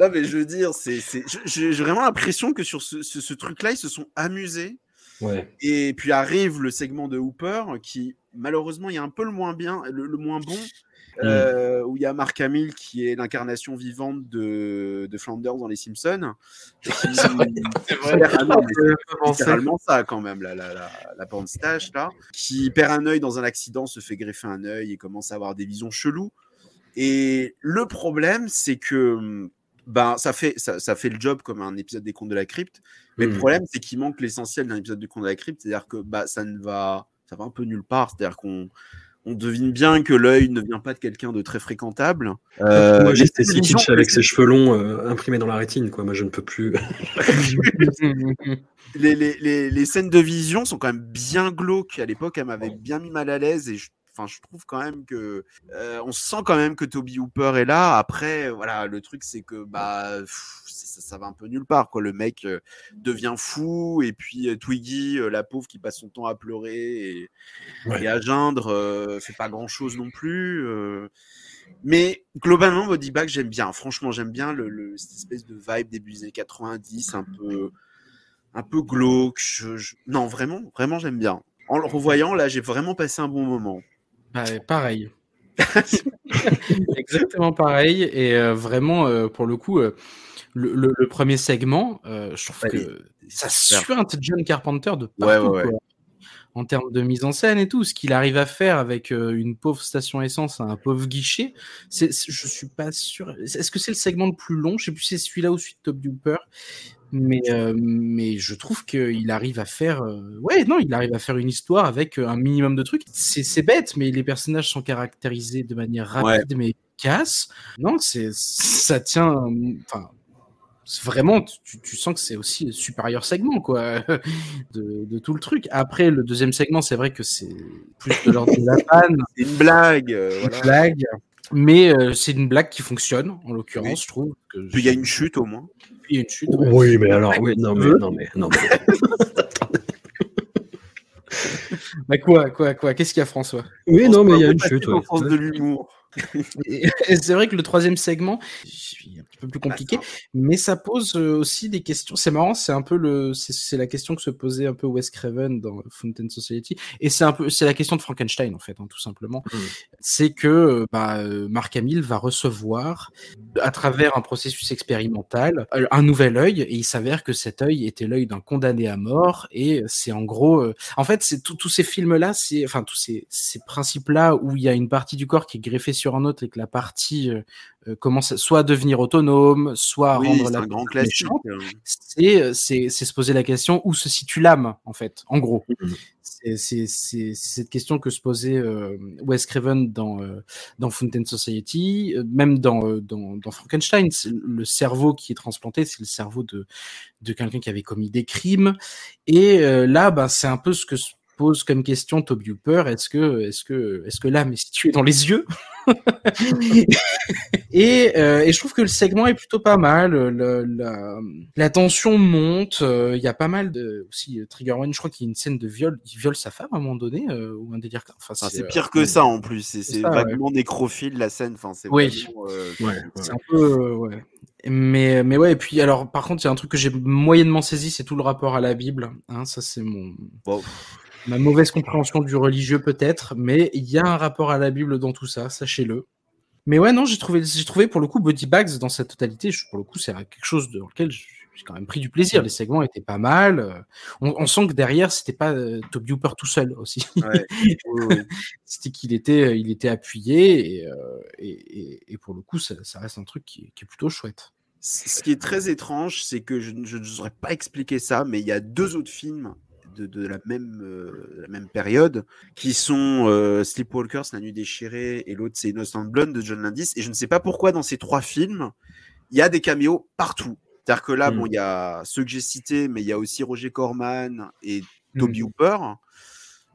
Non, mais je veux dire, c'est, c'est... je- J'ai vraiment l'impression que sur ce, ce- ce truc-là, ils se sont amusés. Ouais. Et puis arrive le segment de Hooper qui, malheureusement, il y a un peu le moins bien, le, le moins bon, euh, où il y a Mark Hamill qui est l'incarnation vivante de, de Flanders dans Les Simpsons. *laughs* C'est littéralement ça quand même, la, la, la, la porn stache, là, qui perd un œil dans un accident, se fait greffer un œil et commence à avoir des visions cheloues. Et le problème, c'est que ben, ça, fait, ça, ça fait le job comme un épisode des Contes de la Crypte, mais le Mm. problème, c'est qu'il manque l'essentiel d'un épisode du Contes de la Crypte, c'est-à-dire que bah, ça ne va, ça va un peu nulle part, c'est-à-dire qu'on on devine bien que l'œil ne vient pas de quelqu'un de très fréquentable. Euh, Moi, j'ai Kitsch avec ses cheveux longs euh, imprimés dans la rétine, quoi. Moi, je ne peux plus. *laughs* les, les, les, les scènes de vision sont quand même bien glauques. À l'époque, elle m'avait bien mis mal à l'aise et je, enfin, je trouve quand même que euh, on sent quand même que Toby Hooper est là. Après, voilà, le truc c'est que bah pff, ça, ça va un peu nulle part quoi. Le mec euh, devient fou et puis euh, Twiggy, la pauvre qui passe son temps à pleurer et, Ouais. et à geindre, fait pas grand chose non plus. Mais globalement, Body Bag, j'aime bien. Franchement, j'aime bien le, le- cette espèce de vibe début des années 90, un peu, un peu glauque. Je- je- Non, vraiment, vraiment, j'aime bien. En le revoyant, là, j'ai vraiment passé un bon moment. Bah, pareil. *laughs* Exactement pareil. Et euh, vraiment, euh, pour le coup, euh, le, le- le premier segment, je trouve que ça suinte John Carpenter de partout. ouais, ouais. quoi. En termes de mise en scène et tout, ce qu'il arrive à faire avec une pauvre station essence à un pauvre guichet, c'est- je suis pas sûr. Est-ce que c'est le segment le plus long? Je sais plus si c'est celui-là ou celui de Top Duper. Mais, euh, mais je trouve qu'il arrive à faire. euh, Ouais, non, il arrive à faire une histoire avec euh, un minimum de trucs. C'est c'est bête, mais les personnages sont caractérisés de manière rapide mais efficace. Non, c'est ça tient. Enfin, vraiment, tu, tu sens que c'est aussi le supérieur segment, quoi, *laughs* de, de tout le truc. Après, le deuxième segment, c'est vrai que c'est plus de l'ordre de la *laughs* panne, C'est une blague. euh, une voilà. blague. Mais euh, c'est une blague qui fonctionne, en l'occurrence, Oui. je trouve. que Puis il y a une chute au moins. Puis il y a une chute. ouais. Oui, mais alors, oui, non, mais, non, mais, non, mais. *laughs* Bah quoi, quoi, quoi Qu'est-ce qu'il y a, François? Oui, non, mais il y a une chute. ouais. de l'humour. *laughs* C'est vrai que le troisième segment, est un petit peu plus compliqué, Bah, mais ça pose euh, aussi des questions. C'est marrant, c'est un peu le, c'est- la question que se posait un peu Wes Craven dans Fountain Society, et c'est un peu, c'est la question de Frankenstein en fait, hein, tout simplement. Mm. C'est que euh, bah, euh, Mark Hamill va recevoir, à travers un processus expérimental, un nouvel œil, et il s'avère que cet œil était l'œil d'un condamné à mort, et c'est en gros, en fait, c'est tous ces films-là, c'est, enfin tous ces, ces principes-là où il y a une partie du corps qui est greffée sur un autre et que la partie euh, euh, commence soit à devenir autonome, soit à Oui, rendre la un grand classique. méchante, euh. c'est se poser la question où se situe l'âme en fait en gros Mhm. c'est c'est cette question que se posait euh, Wes Craven dans euh, dans Fountain Society même dans dans, dans Frankenstein le cerveau qui est transplanté c'est le cerveau de de quelqu'un qui avait commis des crimes et là bah c'est un peu ce que pose comme question Toby Hooper est-ce que, est-ce que, est-ce que l'âme est située dans les yeux? *laughs* Et, euh, et, je trouve que le segment est plutôt pas mal. Le, la, la, tension monte. Euh, il y a pas mal de aussi Trigger One. Je crois qu'il y a une scène de viol. Il viole sa femme à un moment donné euh, ou un délire. Enfin, c'est pire que ça en plus. C'est vaguement nécrophile la scène. Enfin, c'est oui. ouais, c'est un peu ouais. Mais, mais ouais, et puis alors, par contre, il y a un truc que j'ai moyennement saisi, c'est tout le rapport à la Bible. Hein, ça, c'est mon. Bon. Ma mauvaise compréhension du religieux, peut-être, mais il y a un rapport à la Bible dans tout ça, sachez-le. Mais ouais, non, j'ai trouvé, j'ai trouvé pour le coup Body Bags dans sa totalité. pour le coup, c'est quelque chose dans lequel j'ai quand même pris du plaisir. Les segments étaient pas mal. On, sent que derrière, c'était pas euh, Toby Hooper tout seul aussi. Ouais. *laughs* c'était qu'il était, il était appuyé et, euh, et, et, pour le coup, ça, ça reste un truc qui, qui est plutôt chouette. Ce qui est très étrange, c'est que je ne saurais pas expliquer ça, mais il y a deux autres films de, de la, même, euh, la même période qui sont euh, Sleepwalkers, La Nuit déchirée, et l'autre c'est Innocent Blonde de John Landis. Et je ne sais pas pourquoi dans ces trois films, il y a des caméos partout. C'est-à-dire que là, bon, mm. il y a ceux que j'ai cités, mais il y a aussi Roger Corman et Toby mm. Hooper.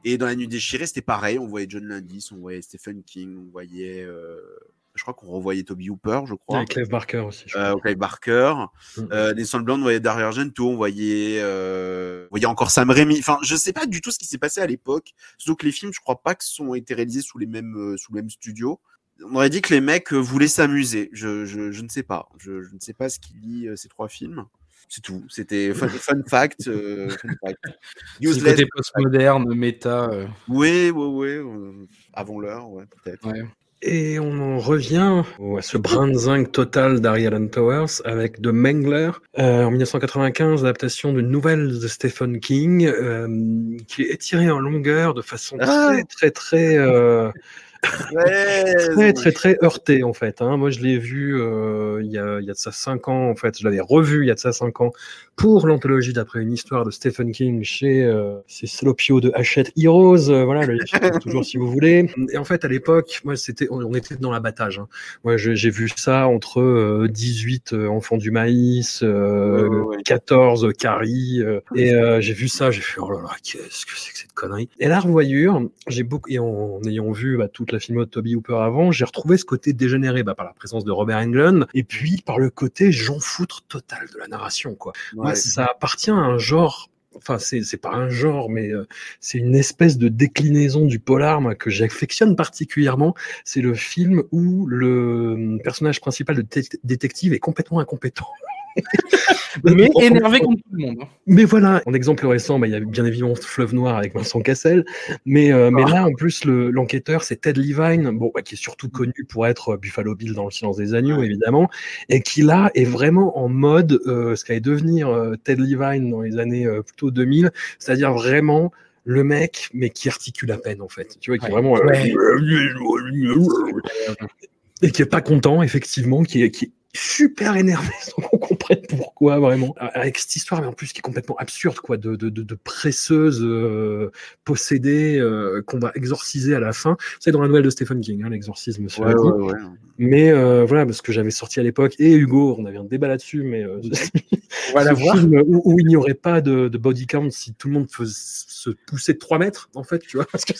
Et dans La Nuit déchirée, c'était pareil. On voyait John Landis, on voyait Stephen King, on voyait euh, je crois qu'on revoyait Toby Hooper, je crois. Avec Clive Barker aussi. Euh, Clive Barker. Mm. Euh, Nelson on voyait Dario Argento, on voyait, euh, on voyait encore Sam Raimi. Enfin, je sais pas du tout ce qui s'est passé à l'époque. Surtout que les films, je crois pas que sont été réalisés sous les mêmes, sous le même studio. On aurait dit que les mecs voulaient s'amuser. Je, je, je, ne sais pas. Je, je ne sais pas ce qui lie ces trois films. C'est tout. C'était fun, *laughs* fun, fact. Euh, fun fact. *laughs* Côté postmoderne, méta. Oui, oui, oui. avant l'heure, ouais, peut-être. Ouais. Et on en revient à ce brin de zinc total d'Ariel Towers avec The Mangler euh, en 1995, adaptation d'une nouvelle de Stephen King euh, qui est étirée en longueur de façon ah. très très très euh, très, très, très heurté, en fait. Hein. Moi, je l'ai vu euh, il, y a, il y a de ça cinq ans, en fait. Je l'avais revu il y a de ça cinq ans pour l'anthologie d'après une histoire de Stephen King chez euh, Slopio de Hachette Heroes. Euh, voilà, le toujours si vous voulez. Et en fait, à l'époque, moi, c'était, on, était dans l'abattage. Hein. Moi, j'ai vu ça entre 18 euh, enfants du maïs, 14 caries, et j'ai vu ça, j'ai fait oh là là, qu'est-ce que c'est que cette connerie? Et la revoyure, j'ai beaucoup, et en, ayant vu bah, toute la film de Toby Hooper avant, j'ai retrouvé ce côté dégénéré bah, par la présence de Robert Englund et puis par le côté j'en foutre total de la narration. Quoi. Moi, ça appartient à un genre enfin c'est c'est pas un genre mais euh, c'est une espèce de déclinaison du polar que j'affectionne particulièrement c'est le film où le hum, personnage principal de détective est complètement incompétent mais énervé contre tout le monde. Hein. Mais voilà, en exemple récent, bah, il y a bien évidemment Fleuve Noir avec Vincent Cassel, mais, euh, mais ah. là, en plus, l'enquêteur, c'est Ted Levine, bon, bah, qui est surtout connu pour être Buffalo Bill dans Le Silence des Agneaux, évidemment, et qui là est vraiment en mode euh, ce qu'allait devenir euh, Ted Levine dans les années plutôt 2000, c'est-à-dire vraiment le mec, mais qui articule à peine en fait. Tu vois, qui est vraiment *laughs* et qui est pas content effectivement, qui est, qui super énervé *laughs* sans qu'on comprenne pourquoi vraiment. Avec cette histoire mais en plus qui est complètement absurde quoi de de, de, de presseuse euh, possédée euh, qu'on va exorciser à la fin. C'est dans la nouvelle de Stephen King hein, l'exorcisme ouais, ouais, ouais. mais euh, voilà parce que j'avais sorti à l'époque et Hugo on avait un débat là-dessus mais euh, *laughs* voilà film où, où, il n'y aurait pas de, de, body count si tout le monde faisait, se poussait de 3 mètres en fait tu vois. Parce que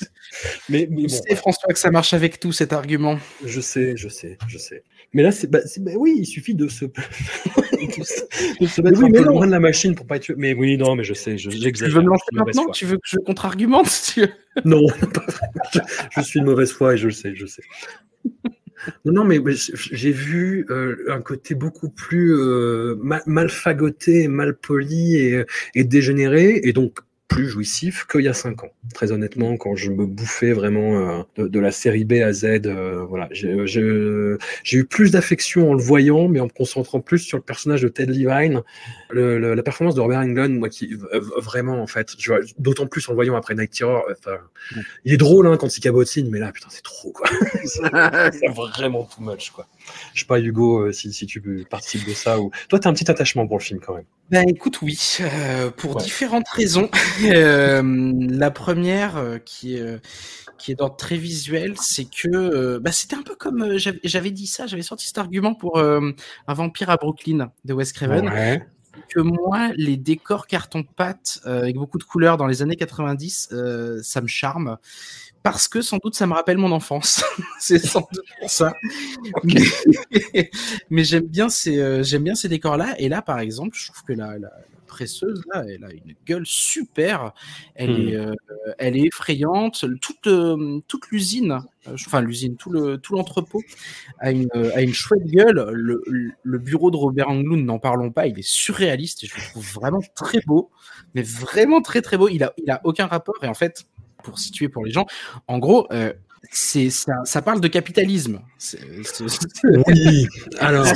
mais, mais bon, c'est François que ça marche avec tout cet argument. Je sais je sais je sais. Mais là c'est bah, bah oui il suffit de se, *laughs* de se mettre oui, un peu loin de la machine pour pas être. Mais oui, non, mais je sais, j'exagère. tu veux me lancer maintenant Tu veux que je contre-argumente *laughs* Non, pas je, je suis de mauvaise foi et je le sais, je sais. Non, non, mais j'ai vu euh, un côté beaucoup plus euh, mal, mal, fagoté, mal poli et, et dégénéré, et donc plus jouissif qu'il y a cinq ans. Très honnêtement, quand je me bouffais vraiment euh, de, de, la série B à Z, euh, voilà, j'ai eu plus d'affection en le voyant, mais en me concentrant plus sur le personnage de Ted Levine. Le, le, la performance de Robert Englund, moi, qui vraiment en fait, d'autant plus en le voyant après Night Terror. Enfin, il est drôle hein, quand il cabotine, mais là, putain, c'est trop quoi. *laughs* *laughs* c'est vraiment too much quoi. Je sais pas Hugo euh, si, si tu participes de ça ou toi, t'as un petit attachement pour le film quand même. Ben écoute, oui, euh, pour ouais. différentes raisons. *laughs* euh, la première, euh, qui est qui est d'ordre très visuel, c'est que bah, c'était un peu comme j'avais dit ça, j'avais sorti cet argument pour un vampire à Brooklyn de Wes Craven. Ouais. Que moi, les décors carton-pâte euh, avec beaucoup de couleurs dans les années 90, euh, ça me charme. Parce que sans doute ça me rappelle mon enfance. *laughs* c'est sans doute pour ça. Mais, *laughs* mais j'aime bien ces, euh, j'aime bien ces décors-là. Et là, par exemple, je trouve que la, la, presseuse là, elle a une gueule super. Elle Hmm. est, euh, elle est effrayante. Toute, euh, toute l'usine, euh, enfin l'usine, tout le, tout l'entrepôt a une, a une chouette gueule. Le, le bureau de Robert Englund, n'en parlons pas, il est surréaliste et je le trouve vraiment très beau, mais vraiment très très beau. Il a, il a aucun rapport et en fait, pour situer pour les gens, en gros. C'est ça, ça parle de capitalisme. Oui. *laughs* Alors,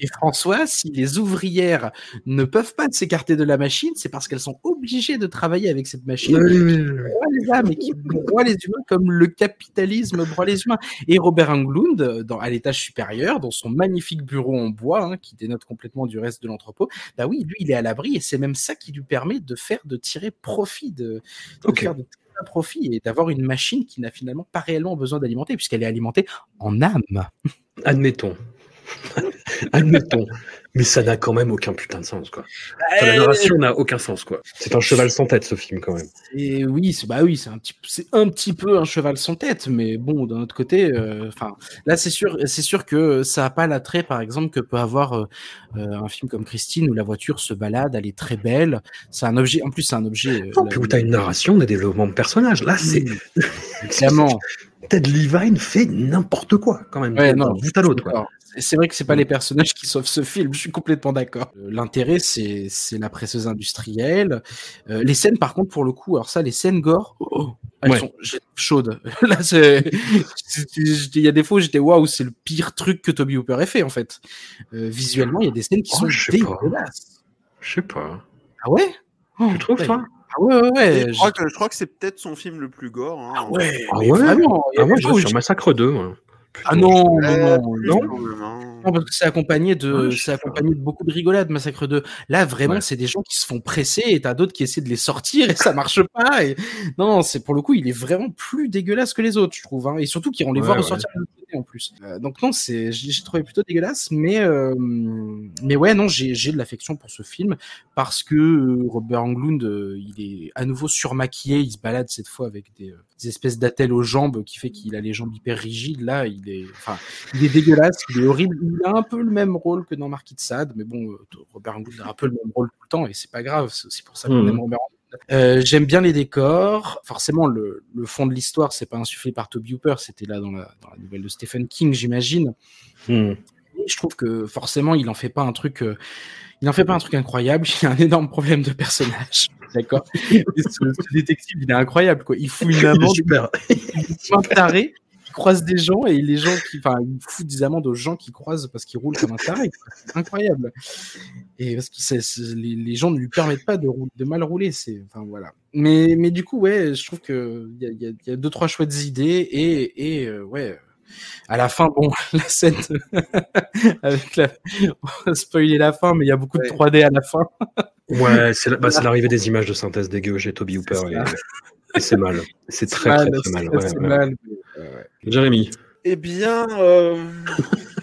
et François, si les ouvrières ne peuvent pas s'écarter de la machine, c'est parce qu'elles sont obligées de travailler avec cette machine oui, oui, oui. broie les âmes et qui broie les humains comme le capitalisme broie les humains. Et Robert Englund, dans, à l'étage supérieur, dans son magnifique bureau en bois, hein, qui dénote complètement du reste de l'entrepôt, bah oui, lui, il est à l'abri et c'est même ça qui lui permet de faire, de tirer profit, de, de Ok. faire de profit et d'avoir une machine qui n'a finalement pas réellement besoin d'alimenter puisqu'elle est alimentée en âme. admettons. *laughs* admettons. Mais ça n'a quand même aucun putain de sens, quoi. Enfin, la narration n'a aucun sens, quoi. C'est un cheval sans tête, ce film, quand même. Et oui, c'est bah oui, c'est un petit, c'est un petit peu un cheval sans tête, mais bon, d'un autre côté, euh, là c'est sûr, c'est sûr que ça a pas l'attrait, par exemple, que peut avoir euh, euh, un film comme Christine où la voiture se balade, elle est très belle. C'est un objet, en plus c'est un objet. Non, la- puis où t'as une narration, des développements de personnages. Là, c'est. *laughs* Clairement. Ted Levine fait n'importe quoi, quand même. Ouais, non, bout à l'autre. C'est vrai que c'est pas les personnages qui sauvent ce film, je suis complètement d'accord. Euh, L'intérêt, c'est c'est la presseuse industrielle. Euh, les scènes, par contre, pour le coup, alors ça, les scènes gore, oh, elles Ouais. sont chaudes. *laughs* Là, il y a des fois où j'étais waouh, c'est le pire truc que Toby Hooper ait fait, en fait. Euh, visuellement, il y a des scènes qui Oh, sont je sais pas. dégueulasses. Je sais pas. Ah ouais? Oh, Tu trouves, ouais. toi Ah ouais, ouais, ouais. je, crois que, je crois que c'est peut-être son film le plus gore. hein. Ah ouais, Ah mais ouais? vraiment. il y a Ah, moi, des je j'ai- Massacre 2, moi. Ah non, non, non, hein. Non, parce que c'est accompagné de, Ouais, je c'est accompagné de beaucoup de rigolades, Massacre 2. Là, vraiment, Ouais. c'est des gens qui se font presser et t'as d'autres qui essaient de les sortir et ça marche pas. Et... Non, c'est pour le coup, il est vraiment plus dégueulasse que les autres, je trouve. Hein. Et surtout qu'ils vont les Ouais, voir ouais. ressortir en plus. Euh, donc non, c'est, j'ai trouvé plutôt dégueulasse, mais euh, mais ouais, non, j'ai j'ai de l'affection pour ce film parce que euh, Robert Englund, euh, il est à nouveau surmaquillé, il se balade cette fois avec des, des espèces d'attelles aux jambes qui fait qu'il a les jambes hyper rigides. Là, il est, enfin, il est dégueulasse, il est horrible. Il a un peu le même rôle que dans Marquis de Sade, mais bon, Robert Englund a un peu le même rôle tout le temps et c'est pas grave. C'est pour ça qu'on Mhm. aime Robert Englund. Euh, J'aime bien les décors. Forcément, le, le fond de l'histoire, c'est pas insufflé par Toby Hooper, c'était là dans la, dans la nouvelle de Stephen King, j'imagine. Hmm. Je trouve que forcément, il en fait pas un truc. euh, il en fait pas un truc incroyable. Il a un énorme problème de personnage. *laughs* D'accord. Ce, ce détective, il est incroyable. Quoi. Il fout une amende, *laughs* Super. il un taré. Il croise des gens et les gens qui, enfin, il fout des amendes aux gens qui croisent parce qu'il roule comme un taré. C'est incroyable. Et parce que les, les gens ne lui permettent pas de, mal rouler. C'est, enfin voilà. Mais, mais du coup, ouais, je trouve que il y a, y y deux trois chouettes idées et, et euh, ouais. À la fin, bon, *laughs* la scène *laughs* avec la, on va spoiler la fin, mais il y a beaucoup de 3D à la fin. Ouais, c'est la- bah, *laughs* c'est l'arrivée des images de synthèse dégueu chez Toby Hooper. Et c'est mal. C'est très, mal, très, très mal. c'est- ouais, c'est ouais. mal, mais, ouais. Jérémy. Eh bien, euh,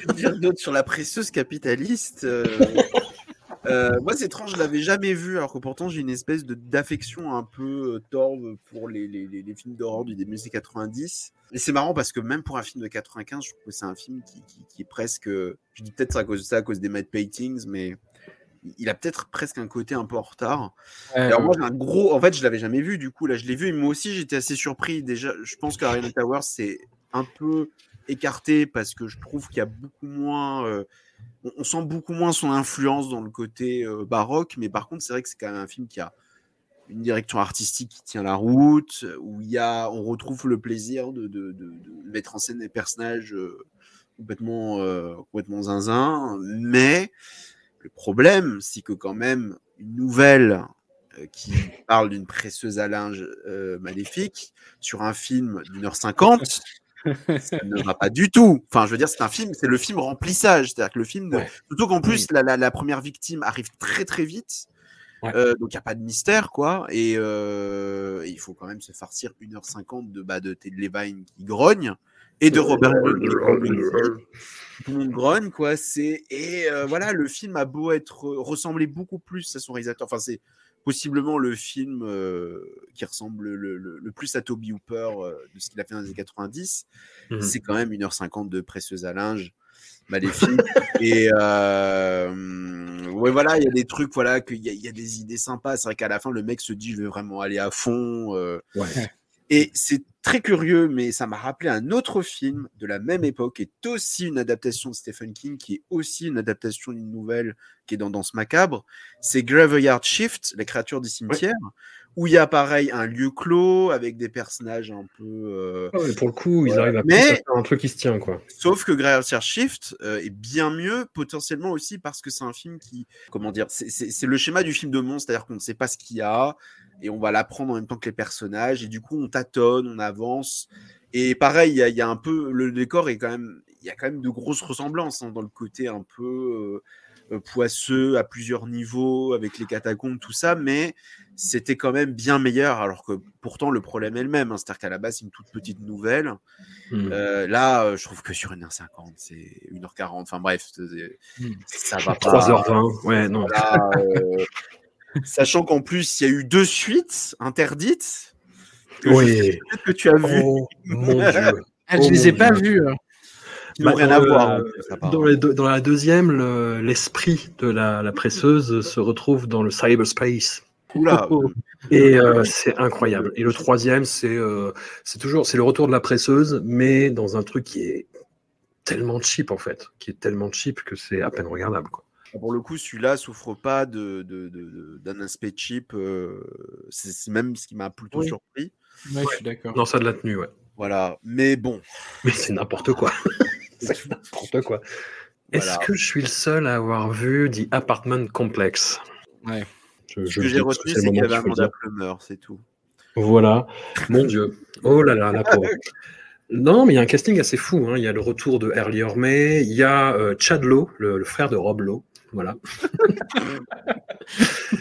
que dire d'autre sur la presseuse capitaliste euh, *laughs* euh, Moi, c'est étrange, je l'avais jamais vu, alors que pourtant j'ai une espèce de d'affection un peu euh, torve pour les, les, les- les films d'horreur du début des années 90. Et c'est marrant parce que même pour un film de 95, je trouve que c'est un film qui, qui, qui est presque. Je dis peut-être ça à cause de ça, à cause des matte paintings, mais il a peut-être presque un côté un peu en retard. Alors moi j'ai un gros, en fait je l'avais jamais vu du coup là je l'ai vu et moi aussi j'étais assez surpris déjà. Je pense qu'Ariana Towers c'est un peu écarté parce que je trouve qu'il y a beaucoup moins, euh, on, sent beaucoup moins son influence dans le côté euh, baroque, mais par contre c'est vrai que c'est quand même un film qui a une direction artistique qui tient la route, où il y a, on retrouve le plaisir de, de, de- de mettre en scène des personnages euh, complètement, complètement zinzin, mais le problème, c'est que quand même une nouvelle euh, qui parle d'une presseuse à linge euh, maléfique sur un film d'une heure cinquante, *laughs* ça ne va pas du tout. Enfin, je veux dire, c'est un film, c'est le film remplissage, c'est-à-dire que le film, Ouais. surtout qu'en plus la, la- la première victime arrive très très vite. Ouais. Euh, donc il n'y a pas de mystère quoi et euh, il faut quand même se farcir 1h50 de bah, de Ted Levine qui grogne et de Robert Tout le monde grogne, quoi. C'est et euh, voilà, le film a beau être ressembler beaucoup plus à son réalisateur. Enfin, c'est possiblement le film euh, qui ressemble le, le- le plus à Toby Hooper euh, de ce qu'il a fait dans les années 90. Mhm. C'est quand même 1h50 de presseuse à linge maléfique. *laughs* et euh, ouais, voilà, il y a des trucs, voilà, qu'il y, y a des idées sympas. C'est vrai qu'à la fin, le mec se dit, je vais vraiment aller à fond. euh, Ouais. Et c'est très curieux, mais ça m'a rappelé un autre film de la même époque, qui est aussi une adaptation de Stephen King, qui est aussi une adaptation d'une nouvelle qui est dans Danse Macabre. C'est Graveyard Shift, les créatures du cimetière, où il y a pareil un lieu clos avec des personnages un peu. euh, Ah pour le coup, ils Ouais. arrivent à Mais- plus à faire un truc qui se tient, quoi. Sauf que Graveyard Shift euh, est bien mieux, potentiellement aussi parce que c'est un film qui, comment dire, c'est le schéma du film de monstre, c'est-à-dire qu'on ne sait pas ce qu'il y a et on va l'apprendre en même temps que les personnages et du coup on tâtonne, on avance. Et pareil, il y, a- il y a un peu, le décor est quand même, il y a quand même de grosses ressemblances hein, dans le côté un peu euh, euh, poisseux à plusieurs niveaux avec les catacombes, tout ça, mais c'était quand même bien meilleur. Alors que pourtant le problème est le même, hein, c'est-à-dire qu'à la base c'est une toute petite nouvelle. Hmm. Euh, là, euh, je trouve que sur 1h50, c'est 1h40. Enfin bref, Hmm. ça va pas. 3h20, ouais, non. Sachant qu'en plus, il y a eu deux suites interdites. Que Oui. que tu as vu, Oh mon *laughs* dieu. Ah, je Oh les ai pas vus. hein. Bah, rien dans à le- voir. Dans, les deux- dans la deuxième, le- l'esprit de la, la presseuse se retrouve dans le cyberspace. Oula, Et euh, c'est incroyable. Et le troisième, c'est euh, c'est toujours c'est le retour de la presseuse, mais dans un truc qui est tellement cheap en fait, qui est tellement cheap que c'est à peine regardable. Quoi. Pour le coup, celui-là souffre pas de, de- de- de- d'un aspect cheap. euh, c'est même ce qui m'a plutôt Oui. surpris. Ouais, je suis d'accord. Non, ça a de la tenue, ouais. Voilà. Mais bon, Mais c'est n'importe quoi. *laughs* c'est n'importe quoi. Est-ce Voilà. que je suis le seul à avoir vu The Apartment Complex? Ouais. Je- ce je que j'ai retenu, c'est qu'il y avait dire. plumeur, c'est tout. Voilà, mon Dieu. Oh là là, la pauvre. Non, mais il y a un casting assez fou. hein. Il y a le retour de Early May, il y a euh, Chad Lowe, le, le frère de Rob Lowe. Voilà. *laughs*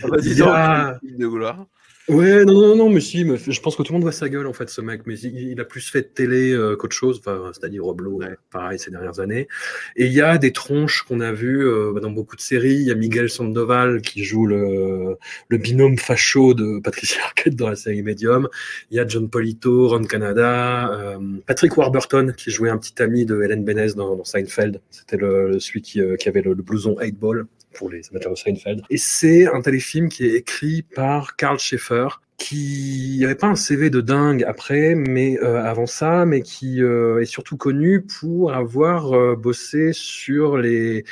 Vas-y, Il y a- donc, de gloire. Ouais, non, non, non, mais si, mais je pense que tout le monde voit sa gueule, en fait, ce mec. Mais il, il a plus fait de télé euh, qu'autre chose, enfin, c'est-à-dire Rob Lowe, Ouais. pareil, ces dernières années. Et il y a des tronches qu'on a vues euh, dans beaucoup de séries. Il y a Miguel Sandoval qui joue le, le binôme facho de Patricia Arquette dans la série Medium. Il y a John Polito, Ron Canada, euh, Patrick Warburton qui jouait un petit ami de Helen Benes dans, dans Seinfeld. C'était le, celui qui, qui avait le, le blouson 8 Ball pour les amateurs Seinfeld. Et c'est un téléfilm qui est écrit par Karl Schaeffer, qui n'avait pas un CV de dingue après, mais euh, avant ça, mais qui euh, est surtout connu pour avoir euh, bossé sur les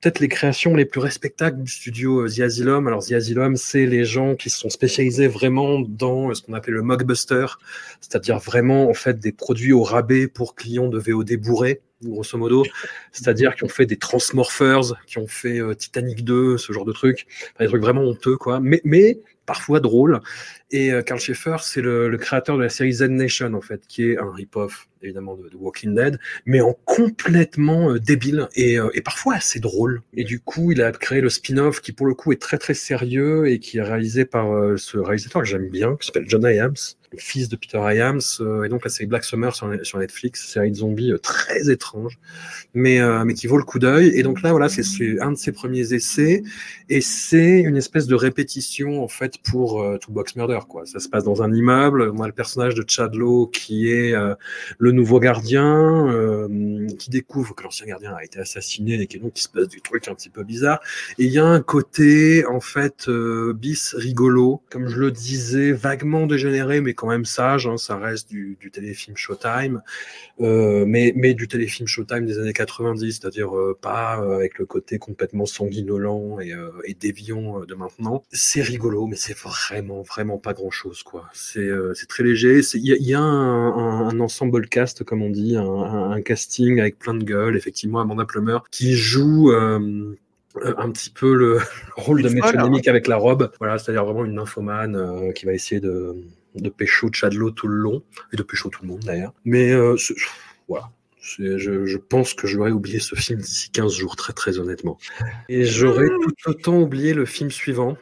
peut-être les créations les plus respectables du studio The Asylum. Alors The Asylum, c'est les gens qui se sont spécialisés vraiment dans ce qu'on appelle le mockbuster, c'est-à-dire vraiment en fait des produits au rabais pour clients de VOD bourrés, grosso modo, c'est-à-dire qui ont fait des Transmorphers, qui ont fait euh, Titanic 2, ce genre de trucs, des trucs vraiment honteux quoi, mais parfois drôles. Et euh, Carl Schaeffer, c'est le, le créateur de la série Z Nation en fait, qui est un rip-off évidemment de, de Walking Dead, mais en complètement euh, débile et, euh, et parfois assez drôle. Et du coup, il a créé le spin-off qui pour le coup est très très sérieux et qui est réalisé par euh, ce réalisateur que j'aime bien, qui s'appelle John Hyams, le fils de Peter euh, et donc la série Black Summer sur, sur Netflix, série de zombies très étrange, mais mais qui vaut le coup d'œil. Et donc là, voilà, c'est- un de ses premiers essais, et c'est une espèce de répétition en fait pour euh, Toolbox Murder, quoi. Ça se passe dans un immeuble. On a le personnage de Chad Lowe qui est euh, le nouveau gardien, euh, qui découvre que l'ancien gardien a été assassiné et qu'il se passe des trucs un petit peu bizarres. Et il y a un côté en fait euh, bis rigolo, comme je le disais, vaguement dégénéré, mais quand même sage. Hein, ça reste du, du téléfilm Showtime, euh, mais mais du téléfilm Showtime des années 90, c'est-à-dire pas avec le côté complètement sanguinolent et, déviant de maintenant. C'est rigolo, mais c'est vraiment vraiment pas grand-chose quoi. C'est c'est très léger. Il y a, un ensemble cast comme on dit, un, casting avec plein de gueules. Effectivement, Amanda Plummer qui joue. euh, un petit peu le *laughs* rôle de folle, hein. métonymique avec la robe, voilà, c'est-à-dire vraiment une nymphomane euh, qui va essayer de, de pécho Chadlo tout le long, et de pécho tout le monde d'ailleurs. Mais euh, voilà, je, je pense que j'aurais oublié ce film d'ici 15 jours, très très honnêtement. Et j'aurais tout autant oublié le film suivant.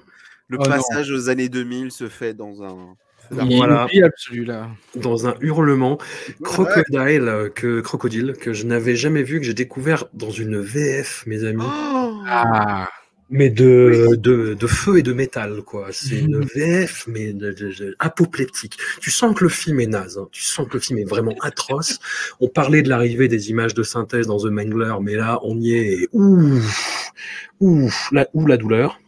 Le Oh non. passage aux années 2000 se fait dans un Il est Voilà. celui-là. dans un hurlement crocodile euh, que crocodile que je n'avais jamais vu que j'ai découvert dans une VF mes amis. Oh Ah, mais de, de de feu et de métal quoi. C'est une VF mais de, de- de- apoplectique. Tu sens que le film est naze hein. tu sens que le film est vraiment atroce. On parlait de l'arrivée des images de synthèse dans The Mangler mais là on y est. Et ouf ouf la ou la douleur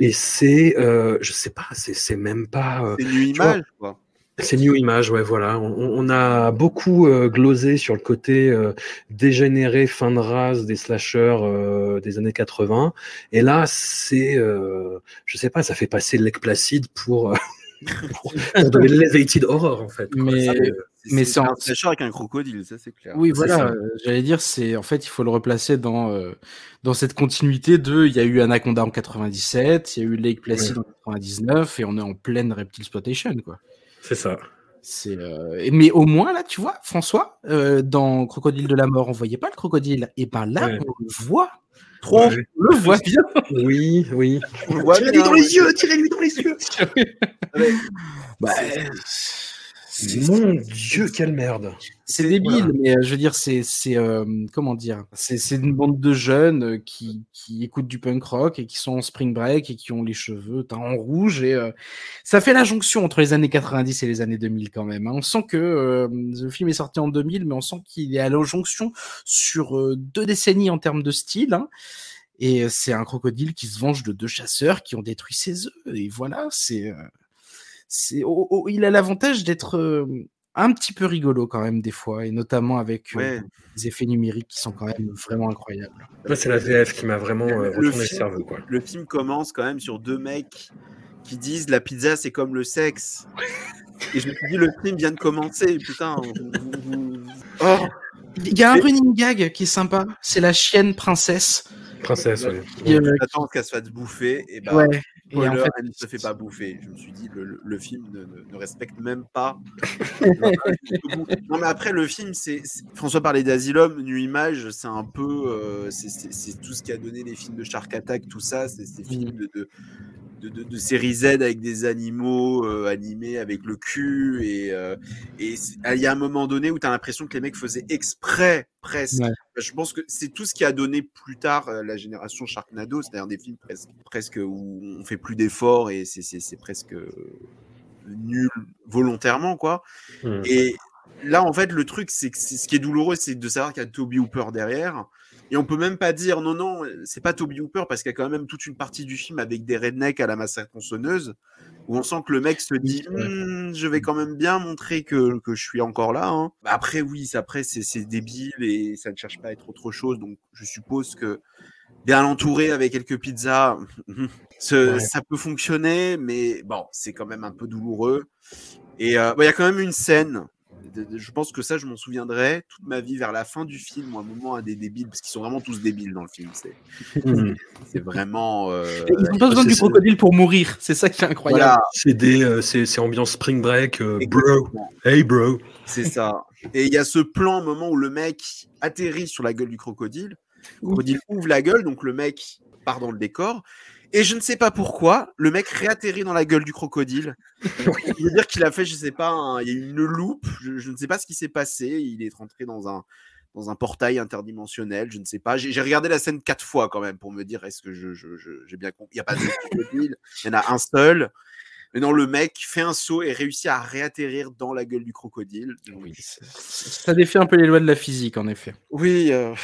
et c'est euh, je sais pas c'est c'est même pas euh, C'est vois, image, quoi. c'est New Image, ouais, voilà. On, on a beaucoup euh, glosé sur le côté euh, dégénéré, fin de race des slashers euh, des années 80. Et là, c'est, euh, je sais pas, ça fait passer Lake Placid pour, euh, *laughs* pour, pour *laughs* de l'elevated horror, en fait. quoi. Mais- euh, Mais c'est un slasher avec un crocodile, ça c'est clair. oui, voilà. euh, J'allais dire, c'est en fait, il faut le replacer dans euh, dans cette continuité de. Il y a eu Anaconda en 97, il y a eu Lake Placid en 99, et on est en pleine reptile exploitation, quoi. c'est ça. C'est euh, mais au moins là, tu vois, François, euh, dans Crocodile de la mort, on voyait pas le crocodile. Et ben là, Ouais. on le voit, Trop Ouais. on le voit bien. Oui, oui. *laughs* Tirez-lui dans les yeux, tirez-lui dans les yeux. *laughs* Bah, *laughs* Mon Dieu, quelle merde. C'est débile, Voilà. mais euh, je veux dire, c'est c'est euh, comment dire, c'est c'est une bande de jeunes euh, qui qui écoutent du punk rock et qui sont en spring break et qui ont les cheveux teints en rouge et euh, ça fait la jonction entre les années 90 et les années 2000 quand même. hein. On sent que euh, le film est sorti en 2000, mais on sent qu'il est à la jonction sur euh, deux décennies en termes de style. hein. Et c'est un crocodile qui se venge de deux chasseurs qui ont détruit ses œufs. Et voilà, c'est euh, c'est oh, oh, il a l'avantage d'être euh, un petit peu rigolo quand même des fois, et notamment avec euh, Ouais. des effets numériques qui sont quand même vraiment incroyables. C'est la VF qui m'a vraiment euh, Le retourné le film- cerveau, quoi. Le film commence quand même sur deux mecs qui disent la pizza c'est comme le sexe. Et je me suis dit le film vient de commencer, putain. Oh, Il y a un running gag qui est sympa, c'est la chienne princesse. Princesse, oui. qui, euh, J'attends qu'elle se fasse bouffer et bah ouais. Et spoiler, en fait, elle ne se fait pas bouffer. Je me suis dit le, film ne, ne- ne respecte même pas. non mais après le film c'est c'est- François parlait d'Asylum, New Image, c'est un peu euh, c'est- c'est c'est tout ce qui a donné les films de Shark Attack, tout ça, c'est ces films de, de, de, de- de série Z avec des animaux euh, animés avec le cul et euh, et il y a un moment donné où tu as l'impression que les mecs faisaient exprès presque. Ouais. Je pense que c'est tout ce qui a donné plus tard euh, la génération Sharknado, c'est-à-dire des films presque, presque où on fait plus d'efforts et c'est- presque nul volontairement quoi. Hmm. Et là, en fait, le truc, c'est que c'est- ce qui est douloureux, c'est de savoir qu'il y a Toby Hooper derrière. Et on peut même pas dire non, non, c'est pas Toby Hooper parce qu'il y a quand même toute une partie du film avec des rednecks à la massacre tronçonneuse où on sent que le mec se dit. Hmm, je vais quand même bien montrer que, que je suis encore là. hein. Bah, Après, oui, c'est- après, c'est débile et ça ne cherche pas à être autre chose. Donc, je suppose que bien entouré avec quelques pizzas, *laughs* ce- Ouais. ça peut fonctionner, mais bon, c'est quand même un peu douloureux. Et euh, il y a quand même une scène. Je pense que ça, je m'en souviendrai toute ma vie vers la fin du film, ou un moment à des débiles, parce qu'ils sont vraiment tous débiles dans le film. C'est Hmm. c'est vraiment. euh, ils ont pas besoin du crocodile pour mourir, c'est ça qui est incroyable. voilà, C'est des, euh, c'est c'est ambiance spring break, euh, bro. Hey, bro. C'est ça. Et il y a ce plan, au moment où le mec atterrit sur la gueule du crocodile. Le crocodile ouvre la gueule, donc le mec part dans le décor. Et je ne sais pas pourquoi, le mec réatterrit dans la gueule du crocodile. *laughs* Il veut dire qu'il a fait, je sais pas, un- il y a eu une loupe. Je, je ne sais pas ce qui s'est passé. Il est rentré dans un dans un portail interdimensionnel, je ne sais pas. J'ai j'ai regardé la scène quatre fois quand même pour me dire est-ce que je, je- je- j'ai bien compris? Il n'y a pas de *laughs* crocodile, il y en a un seul. Mais non, le mec fait un saut et réussit à réatterrir dans la gueule du crocodile. Oui, ça défie un peu les lois de la physique en effet. Oui, euh,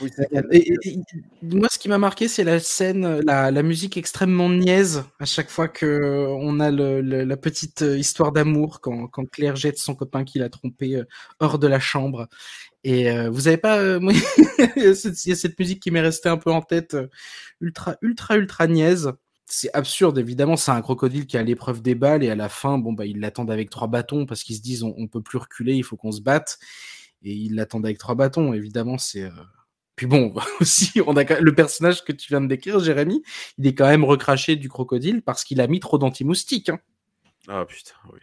oui, c'est- Et, et- et- moi, ce qui m'a marqué, c'est la scène, la, la musique extrêmement niaise à chaque fois que on a le, le- la petite euh, histoire d'amour quand, quand Claire jette son copain qui l'a trompé euh, hors de la chambre. Et euh, vous avez pas, euh, *laughs* il y a cette- a musique qui m'est restée un peu en tête, ultra, ultra, ultra niaise. C'est absurde, évidemment. C'est un crocodile qui a l'épreuve des balles et à la fin, bon bah ils l'attendent avec trois bâtons parce qu'ils se disent on, on peut plus reculer, il faut qu'on se batte. Et ils l'attendent avec trois bâtons. Évidemment, c'est euh, puis bon, *laughs* aussi, on a quand- le personnage que tu viens de décrire, Jérémy, il est quand même recraché du crocodile parce qu'il a mis trop d'anti-moustiques. hein. Ah putain, oui.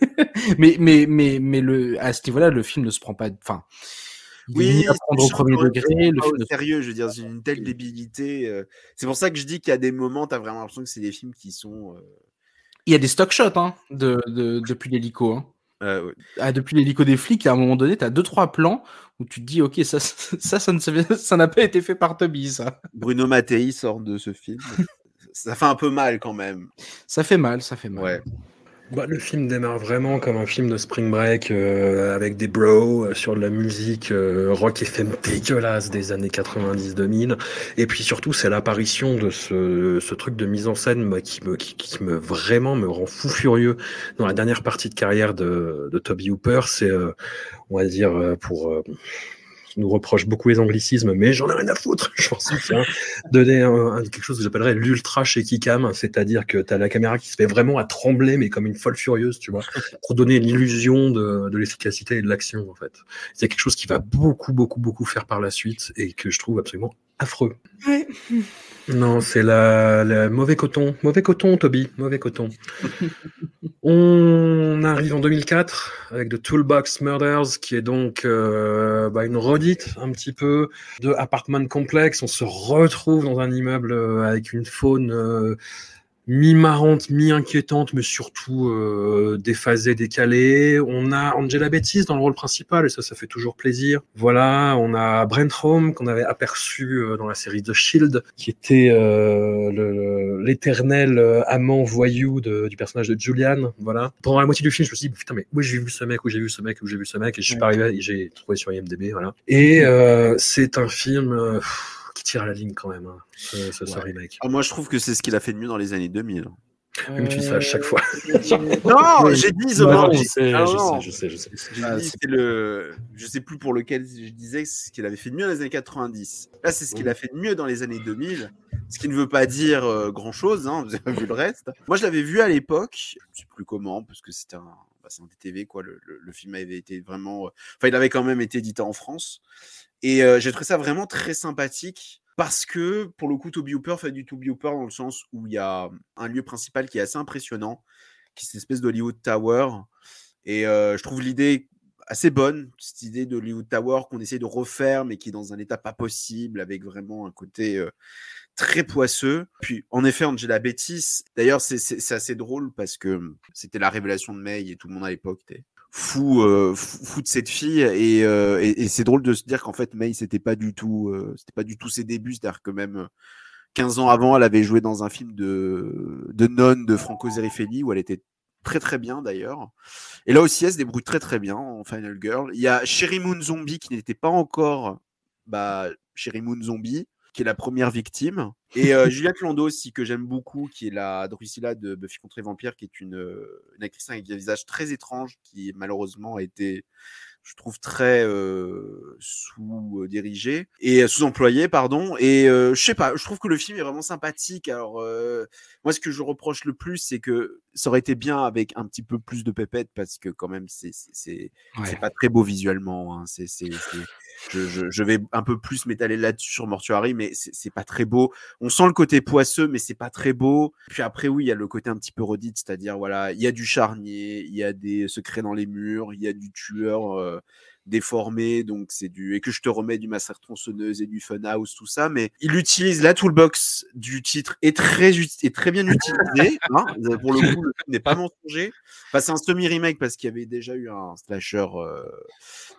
*laughs* mais mais mais mais le à ce niveau-là, le film ne se prend pas. Enfin, il Oui, à prendre au premier degré. Le film sérieux, je veux dire, une telle débilité. euh, C'est pour ça que je dis qu'il y a des moments, tu as vraiment l'impression que c'est des films qui sont euh, Il y a des stock shots hein, de, de- depuis l'hélico. hein. Euh, ouais. Ah, depuis l'hélico des flics, à un moment donné, tu as deux trois plans où tu te dis, ok, ça, ça, ça n'a pas été fait par Toby, ça. Bruno Mattei sort de ce film. ça fait un peu mal quand même. Ça fait mal, ça fait mal. Ouais. Bah, le film démarre vraiment comme un film de spring break euh, avec des bros euh, sur de la musique euh, rock FM dégueulasse des années 90-2000 et puis surtout c'est l'apparition de ce, ce truc de mise en scène qui me qui, qui me vraiment me rend fou furieux. Dans la dernière partie de carrière de, de Toby Hooper c'est euh, on va dire euh, pour nous reproche beaucoup les anglicismes, mais j'en ai rien à foutre. *laughs* Je pense que donner un- quelque chose que j'appellerais l'ultra shaky cam, c'est-à-dire que tu as la caméra qui se fait vraiment à trembler, mais comme une folle furieuse, tu vois, *laughs* pour donner l'illusion de, de l'efficacité et de l'action, en fait. C'est quelque chose qui va beaucoup, beaucoup, beaucoup faire par la suite et que je trouve absolument affreux. Ouais. Non, c'est la, la mauvais coton, mauvais coton, Toby, mauvais coton. *laughs* On arrive en 2004 avec The Toolbox Murders, qui est donc euh, bah, une redite un petit peu de Apartment Complex. On se retrouve dans un immeuble euh, avec une faune euh, mi-marrante, mi-inquiétante, mais surtout euh, déphasée, décalée. On a Angela Bettis dans le rôle principal, et ça, ça fait toujours plaisir. Voilà, on a Brent Home qu'on avait aperçu euh, dans la série The Shield, qui était euh, l'éternel euh, amant voyou de- du personnage de Julian. Voilà. Pendant la moitié du film, je me suis dit putain, mais où j'ai vu ce mec, où j'ai vu ce mec, où j'ai vu ce mec, et je suis pas arrivé, et j'ai trouvé sur IMDb, voilà. Et euh, c'est un film euh, pff, qui tire à la ligne quand même, hein, ce, ce- ce Ouais. remake. Ah, moi, je trouve que c'est ce qu'il a fait de mieux dans les années 2000. Comme tu dis ça à chaque fois. *laughs* Non, *laughs* j'ai dit The Non, je sais, Ah, je non. sais, je sais, je sais. Ah, dit, le. Je sais plus pour lequel je disais ce qu'il avait fait de mieux dans les années 90. Là, c'est ce qu'il a fait de mieux dans les années 2000. Ce qui ne veut pas dire grand chose, hein, vous avez vu le reste. Moi, je l'avais vu à l'époque, je ne sais plus comment, parce que c'était un. bah, c'est un DTV, quoi. Le, le- le film avait été vraiment. euh, Enfin, il avait quand même été édité en France. Et euh, j'ai trouvé ça vraiment très sympathique. Parce que, pour le coup, Toby Hooper fait du Toby Hooper dans le sens où il y a un lieu principal qui est assez impressionnant, qui est cette espèce d'Hollywood Tower. Et euh, je trouve l'idée assez bonne, cette idée de Hollywood Tower qu'on essaie de refaire, mais qui est dans un état pas possible, avec vraiment un côté euh, très poisseux. Puis, en effet, Angela Bettis, d'ailleurs, c'est- assez drôle parce que c'était la révélation de May et tout le monde à l'époque était fou, euh, fou, de cette fille. Et, euh, et, et c'est drôle de se dire qu'en fait, May, c'était pas du tout, euh, c'était pas du tout ses débuts, c'est-à-dire que même euh, 15 ans avant, elle avait joué dans un film de, de nonne de Franco Zeffirelli où elle était très très bien d'ailleurs. Et là aussi, elle se débrouille très très bien en Final Girl. Il y a Sherry Moon Zombie qui n'était pas encore bah, Sherry Moon Zombie, qui est la première victime. Et euh, *laughs* Juliette Landau aussi, que j'aime beaucoup, qui est la Drusilla de Buffy contre les vampires, qui est une, euh, une actrice avec un visage très étrange, qui malheureusement a été, je trouve, très euh, sous-dirigée et euh, sous-employée, pardon. Et euh, je sais pas, je trouve que le film est vraiment sympathique. Alors, euh, moi, ce que je reproche le plus, c'est que ça aurait été bien avec un petit peu plus de pépette, parce que quand même, c'est c'est- c'est Ouais. pas très beau visuellement. hein. C'est- je, je, vais un peu plus m'étaler là-dessus sur Mortuary, mais c'est c'est pas très beau. On sent le côté poisseux, mais c'est pas très beau. Puis après, oui, il y a le côté un petit peu redite, c'est-à-dire, voilà, il y a du charnier, il y a des secrets dans les murs, il y a du tueur euh, déformé, donc c'est du. Et que je te remets du massacre tronçonneuse et du funhouse, tout ça, mais il utilise la toolbox du titre est très, est très bien utilisée. *laughs* hein. Pour le coup, le film n'est pas mensonger. Enfin, c'est un semi-remake parce qu'il y avait déjà eu un slasher, euh,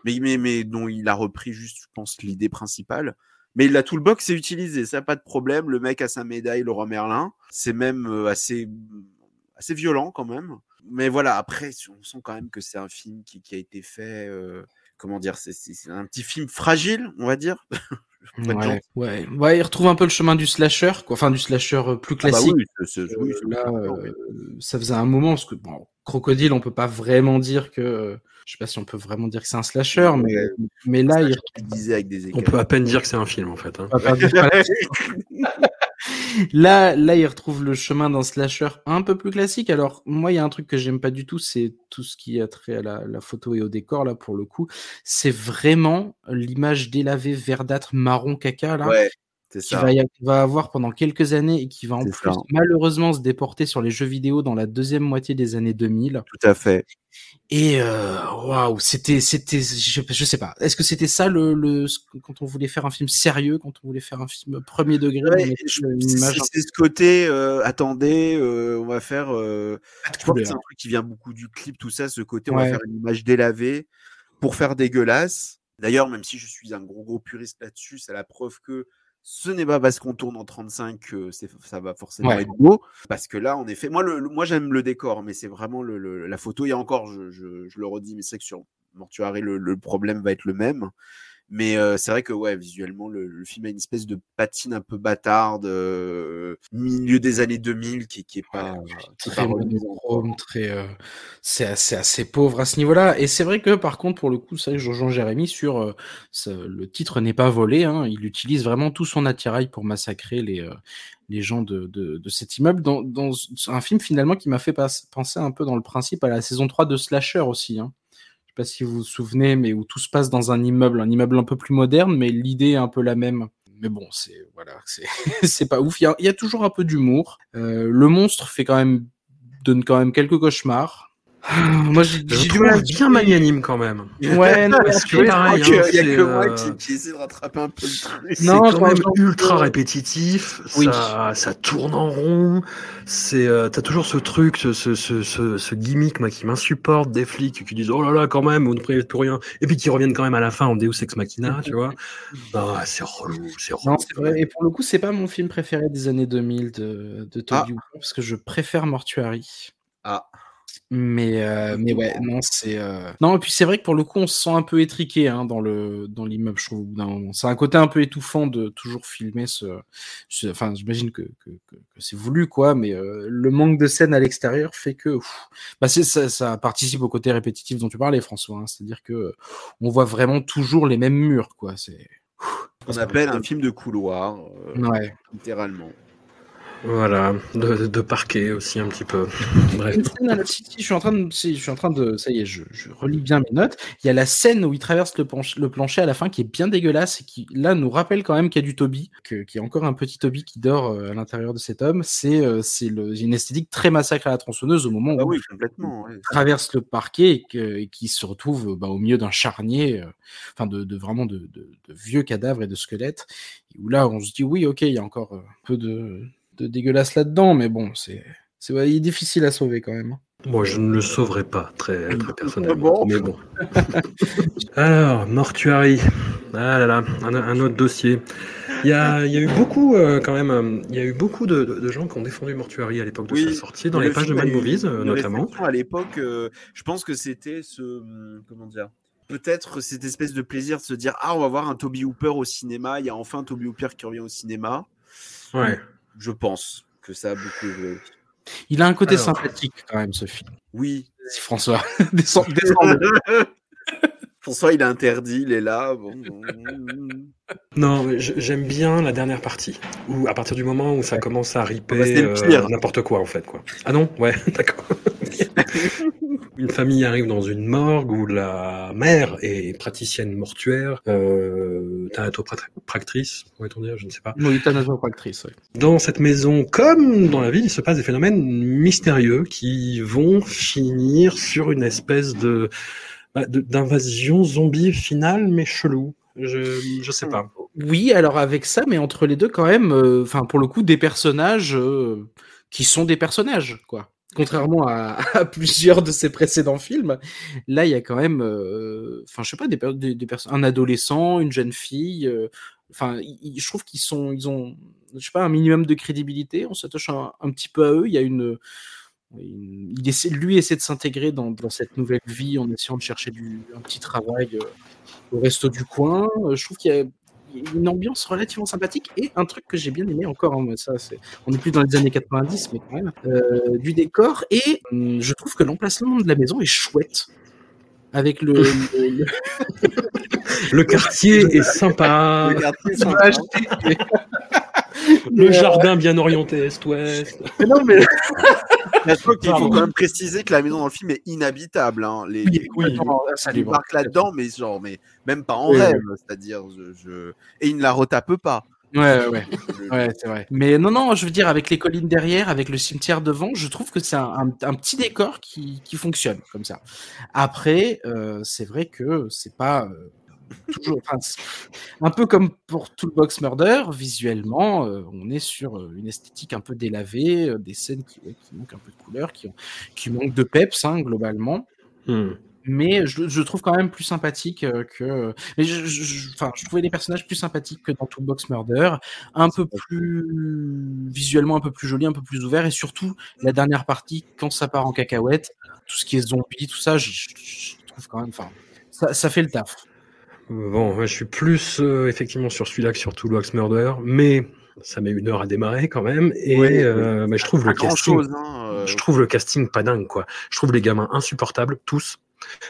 mais, mais, mais dont il a repris juste, je pense, l'idée principale. Mais la toolbox est utilisée, ça pas de problème. Le mec a sa médaille, le roi Merlin. C'est même euh, assez, assez violent quand même. Mais voilà, après, on sent quand même que c'est un film qui, qui a été fait. euh, comment dire C'est un petit film fragile, on va dire. *laughs* Ouais, ouais. Ouais, il retrouve un peu le chemin du slasher, quoi. enfin du slasher plus Ah bah classique. oui, oui, Là, euh, ça faisait un moment parce que bon, Crocodile, on peut pas vraiment dire que, je sais pas si on peut vraiment dire que c'est un slasher, mais mais là, il avec des On peut à peine dire que c'est un film, en fait. hein. *laughs* là, là, il retrouve le chemin d'un slasher un peu plus classique. Alors, moi, il y a un truc que j'aime pas du tout, c'est tout ce qui a trait à la, photo et au décor, là, pour le coup. C'est vraiment l'image délavée verdâtre marron caca, là. Qui va, y va avoir pendant quelques années et qui va en plus ça. malheureusement se déporter sur les jeux vidéo dans la deuxième moitié des années 2000. Tout à fait. Et euh, waouh, c'était, c'était, je, je sais pas. Est-ce que c'était ça le, quand on voulait faire un film sérieux, quand on voulait faire un film premier degré, Ouais, c'est ce côté, euh, attendez, euh, on va faire. euh, un peu je crois que c'est un truc qui vient beaucoup du clip, tout ça, ce côté, on va faire une image délavée pour faire dégueulasse. D'ailleurs, même si je suis un gros gros puriste là-dessus, c'est la preuve que ce n'est pas parce qu'on tourne en 35 que c'est- ça va forcément Ouais. être beau. Parce que là, en effet, moi, le, le- moi j'aime le décor, mais c'est vraiment le, le- la photo. Et encore, je, je- je le redis, mais c'est vrai que sur Mortuary, le, le problème va être le même. Mais euh, c'est vrai que ouais, visuellement, le, le film a une espèce de patine un peu bâtarde, euh, milieu des années 2000, qui, qui est pas, qui très monochrome, très, euh, c'est assez, assez pauvre à ce niveau-là. Et c'est vrai que par contre, pour le coup, c'est vrai que je rejoins Jérémy sur euh, le titre n'est pas volé. Hein, il utilise vraiment tout son attirail pour massacrer les, les gens de, de, de cet immeuble dans, dans un film finalement qui m'a fait penser un peu dans le principe à la saison 3 de Slasher aussi. Hein. Pas si vous vous souvenez, mais où tout se passe dans un immeuble, un immeuble un peu plus moderne, mais l'idée est un peu la même. Mais bon, c'est voilà, *laughs* c'est pas ouf. Il y a, y a toujours un peu d'humour. Euh, le monstre fait quand même donne quand même quelques cauchemars. Moi, j'ai du mal bien magnanime quand même. Ouais, non, Parce que pareil, Il y hein, a que moi euh, qui, qui essaie de rattraper un peu le truc. Non, quand quand même ultra euh, répétitif, Oui. ça, ça tourne en rond, c'est, euh, t'as toujours ce truc, ce, ce, ce, ce, ce gimmick moi, qui m'insupporte, des flics qui disent oh là là quand même, vous ne prévenez plus rien, et puis qui reviennent quand même à la fin en Deus Ex Machina, tu vois. Ah, c'est relou, c'est relou. Non, c'est vrai. Et pour le coup, c'est pas mon film préféré des années 2000 de, de Toby Ah. Parce que je préfère Mortuary. Ah. Mais, euh, mais ouais, non, c'est. euh, Non, et puis c'est vrai que pour le coup, on se sent un peu étriqué hein, dans le dans l'immeuble, je trouve. au bout d'un moment. C'est un côté un peu étouffant de toujours filmer ce. ce- Enfin, j'imagine que, que, que, que c'est voulu, quoi, mais euh, le manque de scène à l'extérieur fait que. bah, ça, ça participe au côté répétitif dont tu parlais, François. hein. C'est-à-dire que on voit vraiment toujours les mêmes murs, quoi. C'est. On appelle un film de couloir, euh, Ouais. littéralement. Voilà, de, de parquet aussi un petit peu. Bref. Une scène à la- si, si, je suis en train de, je suis en train de, ça y est, je, je relis bien mes notes. Il y a la scène où il traverse le, planche- le plancher à la fin qui est bien dégueulasse et qui, là, nous rappelle quand même qu'il y a du Toby, qu'il y a encore un petit Toby qui dort euh, à l'intérieur de cet homme. C'est, euh, c'est le- une esthétique très massacre à la tronçonneuse au moment où Ah oui, complètement. ouais. il traverse le parquet et, qui se retrouve euh, bah, au milieu d'un charnier, euh, enfin de, de vraiment de, de- de vieux cadavres et de squelettes. Où là, on se dit oui, ok, il y a encore un peu de, de dégueulasse là-dedans, mais bon, c'est, c'est ouais, il est difficile à sauver quand même. Moi, je ne le sauverai pas, très, *laughs* très personnellement. Mais bon. *laughs* Alors, Mortuary. Ah là là, un, un autre dossier. Il y a, il y a eu beaucoup, euh, quand même, euh, il y a eu beaucoup de, de- de gens qui ont défendu Mortuary à l'époque de Oui, sa sortie, dans les le pages de Mad Movies, euh, notamment. À l'époque, euh, je pense que c'était ce. Comment dire Peut-être cette espèce de plaisir de se dire Ah, on va voir un Toby Hooper au cinéma. Il y a enfin un Toby Hooper qui revient au cinéma. Ouais. Je pense que ça a beaucoup joué. Il a un côté Alors. sympathique quand même, ce film. Oui. François, *laughs* descends, descends. *laughs* François, il est interdit, il est là. Bon, bon, bon. Non, j'aime bien la dernière partie, où à partir du moment où ça commence à bah, riper c'est le euh, n'importe quoi en fait quoi. Ah non, ouais, *laughs* d'accord. *laughs* une famille arrive dans une morgue où la mère est praticienne mortuaire, euh, thanatopractrice, pourrait-on dire, je ne sais pas. Oui, actrice, ouais. Dans cette maison, comme dans la ville, il se passe des phénomènes mystérieux qui vont finir sur une espèce de bah, d'invasion zombie finale, mais chelou. Je, je sais pas. Oui, alors avec ça, mais entre les deux, quand même, euh, pour le coup, des personnages euh, qui sont des personnages, quoi. Contrairement à, plusieurs de ses précédents films, là, il y a quand même, euh, enfin, je sais pas, des, des, des un adolescent, une jeune fille. Enfin, je trouve qu'ils sont, ils ont, je sais pas, un minimum de crédibilité. On s'attache un, un petit peu à eux. Il y a une- il essaie, lui essaie de s'intégrer dans, dans cette nouvelle vie en essayant de chercher du, un petit travail euh, au resto du coin. Euh, Je trouve qu'il y a une ambiance relativement sympathique et un truc que j'ai bien aimé encore, hein, ça, on est plus dans les années 90, mais quand même, euh, du décor et hum, je trouve que l'emplacement de la maison est chouette. Avec le, le- le- Le quartier est sympa, Le quartier, c'est je sympa. *laughs* le jardin bien orienté est-ouest. Non, mais *laughs* Mais je crois qu'il faut quand même préciser que la maison dans le film est inhabitable. Hein. Les, oui, les- oui, ça il lui va. marque là-dedans, mais genre, mais même pas en Oui, rêve, c'est-à-dire, je, je- et il ne la retape pas. Ouais, ouais, ouais, c'est vrai. Mais non, non, je veux dire, avec les collines derrière, avec le cimetière devant, je trouve que c'est un, un, un, petit décor qui, qui fonctionne comme ça. Après, euh, c'est vrai que c'est pas euh, toujours, enfin, un peu comme pour Toolbox Murder, visuellement, euh, on est sur euh, une esthétique un peu délavée, euh, des scènes qui, ouais, qui, manquent un peu de couleur, qui, ont, qui manquent de peps, hein, globalement. Hmm mais je, je, trouve quand même plus sympathique que. Mais je, je, enfin, je trouvais les personnages plus sympathiques que dans Toolbox Murder, un peu plus visuellement un peu plus joli, un peu plus ouvert, et surtout la dernière partie quand ça part en cacahuète, tout ce qui est zombie, tout ça, je, trouve quand même, enfin, ça, ça, fait le taf. Bon, je suis plus euh, effectivement sur celui-là que sur Toolbox Murder, mais ça met une heure à démarrer quand même et ouais, euh, mais je trouve le casting chose, hein, euh... je trouve le casting pas dingue quoi je trouve les gamins insupportables tous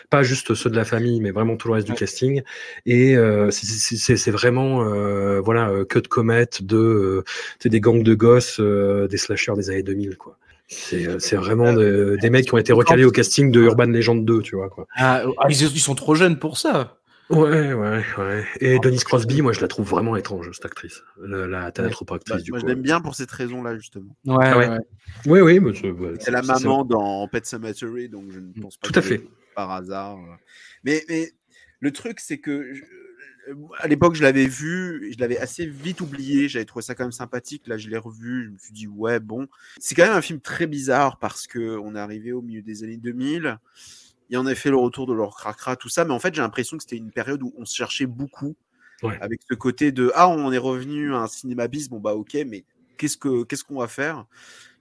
pas juste ceux de la famille, mais vraiment tout le reste ouais. du casting. Et euh, c'est vraiment euh, voilà que de comète de euh, des gangs de gosses, euh, des slashers des années 2000 quoi. C'est vraiment de, des mecs qui ont été recalés au casting de Urban Legend 2, tu vois quoi. Ah, ils, ils sont trop jeunes pour ça. Ouais, ouais, ouais. Et Denise Crosby, moi, je la trouve vraiment étrange, cette actrice, la, la théâtre-actrice bah, du Moi, coup. je l'aime bien pour cette raison-là, justement. Ouais, ah ouais. ouais. Oui, oui. Mais ouais, c'est la maman dans Pet Cemetery, donc je ne pense pas Tout à fait. par hasard. Mais, mais le truc, c'est que je, à l'époque, je l'avais vu, je l'avais assez vite oublié. J'avais trouvé ça quand même sympathique. Là, je l'ai revu. Je me suis dit, ouais, bon. C'est quand même un film très bizarre parce que on est arrivé au milieu des années 2000 il y en a fait le retour de leur cracra, tout ça, mais en fait, j'ai l'impression que c'était une période où on se cherchait beaucoup, ouais. avec ce côté de ah, on est revenu à un cinéma bis, bon bah ok, mais qu'est-ce que qu'est-ce qu'on va faire?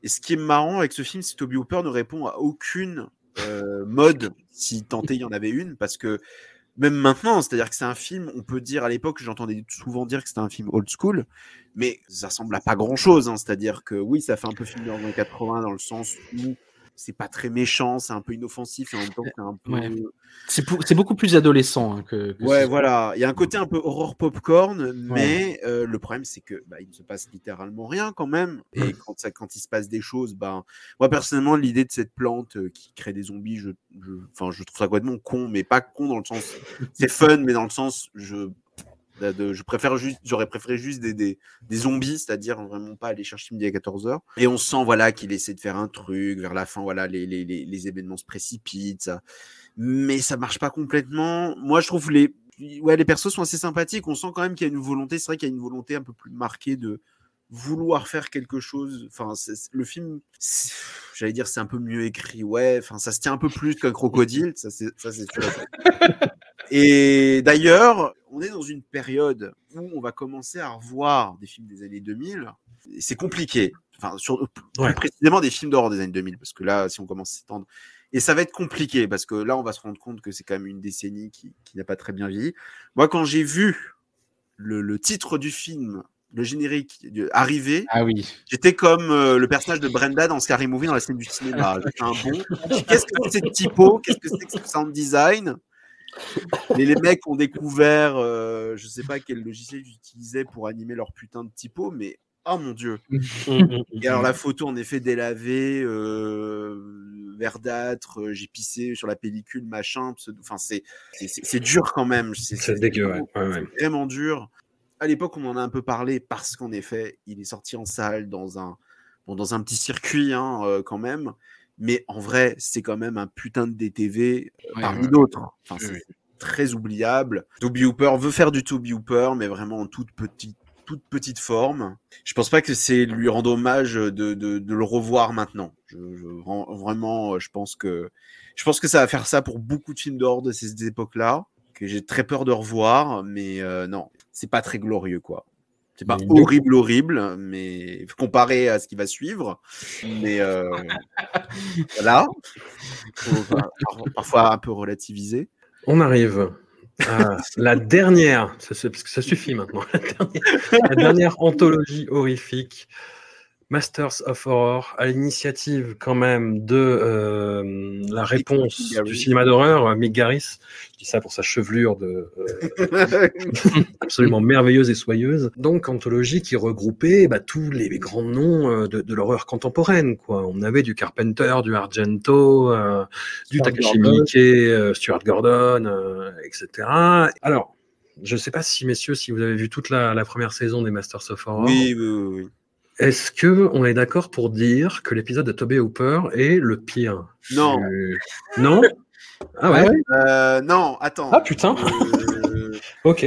Et ce qui est marrant avec ce film, c'est que Toby Hooper ne répond à aucune euh, mode, si tenté il y en avait une, parce que même maintenant, c'est-à-dire que c'est un film, on peut dire à l'époque, j'entendais souvent dire que c'était un film old school, mais ça ressemble à pas grand-chose, hein, c'est-à-dire que oui, ça fait un peu film des années 80 dans le sens où c'est pas très méchant, c'est un peu inoffensif et en même temps c'est un peu. Ouais. C'est beaucoup plus adolescent hein, que, que. Ouais, voilà. Il y a un côté un peu horror popcorn, mais ouais. euh, le problème c'est que bah, il ne se passe littéralement rien quand même. Et quand, ça, quand il se passe des choses, bah, moi personnellement, l'idée de cette plante euh, qui crée des zombies, je, je, enfin, je trouve ça complètement con, mais pas con dans le sens. C'est fun, mais dans le sens, je de, je préfère juste, j'aurais préféré juste des, des, des zombies, c'est-à-dire vraiment pas aller chercher midi à 14h. Et on sent, voilà, qu'il essaie de faire un truc, vers la fin, voilà, les, les, les, les événements se précipitent, ça. mais ça marche pas complètement. Moi, je trouve les, ouais, les persos sont assez sympathiques. On sent quand même qu'il y a une volonté, c'est vrai qu'il y a une volonté un peu plus marquée de vouloir faire quelque chose. Enfin, le film, j'allais dire, c'est un peu mieux écrit, ouais. Enfin, ça se tient un peu plus qu'un crocodile, ça c'est sûr. Et d'ailleurs, on est dans une période où on va commencer à revoir des films des années 2000. C'est compliqué. Enfin, sur, plus ouais. précisément des films d'horreur des années 2000, parce que là, si on commence à s'étendre, et ça va être compliqué, parce que là, on va se rendre compte que c'est quand même une décennie qui, qui n'a pas très bien vieilli. Moi, quand j'ai vu le, le, titre du film, le générique arriver, ah oui. j'étais comme euh, le personnage de Brenda dans Scary Movie dans la scène du cinéma. J'étais un bon. *laughs* Qu'est-ce que c'est cette typo? Qu'est-ce que c'est que ce sound design? Mais les mecs ont découvert, euh, je sais pas quel logiciel ils utilisaient pour animer leur putain de typo, mais oh mon dieu. *laughs* Et alors la photo en effet délavée, euh, verdâtre, euh, j'ai pissé sur la pellicule, machin. Enfin c'est c'est dur quand même. C'est dégueu, ouais. ouais, ouais. vraiment dur. À l'époque, on en a un peu parlé parce qu'en effet, il est sorti en salle dans un bon, dans un petit circuit hein, euh, quand même mais en vrai, c'est quand même un putain de DTV ouais, parmi ouais, d'autres. Enfin, c'est très oubliable. Toby Hooper veut faire du Toby Hooper, mais vraiment en toute petite, toute petite forme. Je pense pas que c'est lui rendre hommage de, de, de le revoir maintenant. Je, je, vraiment, je pense que je pense que ça va faire ça pour beaucoup de films d'horreur de ces époques-là, que j'ai très peur de revoir, mais euh, non, c'est pas très glorieux, quoi. C'est pas mais horrible, horrible, mais comparé à ce qui va suivre. Mais euh, *laughs* voilà. Parfois un peu relativiser. On arrive à *laughs* la dernière, parce que ça suffit maintenant, la dernière, la dernière anthologie horrifique. Masters of Horror, à l'initiative quand même de euh, la réponse du cinéma d'horreur, Mick Garris, je dis ça pour sa chevelure de *laughs* euh, absolument merveilleuse et soyeuse. Donc anthologie qui regroupait bah, tous les, les, grands noms euh, de, de l'horreur contemporaine. Quoi. On avait du Carpenter, du Argento, du Takashi Miike, Stuart Gordon, etc. Alors je sais pas si, messieurs, si vous avez vu toute la, la première saison des Masters of Horror. Oui, oui, oui. oui. Est-ce que on est d'accord pour dire que l'épisode de Toby Hooper est le pire? Non. Euh, Non? Ah ouais, Euh, non, attends. Ah putain Euh, *laughs* Ok.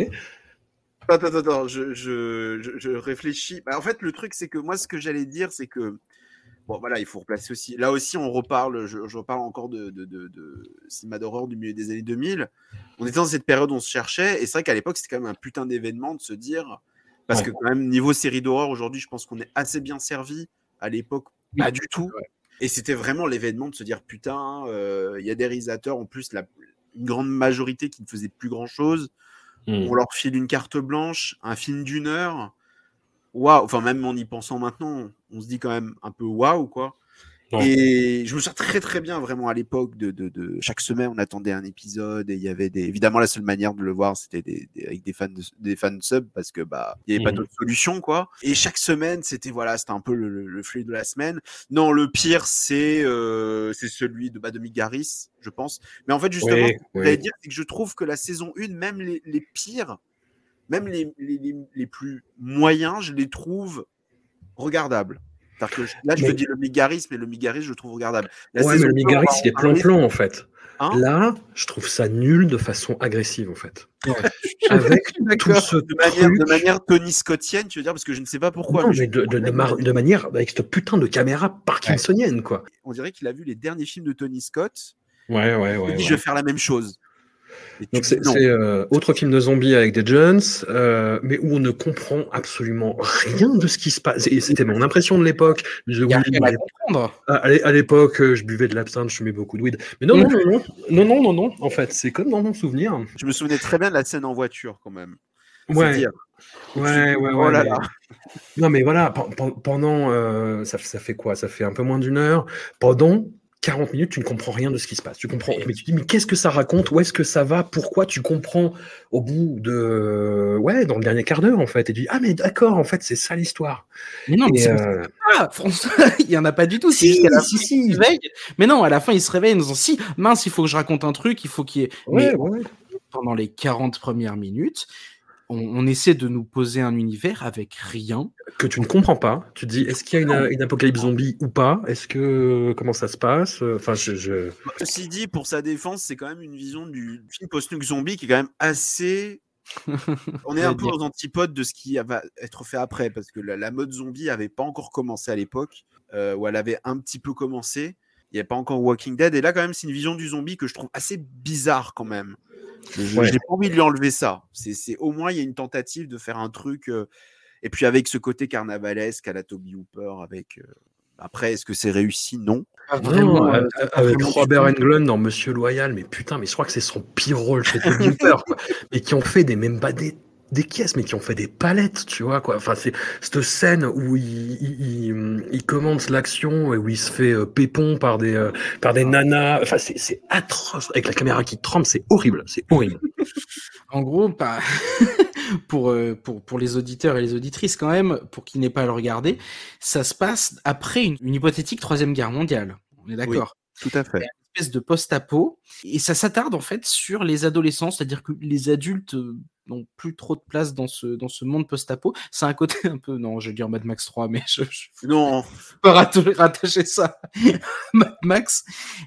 Attends, attends, attends, je, je, je, je réfléchis. Bah, en fait, le truc, c'est que moi, ce que j'allais dire, c'est que. Bon, voilà, il faut replacer aussi. Là aussi, on reparle, je, je reparle encore de, de, de, de cinéma d'horreur du milieu des années 2000. On était dans cette période où on se cherchait, et c'est vrai qu'à l'époque, c'était quand même un putain d'événement de se dire. Parce Ouais. que, quand même, niveau série d'horreur, aujourd'hui, je pense qu'on est assez bien servi. À l'époque, pas du tout. Et c'était vraiment l'événement de se dire putain, euh, il y a des réalisateurs, en plus, la, une grande majorité qui ne faisaient plus grand chose Hmm. on leur file une carte blanche, un film d'une heure. Waouh, enfin même en y pensant maintenant, on se dit quand même un peu waouh quoi. Ouais. Et je me souviens très très bien vraiment à l'époque de, de, de- chaque semaine on attendait un épisode et il y avait des évidemment la seule manière de le voir c'était des, des- avec des fans de, des fans sub parce que bah il y avait pas Mhm. d'autre solution quoi. Et chaque semaine c'était voilà c'était un peu le, le, le flux de la semaine. Non le pire c'est euh, c'est celui de bah, de Mick Garris je pense. Mais en fait justement Oui, ce que oui. dire c'est que je trouve que la saison 1 même les, les pires même les, les, les plus moyens, je les trouve regardables. C'est-à-dire que je- là, je Mais- te dis le Migaris, mais le Migaris, je le trouve regardable. La Ouais, mais le deux, on Migaris, va en il est plan-plan en fait. Hein Là, je trouve ça nul de façon agressive en fait. *laughs* Avec tout ce de manière, truc- de manière Tony Scottienne, tu veux dire, parce que je ne sais pas pourquoi. Non, mais de, de, de, mar- de manière avec cette putain de caméra parkinsonienne quoi. On dirait qu'il a vu les derniers films de Tony Scott. Ouais, ouais, Il ouais. dit, ouais. je vais faire la même chose. Donc c'est euh, autre film de zombies avec des Jones, euh, mais où on ne comprend absolument rien de ce qui se passe. Et C'était mon impression de l'époque. Je- Il y a oui, rien à l'époque, euh, je buvais de l'absinthe, je fumais beaucoup de weed. Mais non, non, non, non, non, non, non, non. En fait, c'est comme dans mon souvenir. Je me souvenais très bien de la scène en voiture, quand même. Ouais, dire. ouais, ouais, Oh ouais. là mais- là. Non, mais voilà, pen- pen- pendant, euh, ça, ça fait quoi? Ça fait un peu moins d'une heure. Pendant 40 minutes, tu ne comprends rien de ce qui se passe. Tu comprends, mais tu te dis, mais qu'est-ce que ça raconte? Où est-ce que ça va? Pourquoi tu comprends au bout de, ouais, dans le dernier quart d'heure en fait, et tu dis, ah mais d'accord, en fait, c'est ça l'histoire. Mais non, mais euh, pas François, *laughs* il y en a pas du tout. Si, la si, fin, si. Mais non, à la fin, il se réveille en disant si, mince, il faut que je raconte un truc, il faut qu'il y ait. ouais, Mais ouais. pendant les 40 premières minutes, on, on essaie de nous poser un univers avec rien. que tu ne comprends pas. Tu te dis, est-ce qu'il y a une, une apocalypse zombie ou pas? Est-ce que comment ça se passe? Enfin, je, je- Ceci dit, pour sa défense, c'est quand même une vision du film post-nuke zombie qui est quand même assez. *laughs* On est un peu aux antipodes de ce qui va être fait après, parce que la, la mode zombie avait pas encore commencé à l'époque, euh, où elle avait un petit peu commencé. Il n'y avait pas encore Walking Dead, et là, quand même, c'est une vision du zombie que je trouve assez bizarre quand même. Je Ouais. j'ai pas envie de lui enlever ça. C'est c'est- au moins il y a une tentative de faire un truc, euh, et puis avec ce côté carnavalesque à la Toby Hooper, avec. euh, Après, est-ce que c'est réussi? Non. Non, vraiment. euh, euh, avec Robert. Englund dans Monsieur Loyal, mais putain, mais je crois que c'est son pire rôle chez Toby *laughs* Hooper, quoi. Mais qui ont fait des même pas des caisses, mais qui ont fait des palettes, tu vois quoi. Enfin, c'est cette scène où il, il, il, il commence l'action et où il se fait euh, pépon par des euh, par des nanas. Enfin, c'est c'est atroce avec la caméra qui tremble, c'est horrible, c'est horrible. *laughs* En gros, pas- *laughs* pour, euh, pour, pour les auditeurs et les auditrices quand même, pour qu'ils n'aient pas à le regarder, ça se passe après une, une hypothétique troisième guerre mondiale. On est d'accord Tout à fait. espèce de post-apo et ça s'attarde en fait sur les adolescents, c'est-à-dire que les adultes n'ont plus trop de place dans ce dans ce monde post-apo. C'est un côté un peu non, je vais dire Mad Max 3 mais je, je Non, *laughs* peux ratta- rattacher ça Mad Max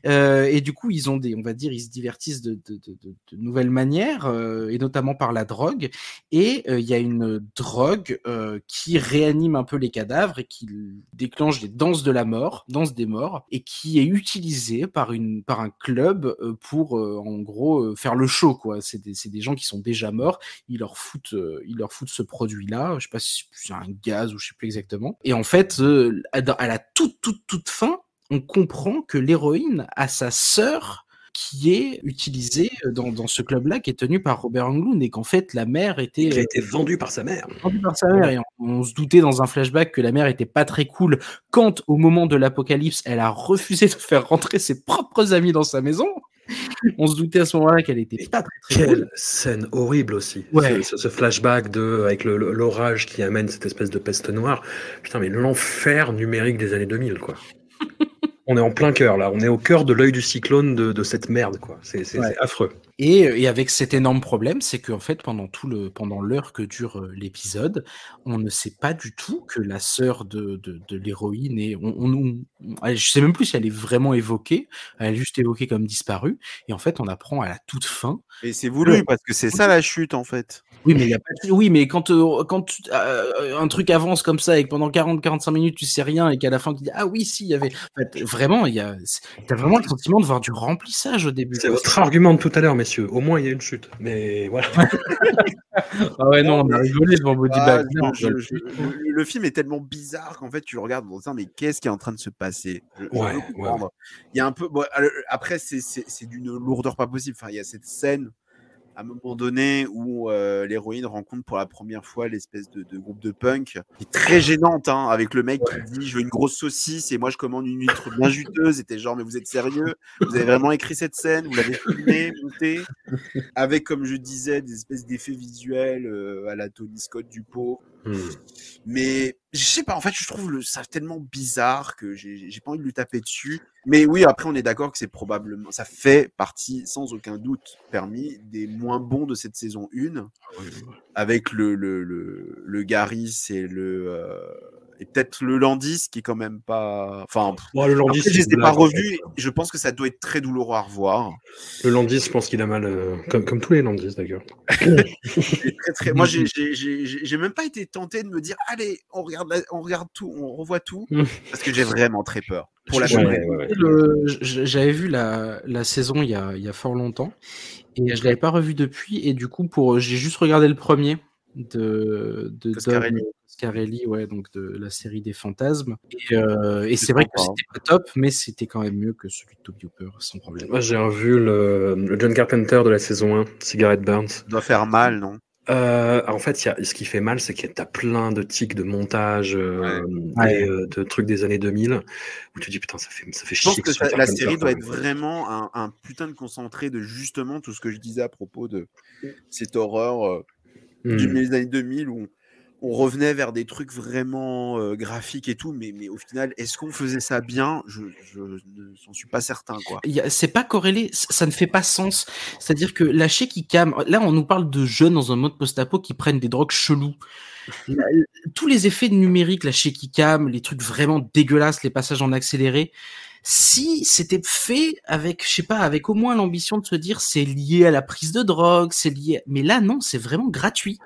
Euh, et du coup, ils ont des on va dire ils se divertissent de de, de, de- de nouvelles manières euh, et notamment par la drogue et euh, il y a une drogue euh, qui réanime un peu les cadavres et qui déclenche les danses de la mort, danse des morts, et qui est utilisée par une par un club euh, pour euh, en gros euh, faire le show quoi. C'est des, c'est des gens qui sont déjà morts, ils leur foutent euh, ils leur foutent ce produit là, je sais pas si c'est un gaz ou je sais plus exactement. Et en fait, euh, à la toute toute toute fin, on comprend que l'héroïne a sa sœur qui est utilisée dans, dans ce club-là, qui est tenu par Robert Englund, et qu'en fait la mère était Il a euh, été vendu par sa mère. vendu par sa mère et on, on se doutait dans un flashback que la mère était pas très cool quand au moment de l'apocalypse elle a refusé de faire rentrer ses propres amis dans sa maison. *laughs* On se doutait à ce moment-là qu'elle était pas très très Quelle cool. scène horrible aussi. Ouais. Ce, ce flashback de, avec l'orage qui amène cette espèce de peste noire. Putain, mais l'enfer numérique des années 2000, quoi. *laughs* on est en plein cœur, là. On est au cœur de l'œil du cyclone de, de cette merde, quoi. C'est c'est- Ouais. c'est affreux. Et, et avec cet énorme problème, c'est qu'en fait, pendant tout le, pendant l'heure que dure euh, l'épisode, on ne sait pas du tout que la sœur de, de, de l'héroïne est, on, on, on- je sais même plus si elle est vraiment évoquée, elle est juste évoquée comme disparue. Et en fait, on apprend à la toute fin. Et c'est voulu parce que c'est ça la chute en fait. Oui, mais il y a pas de- oui, mais quand, euh, quand tu- euh, un truc avance comme ça et que pendant 40-45 minutes tu sais rien et qu'à la fin tu dis ah oui si il y avait, en fait, vraiment il y a, t'as vraiment le sentiment de voir du remplissage au début. C'est votre argument de tout à l'heure, messieurs. Au moins, il y a une chute. Mais voilà. *laughs* Ah ouais non, on a rigolé devant Body Ah, Bag. je- Non, je- je- je- le, le film est tellement bizarre qu'en fait tu le regardes en disant mais qu'est-ce qui est en train de se passer? Je- Ouais, ouais. Il y a un peu bon, après c'est d'une lourdeur pas possible. Enfin il y a cette scène à un moment donné où euh, l'héroïne rencontre pour la première fois l'espèce de, de groupe de punk qui est très gênante hein, avec le mec qui dit je veux une grosse saucisse et moi je commande une huître bien juteuse. Et t'es genre mais vous êtes sérieux? Vous avez vraiment écrit cette scène? Vous l'avez filmée montée? Avec comme je disais des espèces d'effets visuels euh, à la Tony Scott du pot Hmm. mais je sais pas, en fait, je trouve le, ça tellement bizarre que j'ai j'ai pas envie de lui taper dessus. Mais oui, après, on est d'accord que c'est probablement, ça fait partie, sans aucun doute permis, des moins bons de cette saison 1, avec le, le, le, le Garis et le, euh, et peut-être le Landis qui est quand même pas, enfin, le Landis, après, je les ai pas blague, en revus. Je pense que ça doit être très douloureux à revoir. fait. Le Landis, je pense qu'il a mal, euh, comme, comme tous les Landis d'ailleurs. *laughs* Très, très- Moi, j'ai- même pas été tenté de me dire, allez, on regarde, la- on regarde tout, on revoit tout, Mm. parce que j'ai vraiment très peur. Pour la Ouais. Le- J'avais vu la, la saison il y, a, il y a fort longtemps et je l'avais pas revu depuis et du coup pour j'ai juste regardé le premier de de Coscarelli. Dom Coscarelli, ouais donc de la série des fantasmes et, euh, et c'est vrai que sympa, hein. c'était pas top mais c'était quand même mieux que celui de Toby Hooper sans problème. Moi, j'ai revu le, le John Carpenter de la saison 1, Cigarette Burns. Ça doit faire mal, non? Euh, en fait, il y a, ce qui fait mal, c'est que t'as plein de tics de montage euh, Ouais. et euh, de trucs des années 2000 où tu dis putain, ça fait, ça fait Je pense chier. que ça- la série doit être vraiment un, un putain de concentré de justement tout ce que je disais à propos de cette horreur euh, du Hmm. milieu des années 2000 où on, revenait vers des trucs vraiment euh, graphiques et tout, mais, mais au final, est-ce qu'on faisait ça bien? Je, je ne j'en suis pas certain, quoi. C'est pas corrélé, ça ne fait pas sens. C'est-à-dire que la shaky cam, là on nous parle de jeunes dans un mode post-apo qui prennent des drogues chelous. La- tous les effets numériques, la shaky cam, les trucs vraiment dégueulasses, les passages en accéléré, si c'était fait avec, je sais pas, avec au moins l'ambition de se dire c'est lié à la prise de drogue, c'est lié, mais là non, c'est vraiment gratuit.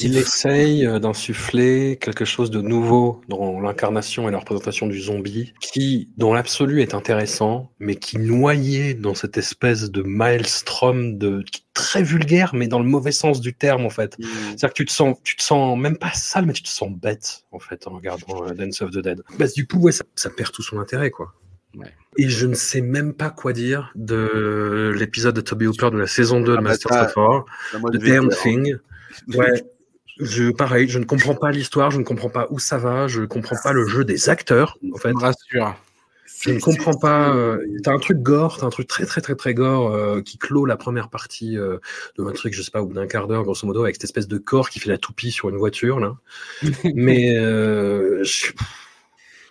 Il essaye euh, d'insuffler quelque chose de nouveau dans l'incarnation et la représentation du zombie, qui, dans l'absolu, est intéressant, mais qui noyé dans cette espèce de maelstrom de très vulgaire, mais dans le mauvais sens du terme, en fait. C'est-à-dire que tu te sens, tu te sens même pas sale, mais tu te sens bête, en fait, en regardant euh, Dance of the Dead. Bah, du coup, ouais, ça, ça perd tout son intérêt, quoi. Ouais. Et je ne sais même pas quoi dire de l'épisode de Toby Hooper de la saison 2 Ah de Master ça, of Horror, The. Damn Thing. *laughs* Ouais. Je, pareil, je ne comprends pas l'histoire, je ne comprends pas où ça va, je ne comprends pas le jeu des acteurs, en fait. rassure. Je ne comprends pas. Euh, t'as un truc gore, t'as un truc très très très très gore euh, qui clôt la première partie euh, de un truc, je sais pas, au bout d'un quart d'heure, grosso modo, avec cette espèce de corps qui fait la toupie sur une voiture là. *laughs* Mais euh, je-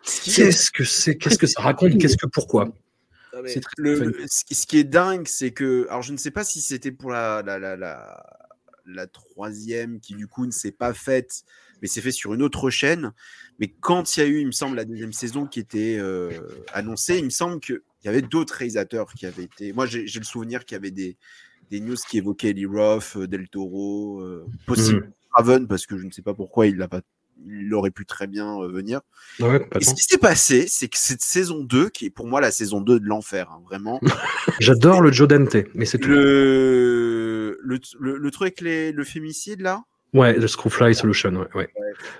qu'est-ce que c'est Qu'est-ce que ça raconte *laughs* Qu'est-ce que pourquoi? Non, mais C'est très le- fun. le- ce qui- ce qui est dingue, c'est que, alors je ne sais pas si c'était pour la, la, la, la, la troisième qui du coup ne s'est pas faite, mais c'est fait sur une autre chaîne. Mais quand il y a eu, il me semble, la deuxième saison qui était euh, annoncée, il me semble qu'il y avait d'autres réalisateurs qui avaient été. Moi, j'ai le souvenir qu'il y avait des, des news qui évoquaient Lee Roth, euh, Del Toro, euh, possible Raven, parce que je ne sais pas pourquoi il l'a pas. Il aurait pu très bien euh, venir. Ouais, Et ce qui s'est passé, c'est que cette saison 2, qui est pour moi la saison 2 de l'enfer, hein, vraiment, *laughs* J'adore le Joe Dante, mais c'est tout. le, le, le, le truc avec les, le fémicide là, Ouais, le Screwfly Solution, ouais. ouais.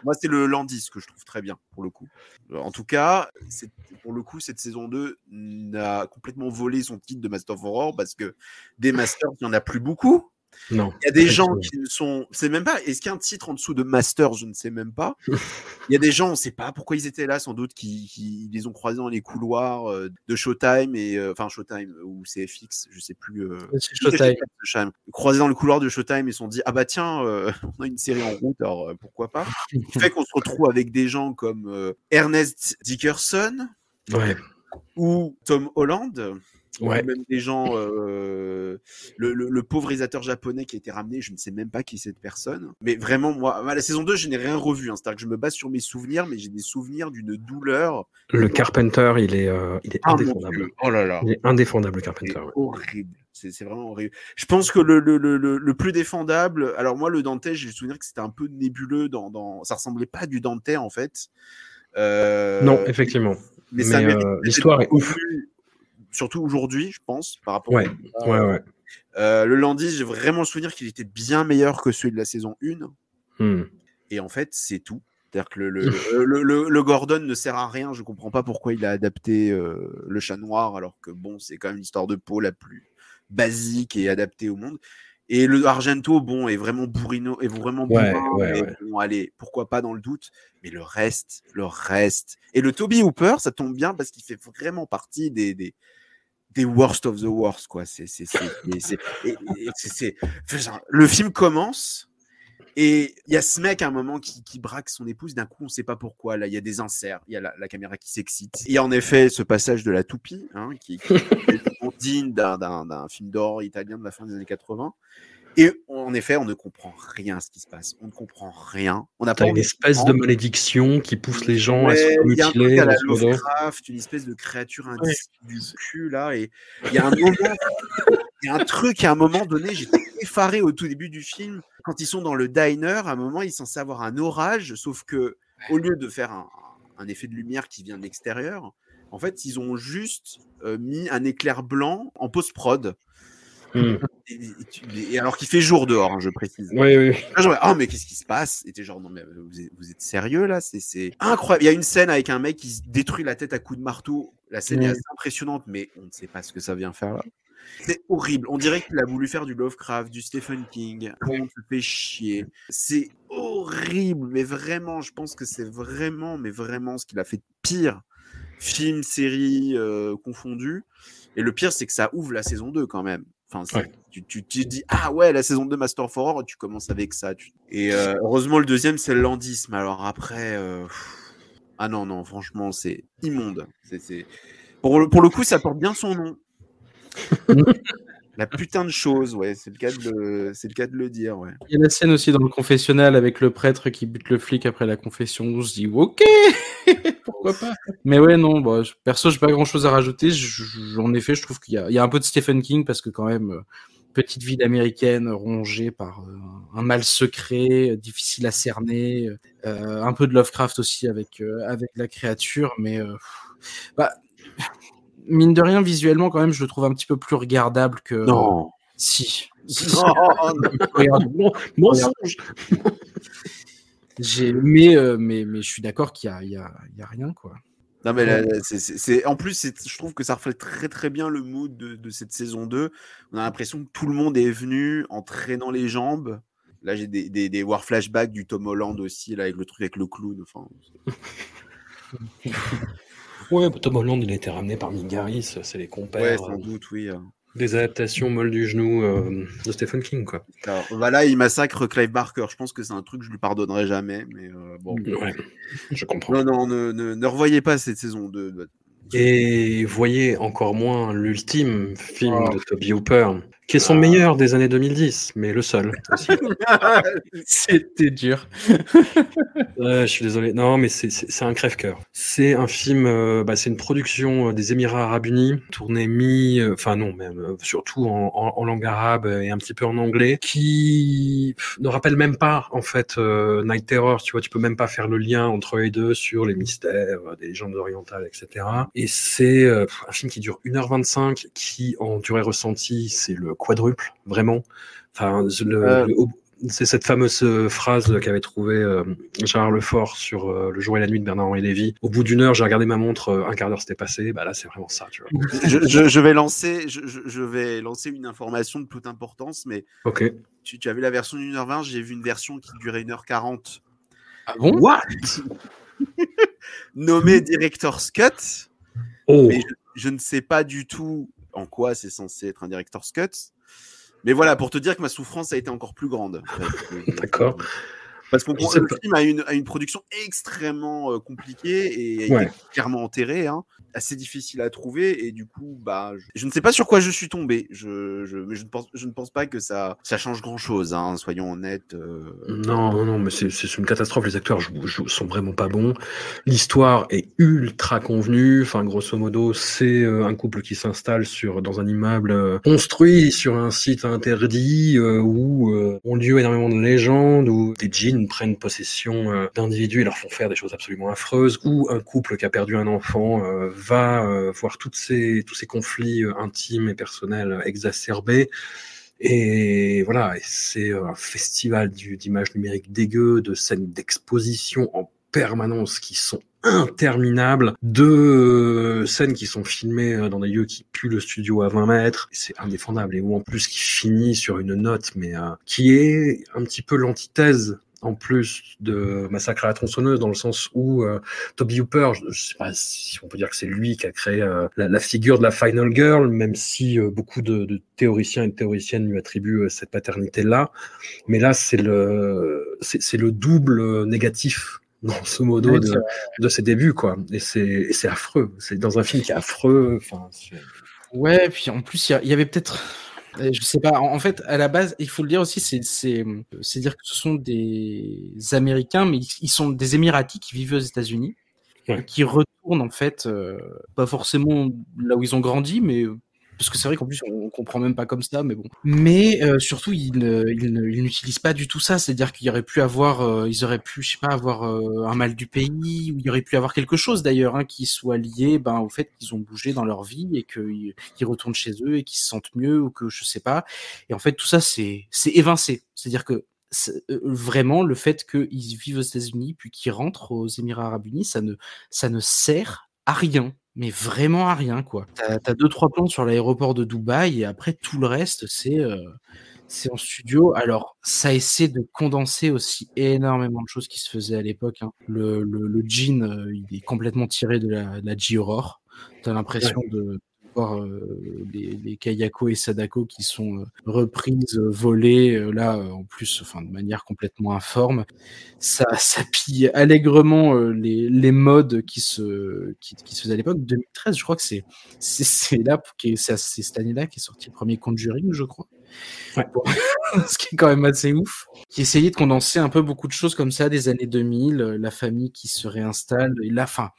moi c'est le Landis que je trouve très bien pour le coup. En tout cas, c'est- pour le coup, cette saison 2 n'a complètement volé son titre de Master of Horror parce que des Masters, il n'y en a plus beaucoup. Non. Il y a des gens qui ne sont. C'est même pas. Est-ce qu'il y a un titre en dessous de Master Je ne sais même pas. *laughs* Il y a des gens, on ne sait pas pourquoi ils étaient là, sans doute, qui, qui les ont croisés dans les couloirs euh, de Showtime et euh, enfin Showtime ou CFX, je sais plus. euh, C'est Showtime. Showtime. Croisés dans le couloir de Showtime, ils se sont dit ah bah tiens, euh, *laughs* on a une série en route, alors euh, pourquoi pas. Ce qui fait qu'on se retrouve avec des gens comme euh, Ernest Dickerson Ouais. ou Tom Holland. Ouais. Même des gens, euh, le, le- le pauvre réalisateur japonais qui a été ramené, je ne sais même pas qui est cette personne. Mais vraiment, moi, à la saison 2, je n'ai rien revu. hein. C'est-à-dire que je me base sur mes souvenirs, mais j'ai des souvenirs d'une douleur. Le Carpenter, il est, euh, il est Ah, indéfendable. Oh là là. Il est indéfendable, le Carpenter. ouais. horrible. C'est vraiment horrible. Je pense que le, le, le, le, plus défendable, alors moi, le Dante, j'ai le souvenir que c'était un peu nébuleux dans, dans, ça ressemblait pas à du Dante, en fait. Euh, Non, effectivement. mais, mais, euh, l'histoire est ouf. Surtout aujourd'hui, je pense, par rapport Ouais, au- ouais, ouais. Euh, le Landis, j'ai vraiment le souvenir qu'il était bien meilleur que celui de la saison 1. Hmm. Et en fait, c'est tout. C'est-à-dire que le, le, le, Gordon ne sert à rien. Je comprends pas pourquoi il a adapté euh, le chat noir, alors que bon, c'est quand même l'histoire de peau la plus basique et adaptée au monde. Et le Argento, bon, est vraiment bourrino, est vraiment Ouais, bourrin, ouais, mais ouais. bon, allez, pourquoi pas dans le doute. Mais le reste, le reste. Et le Toby Hooper, ça tombe bien parce qu'il fait vraiment partie des, des, des worst of the worst, quoi. C'est, le film commence et il y a ce mec à un moment qui, qui braque son épouse. D'un coup, on sait pas pourquoi. Là, il y a des inserts, il y a la, caméra qui s'excite. Il y a en effet ce passage de la toupie, hein, qui, qui est digne d'un film d'or italien de la fin des années 80. Et en effet, on ne comprend rien à ce qui se passe. On ne comprend rien. On n'a pas une espèce de malédiction qui pousse les gens à se il y a un truc mutiler. à la. Lovecraft, une espèce de créature indicible du cul là, et il y a un moment, il y a un truc à un moment donné, j'étais effaré au tout début du film quand ils sont dans le diner. À un moment, ils sont censés avoir un orage, sauf que au lieu de faire un, un effet de lumière qui vient de l'extérieur, en fait, ils ont juste euh, mis un éclair blanc en post Hmm. Et, et tu- et alors qu'il fait jour dehors, hein, je précise. Oui, oui. Là, genre, oh, mais qu'est-ce qui se passe? Et t'es genre, non, mais euh, vous êtes, vous êtes sérieux là? C'est incroyable. Il y a une scène avec un mec qui se détruit la tête à coups de marteau. La scène est Mm. assez impressionnante, mais on ne sait pas ce que ça vient faire là. C'est horrible. On dirait qu'il a voulu faire du Lovecraft, du Stephen King. On se fait chier. C'est horrible, mais vraiment, je pense que c'est vraiment, mais vraiment ce qu'il a fait de pire. Film, série, euh, confondu. Et le pire, c'est que ça ouvre la saison 2 quand même. Enfin, Ouais. tu, tu, dis, ah ouais, la saison 2 Master of Horror, tu commences avec ça. tu- Et euh, heureusement, le deuxième, c'est le landisme. Alors après, euh, ah non, non, franchement, c'est immonde. C'est, c'est... Pour, le, pour le coup, ça porte bien son nom. *laughs* la putain de chose, ouais, c'est le cas de le, c'est le, cas le dire, ouais. Il y a la scène aussi dans le confessionnal avec le prêtre qui bute le flic après la confession. On se dit, ok, *laughs* pourquoi pas. Mais ouais, non, bah, je- perso, j'ai pas grand chose à rajouter. Je- je- en effet, je trouve qu'il y a, un peu de Stephen King parce que quand même, euh, petite ville américaine rongée par euh, un mal secret, euh, difficile à cerner, un peu de Lovecraft aussi avec, avec la créature, mais bah, mine de rien, visuellement, quand même, je le trouve un petit peu plus regardable que. Non. Si. *laughs* Non, non. Non, mensonge. J'ai, mais, euh, mais, mais je suis d'accord qu'il y a, il y, a, il y a rien, quoi. Non, mais là, là, c'est, c'est- c'est- en plus, c'est- je trouve que ça reflète très très bien le mood de, de cette saison 2. On a l'impression que tout le monde est venu en traînant les jambes. Là, j'ai des, des, des war flashbacks du Tom Holland aussi, là, avec le truc avec le clown. Enfin, *laughs* Ouais, Tom Holland, il a été ramené par Migaris, c'est les ouais, compères. sans euh, doute, oui. euh. des adaptations molles du genou euh, de Stephen King, quoi. Alors, voilà, il massacre Clive Barker. Je pense que c'est un truc que je lui pardonnerai jamais. Mais euh, bon. Ouais, je comprends. Non, non, ne, ne, ne revoyez pas cette saison 2. Et voyez encore moins l'ultime film Oh. de Toby Hooper, qui est son Ah. meilleur des années 2010, mais le seul. *laughs* C'était dur. *laughs* Je suis désolé. Non, mais c'est- un crève-cœur. C'est un film, euh, bah, c'est une production euh, des Émirats Arabes Unis, tournée mi, euh, enfin non, même surtout en, en- en langue arabe et un petit peu en anglais, qui pff, ne rappelle même pas en fait Night Terror. Tu vois, tu peux même pas faire le lien entre les deux sur les mystères des légendes orientales, etc. Et c'est un film qui dure 1h25, qui en durée ressentie, c'est le quadruple, vraiment. Enfin, le, le- au- c'est cette fameuse euh, phrase qu'avait trouvée euh, Gérard Lefort sur euh, Le jour et la nuit de Bernard-Henri Lévy. Au bout d'une heure, j'ai regardé ma montre, euh, un quart d'heure s'était passé. Bah là, c'est vraiment ça, tu vois. *laughs* je, je- je vais lancer, je, vais lancer une information de toute importance, mais Ok. tu, tu as vu la version d'une heure 20 j'ai vu une version qui durait 1h40. Ah bon? What? *laughs* Nommé Director's Cut. Oh, Mais je ne sais pas du tout en quoi c'est censé être un Director's Cut. Mais voilà, pour te dire que ma souffrance a été encore plus grande. *laughs* D'accord. Parce qu'on le film a une, a une production extrêmement euh, compliquée et a été clairement enterré, hein, assez difficile à trouver. Et du coup, bah, je, ne sais pas sur quoi je suis tombé. Je, je, je ne pense, je ne pense pas que ça, ça change grand chose. Hein, soyons honnêtes. euh. Non, non, non, mais c'est c'est une catastrophe. Les acteurs jouent, sont vraiment pas bons. L'histoire est ultra convenue. Enfin, grosso modo, c'est euh, un couple qui s'installe sur dans un immeuble euh, construit sur un site interdit où ont lieu énormément de légendes, où des djinns prennent possession d'individus et leur font faire des choses absolument affreuses, où un couple qui a perdu un enfant va euh, voir toutes ces, tous ces conflits euh, intimes et personnels exacerbés. Et voilà, c'est un festival d'images numériques dégueu, de scènes d'exposition en permanence qui sont interminables, de euh, scènes qui sont filmées dans des lieux qui puent le studio à 20 mètres. C'est indéfendable. Et où en plus qui finit sur une note, mais qui est un petit peu l'antithèse en plus de Massacre à la tronçonneuse, dans le sens où euh, Toby Hooper, je, je sais pas si on peut dire que c'est lui qui a créé euh, la, la figure de la Final Girl, même si euh, beaucoup de, de théoriciens et de théoriciennes lui attribuent cette paternité-là. Mais là, c'est le, c'est c'est le double négatif grosso modo Ouais, de, ses débuts quoi et c'est affreux c'est dans un film qui est affreux enfin Ouais, puis en plus, il y a- il y, avait peut-être. Je sais pas, en fait, à la base, il faut le dire aussi, c'est dire que ce sont des Américains, mais ils sont des Émiratis qui vivent aux États-Unis, Ouais. qui retournent en fait, euh, pas forcément là où ils ont grandi, mais parce que c'est vrai qu'en plus on, comprend même pas comme ça, mais bon. Mais euh, surtout, ils n'utilisent pas du tout ça, c'est-à-dire qu'il y aurait pu avoir, euh, ils auraient pu, je sais pas, avoir euh, un mal du pays, ou il y aurait pu avoir quelque chose d'ailleurs hein, qui soit lié, ben au fait qu'ils ont bougé dans leur vie et qu'ils retournent chez eux et qu'ils se sentent mieux ou que je sais pas. Et en fait, tout ça c'est c'est évincé, c'est-à-dire que vraiment le fait qu'ils vivent aux États-Unis puis qu'ils rentrent aux Émirats Arabes Unis, ça ne ça ne sert à rien. Mais vraiment à rien, quoi. T'as as deux, trois plans sur l'aéroport de Dubaï et après tout le reste, c'est euh, c'est en studio. Alors, ça essaie de condenser aussi énormément de choses qui se faisaient à l'époque. hein. Le, le, le jean, euh, il est complètement tiré de la, de la J-Aurore. T'as l'impression de euh, les, les Kayako et Sadako qui sont euh, reprises, euh, volées, là, en plus, enfin, de manière complètement informe. Ça, *laughs* ça pille allègrement les, les modes qui se, qui, qui se faisaient à l'époque. 2013, je crois que c'est c'est c'est là, c'est c'est cette année-là qui est sorti le premier Conjuring, je crois. Ouais. *laughs* Ce qui est quand même assez ouf. Qui essayait de condenser un peu beaucoup de choses comme ça des années 2000, euh, la famille qui se réinstalle, et la fin.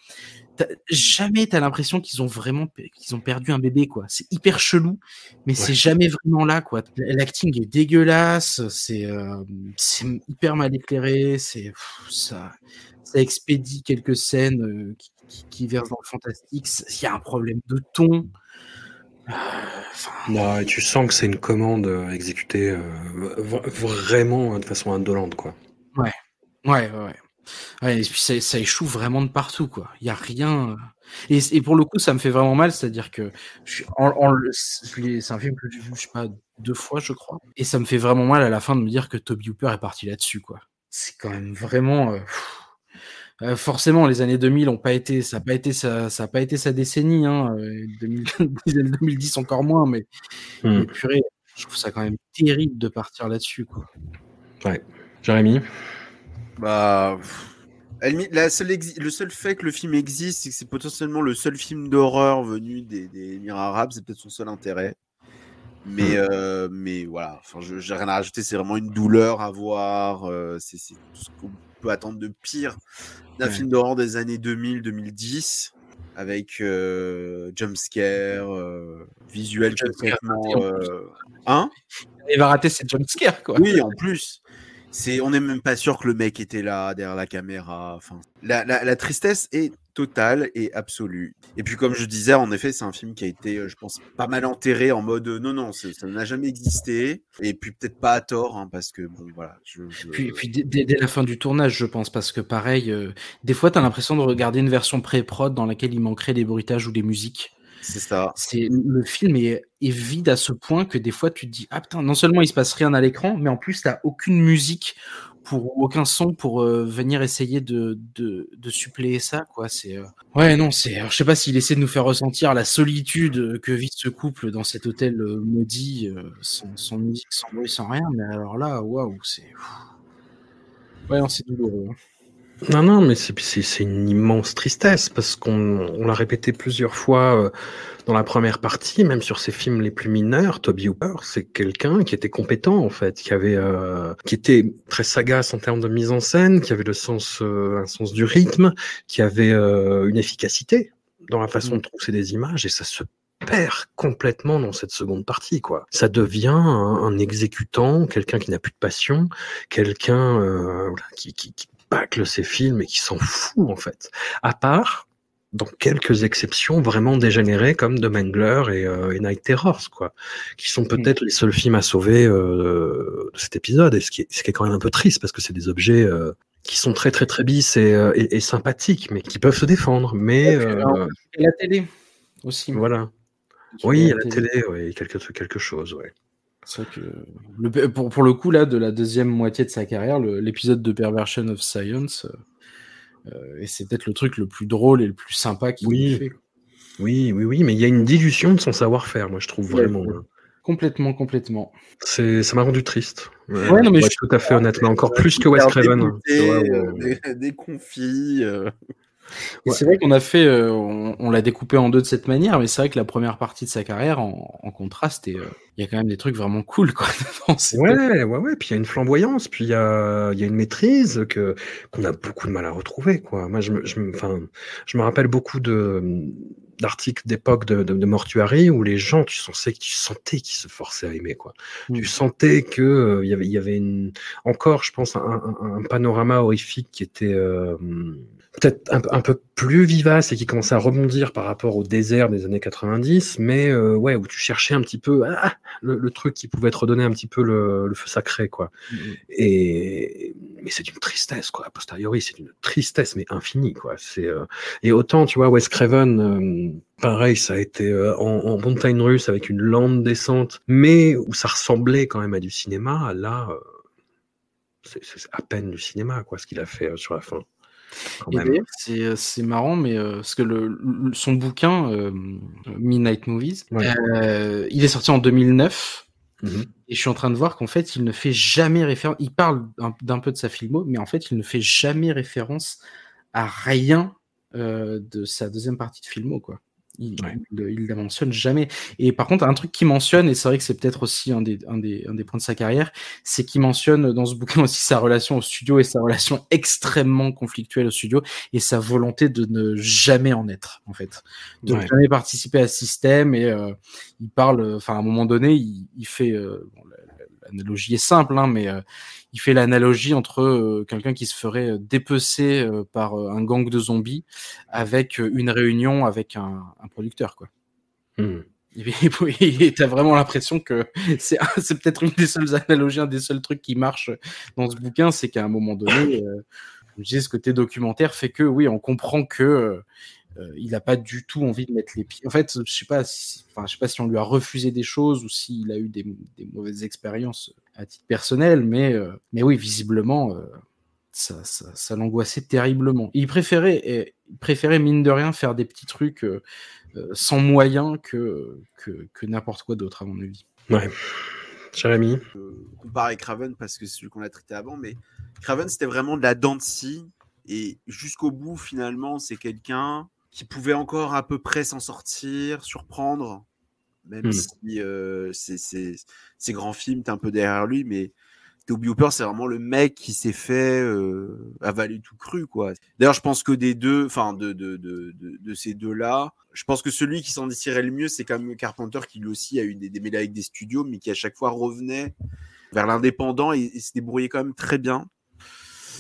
Jamais t'as l'impression qu'ils ont vraiment qu'ils ont perdu un bébé quoi. C'est hyper chelou, mais c'est jamais vraiment là quoi. L'acting est dégueulasse, c'est euh, c'est hyper mal éclairé, c'est ça ça expédie quelques scènes euh, qui, qui, qui versent dans le fantastique. Il y a un problème de ton. Enfin, Non, et tu sens que c'est une commande euh, exécutée euh, vraiment euh, de façon indolente, quoi. Ouais, ouais, ouais. Ouais, et puis ça, ça échoue vraiment de partout, quoi. Il y a rien. euh. Et, et pour le coup, ça me fait vraiment mal, c'est-à-dire que c'est un film que j'ai vu, je sais pas, deux fois, je crois. Et ça me fait vraiment mal à la fin de me dire que Toby Hooper est parti là-dessus, quoi. C'est quand même vraiment. euh. Euh, forcément, les années 2000 ont pas été, ça a pas été sa, ça a pas été sa décennie, hein. euh, 2000 2010 *laughs* encore moins, mais, Hmm. mais purée, je trouve ça quand même terrible de partir là-dessus, quoi. Ouais. Jérémy? Bah, la seule le seul fait que le film existe, c'est que c'est potentiellement le seul film d'horreur venu des, des Émirats arabes, c'est peut-être son seul intérêt. Mais, euh, mais voilà, enfin, je j'ai rien à rajouter, c'est vraiment une douleur à voir. euh, c'est tout ce qu'on peut attendre de pire d'un Ouais. film d'horreur des années 2000-2010, avec euh, jumpscare, euh, visuel complètement. Hein? Il va rater cette jumpscare, quoi. oui, en plus. C'est, on n'est même pas sûr que le mec était là derrière la caméra. Enfin, la, la, la tristesse est totale et absolue. Et puis, comme je disais, en effet, c'est un film qui a été, euh, je pense, pas mal enterré en mode euh, non, non, ça n'a jamais existé. Et puis peut-être pas à tort, hein, parce que bon, voilà. Je, Puis, puis dès- dès la fin du tournage, je pense, parce que pareil, euh, des fois, t'as l'impression de regarder une version pré-prod dans laquelle il manquerait des bruitages ou des musiques. C'est ça. C'est le film est, vide à ce point que des fois, tu te dis ah putain, non seulement il se passe rien à l'écran, mais en plus t'as aucune musique pour aucun son pour euh, venir essayer de, de, de suppléer ça quoi. C'est euh, ouais non c'est, je sais pas s'il essaie de nous faire ressentir la solitude que vit ce couple dans cet hôtel euh, maudit, sans, musique, sans bruit, sans rien. Mais alors là, waouh, c'est Ouais, c'est douloureux. Non, non, mais c'est une immense tristesse parce qu'on on l'a répété plusieurs fois euh, dans la première partie, même sur ses films les plus mineurs. Toby Hooper, c'est quelqu'un qui était compétent en fait, qui avait, euh, qui était très sagace en termes de mise en scène, qui avait le sens, euh, un sens du rythme, qui avait une efficacité dans la façon de trouver des images et ça se perd complètement dans cette seconde partie, quoi. Ça devient un, exécutant, quelqu'un qui n'a plus de passion, quelqu'un euh, qui, qui, qui bâcle ses films et qui s'en fout en fait. À part dans quelques exceptions vraiment dégénérées comme The Mangler et, euh, et Night Terrors, quoi, qui sont peut-être les seuls films à sauver euh, de cet épisode. Et ce qui, est, ce qui est quand même un peu triste parce que c'est des objets euh, qui sont très très très bis et, et, et, sympathiques, mais qui peuvent se défendre. Mais euh, la télé aussi. Voilà. Oui, à la télé, oui, quelque, quelque chose, ouais. C'est vrai que le, pour, pour, le coup, là, de la deuxième moitié de sa carrière, l'épisode de Perversion of Science, euh, et c'est peut-être le truc le plus drôle et le plus sympa qu'il oui. fait. Oui, oui, oui, mais il y a une dilution de son savoir-faire, moi, je trouve ouais, vraiment. hein. Complètement, complètement. C'est, ça m'a rendu triste. Ouais, ouais non, mais je... tout à fait honnêtement, encore plus que Wes Craven. hein. Euh... Ouais. C'est vrai qu'on a fait, euh, on, on l'a découpé en deux de cette manière, mais c'est vrai que la première partie de sa carrière, en, en contraste, et il euh, y a quand même des trucs vraiment cool, quoi. *laughs* ouais, ouais, ouais. Puis il y a une flamboyance, puis il y a, y a une maîtrise que qu'on a beaucoup de mal à retrouver, quoi. Moi, je me, je me, enfin, je me rappelle beaucoup de d'articles d'époque de, de, de, Mortuary où les gens, tu sentais, tu sentais qu'ils se forçaient à aimer, quoi. Mmh. Tu sentais que euh, y avait, il y avait une, encore, je pense, un, un, un panorama horrifique qui était euh, peut-être un, un, peu plus vivace et qui commençait à rebondir par rapport au désert des années 90, mais euh, ouais, où tu cherchais un petit peu ah, le, le, truc qui pouvait te redonner un petit peu le, le feu sacré, quoi. Mmh. Et mais c'est d'une tristesse, quoi. A posteriori, c'est une tristesse, mais infinie, quoi. C'est euh... et autant, tu vois, Wes Craven, euh, pareil, ça a été en, en, montagne russe avec une lente descente, mais où ça ressemblait quand même à du cinéma. Là, c'est à peine du cinéma, quoi, ce qu'il a fait sur la fin. C'est, c'est marrant, mais euh, parce que le, le, son bouquin, euh, Midnight Movies, ouais. euh, il est sorti en 2009. Mm -hmm. Et je suis en train de voir qu'en fait, il ne fait jamais référence. Il parle d'un peu de sa filmo, mais en fait, il ne fait jamais référence à rien euh, de sa deuxième partie de filmo, quoi. Il, ouais. il, il, la mentionne jamais. Et par contre, un truc qu'il mentionne, et c'est vrai que c'est peut-être aussi un des, un, des, un des points de sa carrière, c'est qu'il mentionne dans ce bouquin *laughs* aussi sa relation au studio et sa relation extrêmement conflictuelle au studio et sa volonté de ne jamais en être, en fait. De ouais. jamais participer à ce système et euh, il parle, enfin, à un moment donné, il, il fait, euh, bon, l'analogie est simple, hein, mais euh, il fait l'analogie entre euh, quelqu'un qui se ferait dépecer euh, par un gang de zombies avec une réunion avec un, un producteur, quoi. Mmh. Et t'as vraiment l'impression que *laughs* c'est peut-être une des seules analogies, un des seuls trucs qui marche dans ce bouquin, c'est qu'à un moment donné, je disais, ce côté documentaire fait que, oui, on comprend que euh, il n'a pas du tout envie de mettre les pieds. En fait, je sais pas, si, enfin, je sais pas si on lui a refusé des choses ou s'il a eu des, des, mauvaises expériences à titre personnel, mais, euh, mais oui, visiblement, euh, ça, ça, ça l'angoissait terriblement. il préférait, il préférait mine de rien faire des petits trucs euh, sans moyens que, que, que n'importe quoi d'autre, à mon avis. Ouais. Jérémy euh, Comparé Craven, parce que c'est celui qu'on a traité avant, mais Craven, c'était vraiment de la dent et jusqu'au bout, finalement, c'est quelqu'un qui pouvait encore à peu près s'en sortir, surprendre, même mmh. si euh, ces grands films, t'es un peu derrière lui, mais Toby Hooper, c'est vraiment le mec qui s'est fait euh, avaler tout cru, quoi. D'ailleurs, je pense que des deux, enfin, de, de, de, de, ces deux-là, je pense que celui qui s'en tirait le mieux, c'est quand même Carpenter, qui lui aussi a eu des, des mêlées avec des studios, mais qui à chaque fois revenait vers l'indépendant et, et se débrouillait quand même très bien.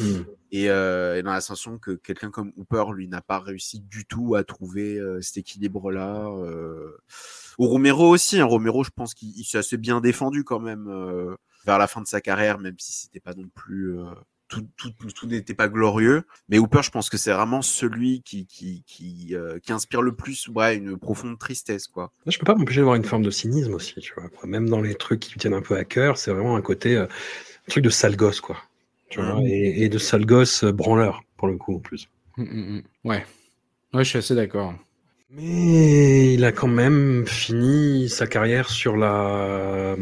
Mmh. Et, euh, et, dans la sensation que quelqu'un comme Hooper, lui, n'a pas réussi du tout à trouver euh, cet équilibre-là. Euh... Ou Romero aussi. Hein. Romero, je pense qu'il s'est assez bien défendu quand même euh, vers la fin de sa carrière, même si c'était pas non plus euh, tout, tout, tout, tout n'était pas glorieux. Mais Hooper, je pense que c'est vraiment celui qui qui qui, euh, qui inspire le plus, ouais, une profonde tristesse, quoi. Je peux pas m'empêcher d'avoir une forme de cynisme aussi, tu vois. Même dans les trucs qui me tiennent un peu à cœur, c'est vraiment un côté un truc de sale gosse, quoi tu vois, mmh. et, et, de sale gosse branleur, pour le coup, en plus. Mmh, ouais. Ouais, je suis assez d'accord. Mais il a quand même fini sa carrière sur la,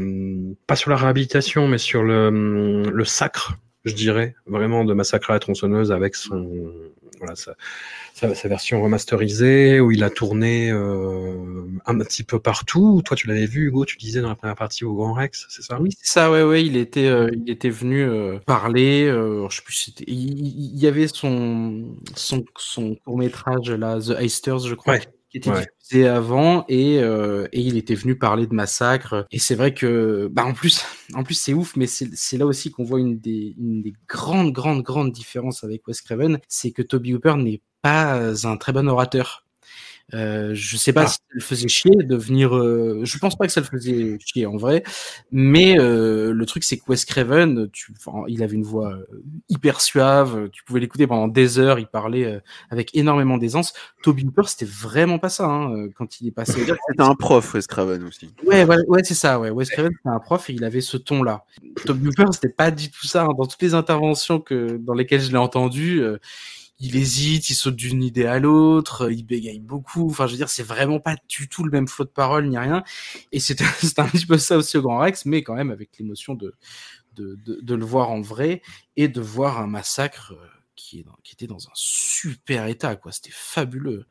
pas sur la réhabilitation, mais sur le, le sacre je dirais, vraiment de Massacre à la tronçonneuse avec son voilà sa, sa, sa version remasterisée où il a tourné euh, un petit peu partout. Toi, tu l'avais vu, Hugo, tu disais dans la première partie au Grand Rex, c'est ça? Oui, c'est ça, ouais, ouais. Il était, euh, il était venu euh, parler. Je sais plus, si il, y avait son, son, son court métrage là, The Heisters, je crois. Ouais. qui était Ouais. Avant et, euh, et il était venu parler de massacre et c'est vrai que bah en plus en plus c'est ouf mais c'est c'est là aussi qu'on voit une des une des grandes grandes grandes différences avec Wes Craven c'est que Toby Hooper n'est pas un très bon orateur euh, je sais pas Ah. si ça le faisait chier de venir. euh, je pense pas que ça le faisait chier en vrai, mais euh, le truc c'est que Wes Craven, tu, il avait une voix euh, hyper suave. Tu pouvais l'écouter pendant des heures. Il parlait euh, avec énormément d'aisance. Toby Hooper, c'était vraiment pas ça hein, euh, quand il est passé. *laughs* C'était un prof, Wes Craven aussi. Ouais, ouais, ouais, c'est ça. Ouais, Wes Craven c'était un prof et il avait ce ton-là. Toby Hooper, c'était pas du tout ça. hein. Dans toutes les interventions que dans lesquelles je l'ai entendu, euh, il hésite, il saute d'une idée à l'autre, il bégaye beaucoup. Enfin, je veux dire, c'est vraiment pas du tout le même flot de parole ni rien. Et c'était *laughs* c'était un petit peu ça aussi au Grand Rex, mais quand même avec l'émotion de, de, de, de le voir en vrai et de voir un massacre euh, qui, est dans- qui était dans un super état, quoi. C'était fabuleux.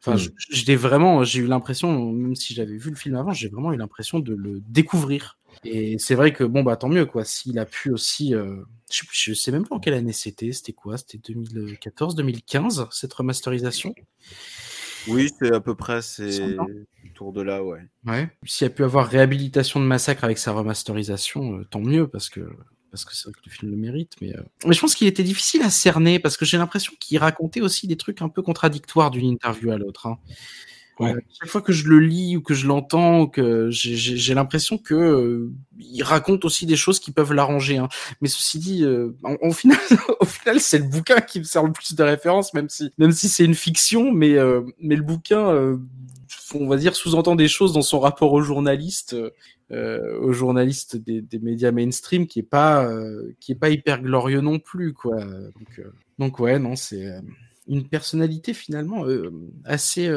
Enfin, Mm. j'étais vraiment, j'ai eu l'impression, même si j'avais vu le film avant, j'ai vraiment eu l'impression de le découvrir. Et c'est vrai que bon bah tant mieux quoi. S'il a pu aussi, euh, je, je sais même pas en quelle année c'était. C'était quoi? C'était 2014, 2015 cette remasterisation? Oui, c'est à peu près, hein. autour de là, ouais. Ouais. S'il a pu avoir réhabilitation de massacre avec sa remasterisation, euh, tant mieux parce que parce que c'est vrai que le film le mérite. Mais, euh, mais je pense qu'il était difficile à cerner parce que j'ai l'impression qu'il racontait aussi des trucs un peu contradictoires d'une interview à l'autre. hein. Ouais. Euh, chaque fois que je le lis ou que je l'entends, que j'ai- l'impression que euh, il raconte aussi des choses qui peuvent l'arranger. hein. Mais ceci dit, euh, en- final, *laughs* au final, c'est le bouquin qui me sert le plus de référence, même si même si c'est une fiction, mais euh, mais le bouquin, euh, on va dire, sous-entend des choses dans son rapport aux journalistes, aux journalistes des, des médias mainstream, qui est pas qui est pas hyper glorieux non plus, quoi. Donc donc ouais, non, c'est une personnalité finalement assez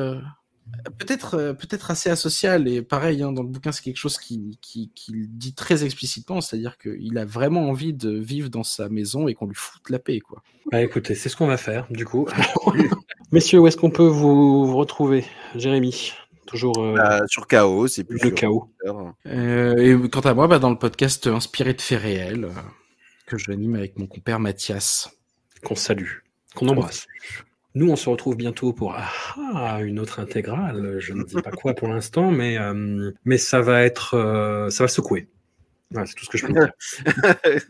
peut-être euh, peut-être assez asocial et pareil hein, dans le bouquin c'est quelque chose qui, qui, qui dit très explicitement c'est-à-dire qu'il a vraiment envie de vivre dans sa maison et qu'on lui foute la paix quoi Bah écoutez, c'est ce qu'on va faire, du coup. *laughs* Messieurs, où est-ce qu'on peut vous, vous retrouver Jérémy, toujours euh, Bah, sur Chaos, c'est plus le chaos. Euh, et quant à moi bah, dans le podcast inspiré de faits réels euh, que je anime avec mon compère Mathias qu'on salue, qu'on embrasse. Nous, on se retrouve bientôt pour ah, ah, une autre intégrale. Je ne dis pas quoi pour l'instant, mais, euh, mais ça va être, euh, ça va secouer. Voilà, c'est tout ce que je peux dire. *laughs*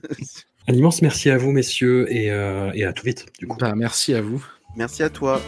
Un immense merci à vous, messieurs, et, euh, et à tout vite, du coup. bah, merci à vous Merci à toi.